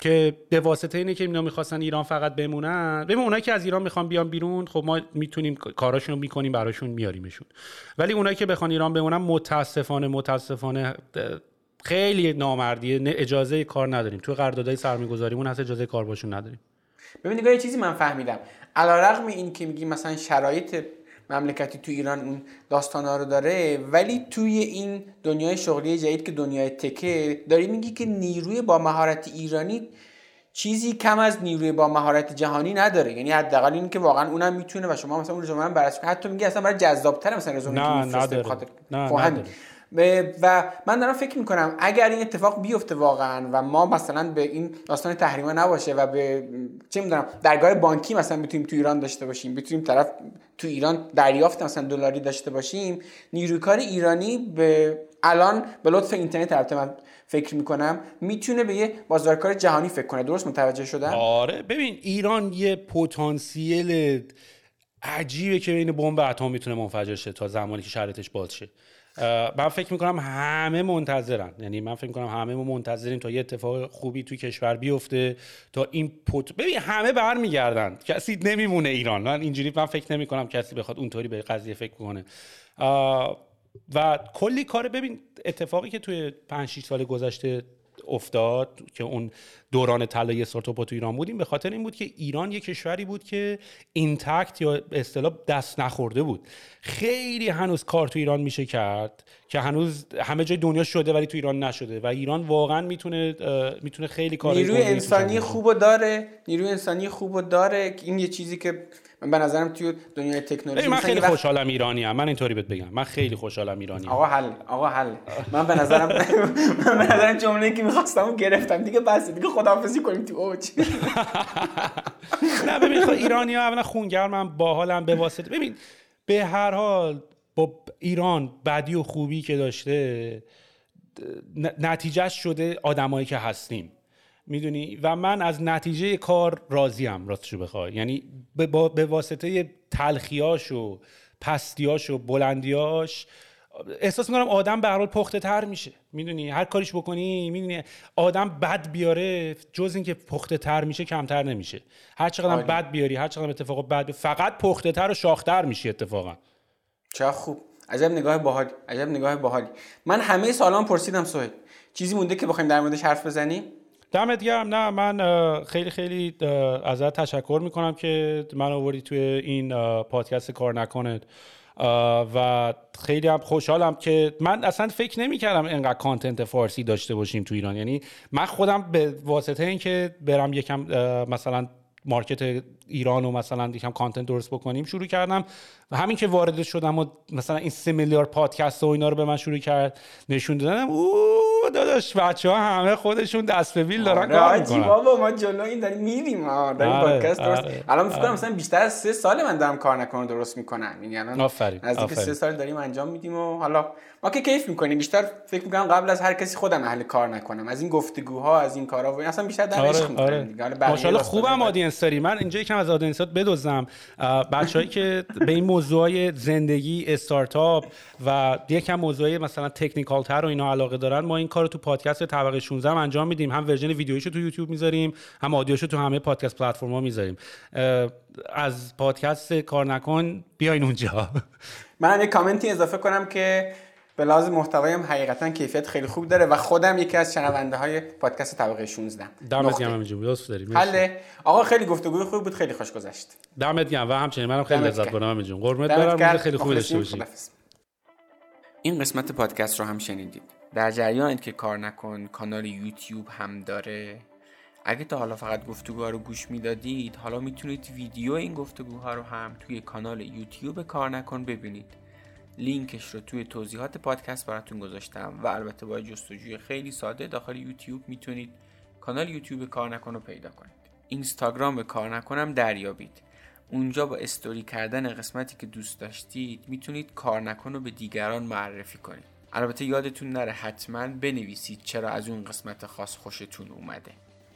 که به واسطه اینه که اینا می‌خواستن ایران فقط بمونن ببین اونایی که از ایران می‌خوان بیان بیرون خب ما می‌تونیم کاراشون رو می‌کنیم براشون میاریمشون. ولی اونایی که بخوان ایران بمونن متاسفانه متاسفانه خیلی نامردیه اجازه کار نداریم. تو قراردادهای سرمایه‌گذاریمون هست اجازه کار باشون نداریم. ببین نگاه چیزی من فهمیدم. علیرغم این که میگی مثلا شرایط مملکتی تو ایران اون داستان ها رو داره. ولی توی این دنیای شغلی جدید که دنیای تکه داری میگی که نیروی با مهارت ایرانی چیزی کم از نیروی با مهارت جهانی نداره. یعنی حداقل این که واقعا اونم می‌تونه و شما مثلا اون رزومه من بررسی حتی میگی اصلا برای جذابتر مثلا رزومه نه نداره. نه خب و من دارم فکر می‌کنم اگر این اتفاق بیفته واقعا و ما مثلا به این داستان تحریما نباشه و به چه می‌دونم درگاه بانکی مثلا بتونیم تو ایران داشته باشیم بتونیم طرف تو ایران دریافت مثلا دلاری داشته باشیم نیروی کار ایرانی به الان به لطف اینترنت البته من فکر می‌کنم می‌تونه به یه بازارکار جهانی فکر کنه. درست متوجه شدن آره. ببین ایران یه پتانسیل عجیبه که بین بمب اتم می‌تونه منفجر شه تا زمانی که شرایطش باز شه. من فکر می‌کنم همه منتظرن. یعنی من فکر می‌کنم همه ما منتظریم تا یه اتفاق خوبی توی کشور بیفته تا این پوت ببین همه برمیگردن. کسی نمیمونه ایران. من اینجوری من فکر نمی‌کنم کسی بخواد اونطوری به قضیه فکر کنه. و کلی کار ببین اتفاقی که توی 5 6 سال گذشته افتاد که اون دوران طلایی استارتاپ تو ایران بودیم. به خاطر این بود که ایران یه کشوری بود که اینتکت یا به اصطلاح دست نخورده بود. خیلی هنوز کار تو ایران میشه کرد که هنوز همه جای دنیا شده ولی تو ایران نشده و ایران واقعا می‌تونه می‌تونه خیلی کار نیروی انسانی خوب داره نیروی انسانی خوب داره. این یه چیزی که من به نظرم توی دنیای تکنولوژی من خیلی خوشحالم ایرانی ام. من اینطوری بهت بگم. من خیلی خوشحالم ایرانی آقا حل. آقا حل. من به نظرم من به نظرم جمله که می‌خواستم گرفتم. دیگه بس. دیگه خداحافظی کنیم تو اوج. نه ببین خب ایرانی ها اولا خونگرمم باحالم به واسطه. ببین به هر حال با ایران بدی و خوبی که داشته نتیجه شده آدمایی که هستیم. می‌دونی؟ و من از نتیجه کار راضیم راستشو بخوای. یعنی به, واسطه تلخیاش و پستیاش و بلندیاش احساس می‌کنم آدم به هر حال پخته تر میشه. می‌دونی؟ هر کاریش بکنی می‌دونی؟ آدم بد بیاره جز اینکه پخته تر میشه کمتر نمیشه. هر چقدر بد بیاری هر چقدر اتفاق بد فقط پخته تر و شاختر میشه اتفاقا. چه خوب. عجب نگاه باحالی. عجب نگاه باحالی. من همه سوالامو پرسیدم سهیل چیزی مونده که بخوایم در موردش حرف بزنیم؟ دمت گرم. نه من خیلی خیلی ازت تشکر می‌کنم که منو آوردی توی این پادکست کار نکنه و خیلی هم خوشحالم که من اصلا فکر نمی‌کردم اینقدر content فارسی داشته باشیم تو ایران. یعنی من خودم به واسطه اینکه برم یکم مثلا market ایران و مثلا یکم content درست بکنیم شروع کردم و همین که وارد شدم و مثلا این سه میلیارد پادکست و اینا رو به من شروع کرد نشون دادم اوه داداش بچه ها همه خودشون دست به بیل دارن کار می‌کنن. بابا ما جلو این داریم میریم ها داریم آره، پادکست درست. آره، الان فکر آره. مثلا بیشتر از سه سال من دارم کار نکنم درست می‌کنم. یعنی الان آفرین، نزدیک آفرین. سه سال داریم انجام میدیم و حالا ما که کیف می‌کنیم. بیشتر فکر می‌کنم قبل از هر کسی خودم اهل کار نکنم. از این گفتگوها از این کارا و اصلا بیشتر در عشق آره. می‌کنم آره خوبم. audience داری. من اینجا یکم از audience ات بدزدم. بچه‌هایی که به این موضوعای زندگی استارتاپ و یکم موضوعای مثلا technical تر و اینا علاقه دارن ما این کار رو تو پادکست طبقه 16 هم انجام میدیم. هم version ویدیویشو تو یوتیوب می‌ذاریم هم audio شو تو همه podcast platform ها می‌ذاریم. از پادکست کار نکن بیاین اونجا. من یه کامنتی اضافه کنم که به لحاظ محتوایی هم حقیقتا کیفیت خیلی خوب داره و خودم یکی از شنونده های پادکست طبقه 16 دمت. گرم مرسی. حله. آقا خیلی گفتگوی خوب بود خیلی خوش گذشت. دمت گرم و همچنین منم خیلی لذت. بردم همینجوری. قربونت برم. خیلی خوبی داشته. باشی. این قسمت پادکست رو هم شنیدید. در جریانید که کار نکن کانال یوتیوب هم داره. اگه تا حالا فقط گفتگوها رو گوش می‌دادید حالا می‌تونید ویدیو این گفتگوها رو هم توی کانال یوتیوب کار نکن ببینید. لینکش رو توی توضیحات پادکست براتون گذاشتم و البته با جستجوی خیلی ساده داخل یوتیوب می‌تونید کانال یوتیوب کار نکن رو پیدا کنید. اینستاگرام کار نکنم دریابید. اونجا با استوری کردن قسمتی که دوست داشتید می‌تونید کار نکن رو به دیگران معرفی کنید. البته یادتون نره حتما بنویسید چرا از اون قسمت خاص خوشتون اومده.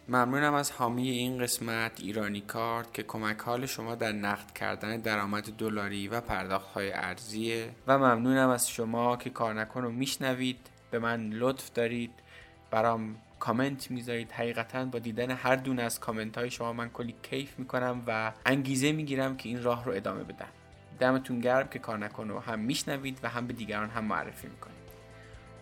ممنونم از حامی این قسمت ایرانی کارت که کمک حال شما در نقد کردن درآمد دلاری و پرداخت های ارزیه و ممنونم از شما که کار نکن رو میشنوید. به من لطف دارید. برام کامنت می‌ذارید. حقیقتا با دیدن هر دونه از کامنت های شما من کلی کیف می‌کنم و انگیزه می‌گیرم که این راه رو ادامه بدم. دمتون گرم که کار نکن رو هم میشنوید و هم به دیگران هم معرفی می‌کنید.